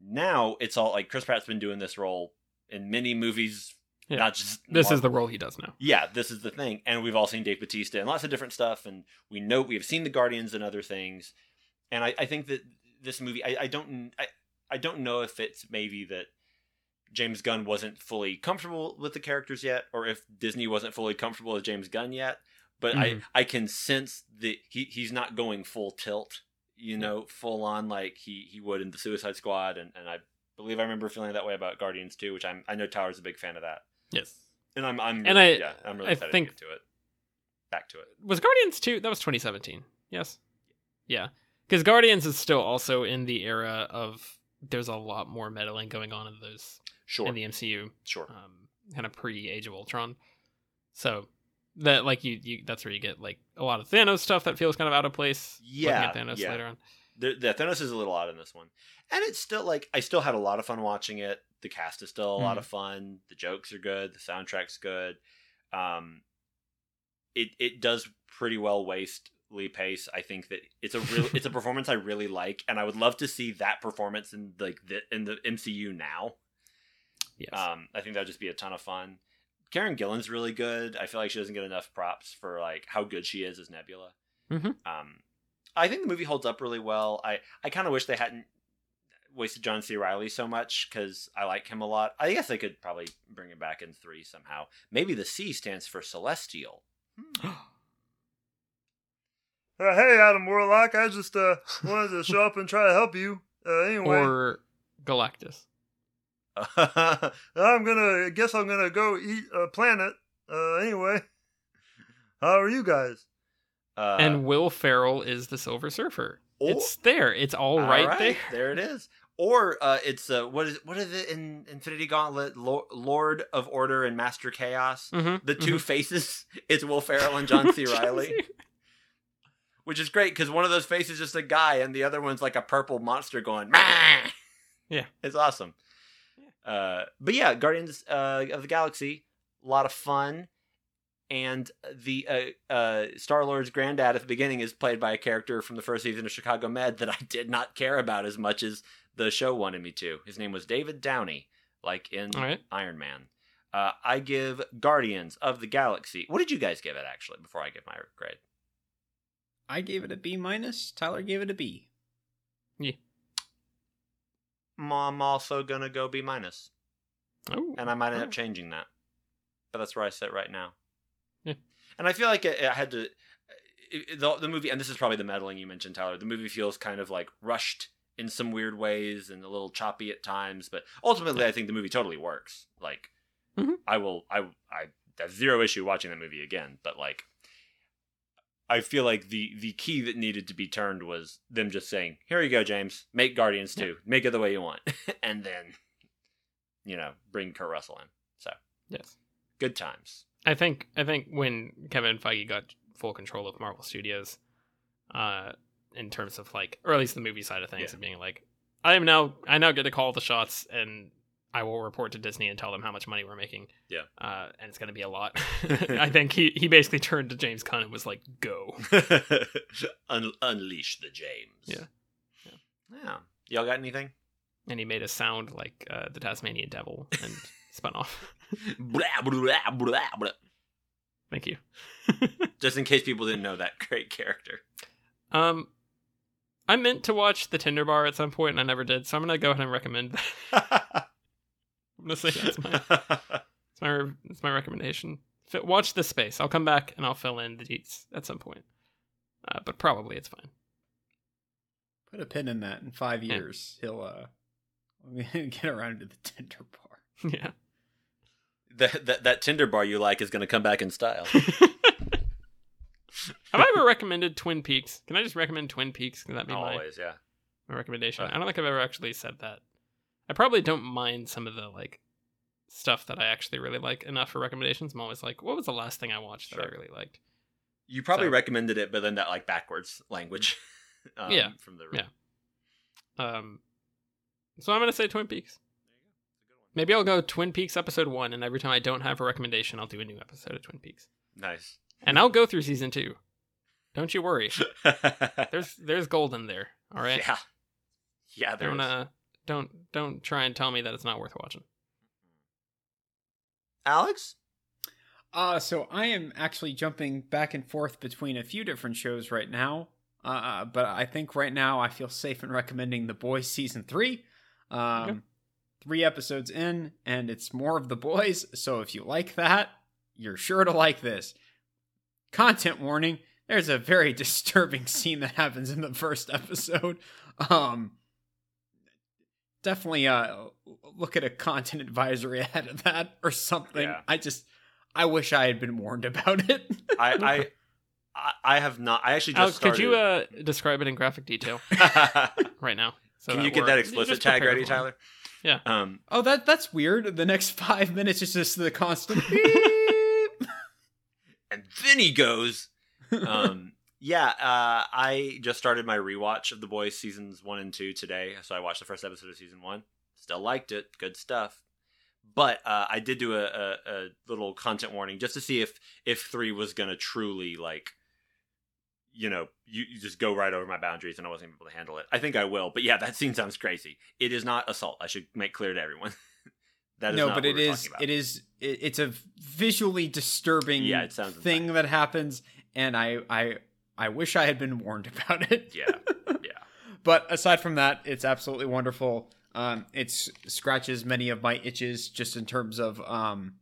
now it's all like Chris Pratt's been doing this role in many movies, Yeah. not just This is the role he does now. yeah, this is the thing. And we've all seen Dave Bautista and lots of different stuff, and we know we have seen the Guardians and other things. And I, I think that this movie, I, I don't, I, I don't know if it's maybe that James Gunn wasn't fully comfortable with the characters yet, or if Disney wasn't fully comfortable with James Gunn yet. But Mhm. I, I can sense that he, he's not going full tilt, you know, full on like he, he would in the Suicide Squad, and, and I believe I remember feeling that way about Guardians too, which I'm I know Tyler's a big fan of that. Yes. And I'm I'm And really- I- yeah, I'm really I excited think- to get to it. Back to it. Was Guardians 2? That was 2017. Yes. Yeah. Because Guardians is still also in the era of there's a lot more meddling going on in those Sure. in the MCU, sure. um, kind of pre Age of Ultron. So that like you, you that's where you get like a lot of Thanos stuff that feels kind of out of place. looking Yeah, at Thanos yeah. later on. The, the Thanos is a little odd in this one. And it's still like I still had a lot of fun watching it. The cast is still a lot Mhm. of fun. The jokes are good. The soundtrack's good. Um it it does pretty well waste Lee Pace. I think that it's a real it's a <laughs> performance I really like and I would love to see that performance in like the in the MCU now. Yes. Um, I think that'd just be a ton of fun. Karen Gillan's really good. I feel like she doesn't get enough props for like how good she is as Nebula. Mhm. Um, I think the movie holds up really well. I I kind of wish they hadn't wasted John C. Reilly so much because I like him a lot. I guess they could probably bring him back in three somehow. Maybe the C stands for Celestial. <gasps> Uh, hey, Adam Warlock, I just uh, <laughs> wanted to show up and try to help you. Uh, anyway, or Galactus. <laughs> I'm gonna I guess I'm gonna go eat a planet. Uh, anyway, how are you guys? Uh, and Will Ferrell is the Silver Surfer. oh, It's there. It's all all right, there. There it is. or uh, it's uh, what is what is it in Infinity Gauntlet? Lord of Order and Master Chaos. Mhm, The 2 mhm. faces. <laughs> It's Will Ferrell and <laughs> John C. Reilly, which is great because one of those faces is just a guy, and the other one's like a purple monster going. "Meh." Yeah. it's awesome. Uh, but yeah, Guardians uh, of the Galaxy, a lot of fun. And the uh, uh, Star Lord's granddad at the beginning is played by a character from the first season of Chicago Med that I did not care about as much as the show wanted me to. His name was David Downey, like in All right. Iron Man. Uh, I give Guardians of the Galaxy. What did you guys give it actually? Before I give my grade, I gave it a B minus. Tyler gave it a B. Yeah. I'm also gonna go B minus, Oh, and I might end Oh. up changing that. But that's where I sit right now. Yeah. And I feel like I I had to. it- The, the movie, and this is probably the meddling you mentioned, Tyler. The movie feels kind of like rushed in some weird ways and a little choppy at times, but ultimately, I think the movie totally works. Like, Mhm. I will, I, I have zero issue watching that movie again, but like, I feel like the the key that needed to be turned was them just saying, "Here you go, James. Make Guardians too. Make it the way you want," <laughs> and then, you know, bring Kurt Russell in. So yes. good times. I think I think when Kevin Feige got full control of Marvel Studios, uh, in terms of like, or at least the movie side of things, Yeah. of being like, I am now I now get to call the shots, and I will report to Disney and tell them how much money we're making. Yeah. uh, and it's going to be a lot. <laughs> <laughs> I think he he basically turned to James Gunn and was like, "Go." <laughs> Un- unleash the James. Yeah. Yeah. Y'all got anything? and he made a sound like uh, the Tasmanian Devil and spun off. Blah, blah, blah, blah. Thank you. <laughs> Just in case people didn't know that great character. Um, I meant to watch the Tender Bar at some point, and I never did. So I'm gonna go ahead and recommend that. <laughs> I'm gonna say that's my <laughs> that's my that's my recommendation. Watch this space. I'll come back and I'll fill in the deets at some point. Uh, but probably it's fine. Put a pin in that. In five Yeah. years, he'll uh get around to the Tender Bar. yeah. That, that that Tender Bar you like is going to come back in style. <laughs> Have I ever recommended Twin Peaks? Can I just recommend Twin Peaks? Can that be my, Always, yeah. my recommendation? Uh. I don't think I've ever actually said that. I probably don't mind some of the like stuff that I actually really like enough for recommendations. I'm always like, what was the last thing I watched that I really liked? You probably So- recommended it, but then that like backwards language. <laughs> um, Yeah. From the Yeah. Um, so I'm gonna say Twin Peaks. Maybe I'll go Twin Peaks episode one, and every time I don't have a recommendation, I'll do a new episode of Twin Peaks, Nice. and I'll go through season two. Don't you worry. <laughs> There's there's gold in there. All right. Yeah. Yeah, there don't is. uh don't don't try and tell me that it's not worth watching. Alex? Uh, so I am actually jumping back and forth between a few different shows right now. Uh, but I think right now I feel safe in recommending The Boys season three. Um, Okay. Three episodes in, and it's more of The Boys. So if you like that, you're sure to like this. Content warning: There's a very <laughs> disturbing scene that happens in the first episode. Um, definitely uh look at a content advisory <laughs> ahead of that or something. Yeah. I just I wish I had been warned about it. <laughs> I, I I I have not. I actually just Alex, started. could you uh describe it in graphic detail right now? So Can you get we're- that explicit tag ready, everyone. Tyler? Yeah. Um, oh, that that's weird. The next <laughs> five minutes is just the constant <laughs> beep. and then he goes. Um, yeah, uh, I just started my rewatch of The Boys seasons one and two today, so I watched the first episode of season one. Still liked it, good stuff. But uh, I did do a, a, a little content warning just to see if if three was gonna truly like, you know, you, you just go right over my boundaries, and I wasn't able to handle it. I think I will, but yeah, that scene sounds crazy. It is not assault. I should make clear to everyone. <laughs> that is no, not but it is it is it, it's a visually disturbing Yeah, it sounds thing that happens, and I I I wish I had been warned about it. Yeah, <laughs> yeah. But aside from that, it's absolutely wonderful. Um, it scratches many of my itches just in terms of um,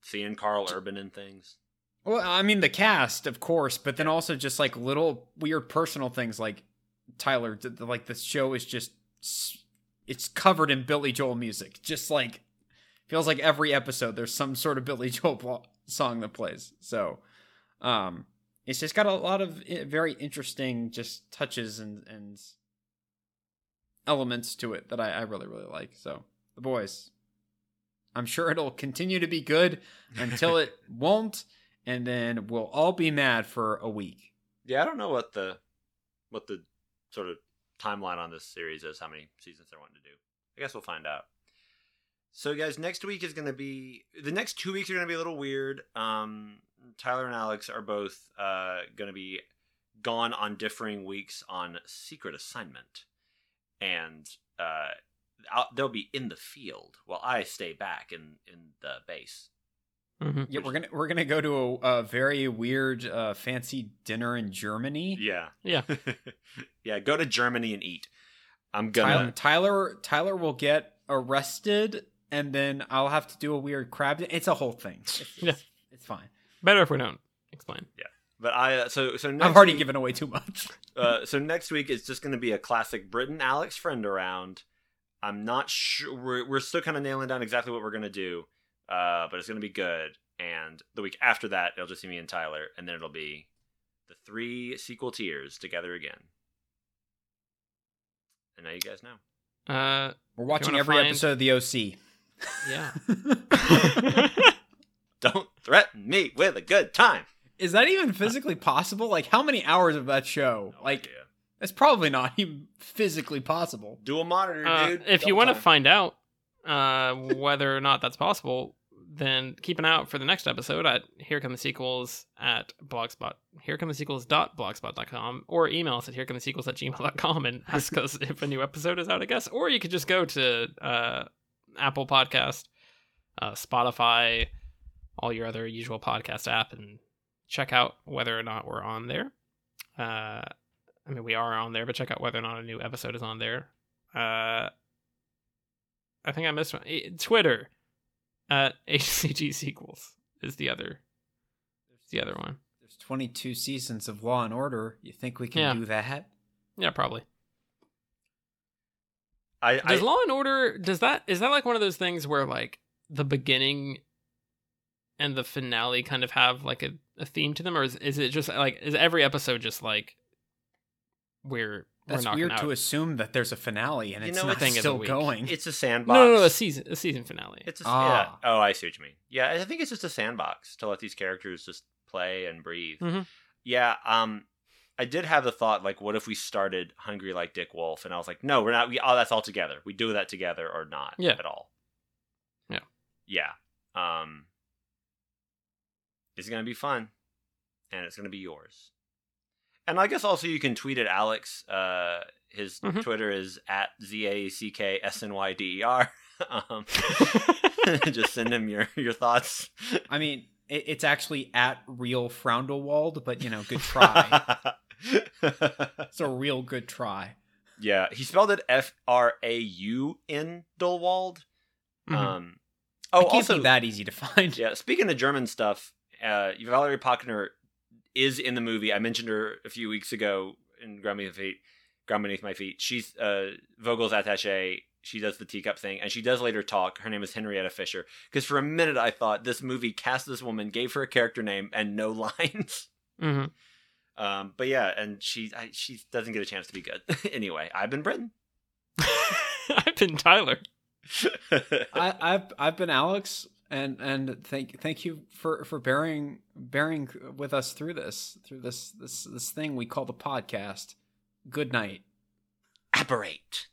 Seeing Karl Urban and things. Well, I mean the cast, of course, but then also just like little weird personal things, like Tyler. Like the show is just it's covered in Billy Joel music. Just like feels like every episode there's some sort of Billy <laughs> Joel song that plays. So, um, it's just got a lot of very interesting just touches and and elements to it that I, I really really like. So the boys, I'm sure it'll continue to be good <laughs> until it won't, and then we'll all be mad for a week. Yeah, I don't know what the what the sort of timeline on this series is, how many seasons they're wanting to do. I guess we'll find out. So guys, next week is going to be the next 2 weeks are going to be a little weird. Um Tyler and Alex are both uh going to be gone on differing weeks on secret assignment. And uh I'll, they'll be in the field while I stay back in in the base. Hmm Yeah, we're gonna we're gonna go to a, a very weird uh, fancy dinner in Germany. Yeah. Yeah. <laughs> yeah, go to Germany and eat. I'm gonna Tyler Tyler will get arrested, and then I'll have to do a weird crab. It's a whole thing. It's, it's, Yeah. it's fine. Better if we don't explain. Yeah, but I uh, so so next I've already week- given away too much. <laughs> Uh, so next week is just going to be a classic Britain Alex friend around. I'm not sure. We're, we're still kind of nailing down exactly what we're going to do, uh, but it's going to be good. And the week after that, it'll just be me and Tyler, and then it'll be the three sequel tiers together again. And now you guys know. Uh, We're watching every find- episode of the OC. yeah. <laughs> Don't threaten me with a good time. Is that even physically possible? Like, how many hours of that show? No like, idea. it's probably not even physically possible. Do a monitor, Uh, dude. if you want to find out uh, whether or not that's possible, then keep an eye out for the next episode at Here Come the Sequels at Blogspot. Here Come the Sequels dot blogspot.com or email us at Here Come the Sequels at gmail.com and <laughs> ask us if a new episode is out, I guess. Or you could just go to uh, Apple Podcast, uh, Spotify, all your other usual podcast app and check out whether or not we're on there. Uh, I mean, we are on there, but check out whether or not a new episode is on there. Uh, I think I missed one. Eh, Twitter <laughs> at HCG sequels is the other. There's the other one. There's 22 seasons of Law and Order. You think we can Yeah. do that? Yeah, probably. I, I Does Law and Order does that is that like one of those things where like the beginning and the finale kind of have like a, a theme to them, or is, is it just like is every episode just like we're That's we're weird out? to assume that there's a finale and You it's know, not it's- Thing of the still going. it's a sandbox. no, no, no, a season a season finale. It's a, Ah. yeah. Oh, I see what you mean. Yeah, I think it's just a sandbox to let these characters just play and breathe. Mhm. Yeah. Um, I did have the thought like, what if we started Hungry like Dick Wolf? And I was like, no, we're not. We oh, that's all together. We do that together or not Yeah. at all. Yeah. Yeah. Um, it's gonna be fun, and it's gonna be yours. And I guess also you can tweet at Alex. Uh, his Mhm. Twitter is at z a c k s n y d e r. <laughs> Um, <laughs> <laughs> just send him your your thoughts. I mean, it, it's actually at real Froundelwald, but you know, good try. it's a real good try. yeah, he spelled it F R A U N Dulwald. Mhm. Um, Oh, oh, it can't also be that easy to find. yeah. Speaking of German stuff, uh, Valerie Pachner is in the movie. I mentioned her a few weeks ago in Ground Beneath My Feet. Ground Beneath My Feet. She's uh, Vogel's attaché. She does the teacup thing, and she does later talk. Her name is Henrietta Fischer. Because for a minute I thought this movie cast this woman, gave her a character name and no <laughs> lines. Mhm. Um, but yeah, and she I, she doesn't get a chance to be good. <laughs> anyway, I've been Britain. <laughs> I've been Tyler. I, I've I've been Alex, and and thank thank you for for bearing bearing with us through this through this this this thing we call the podcast. Good night. Apparate.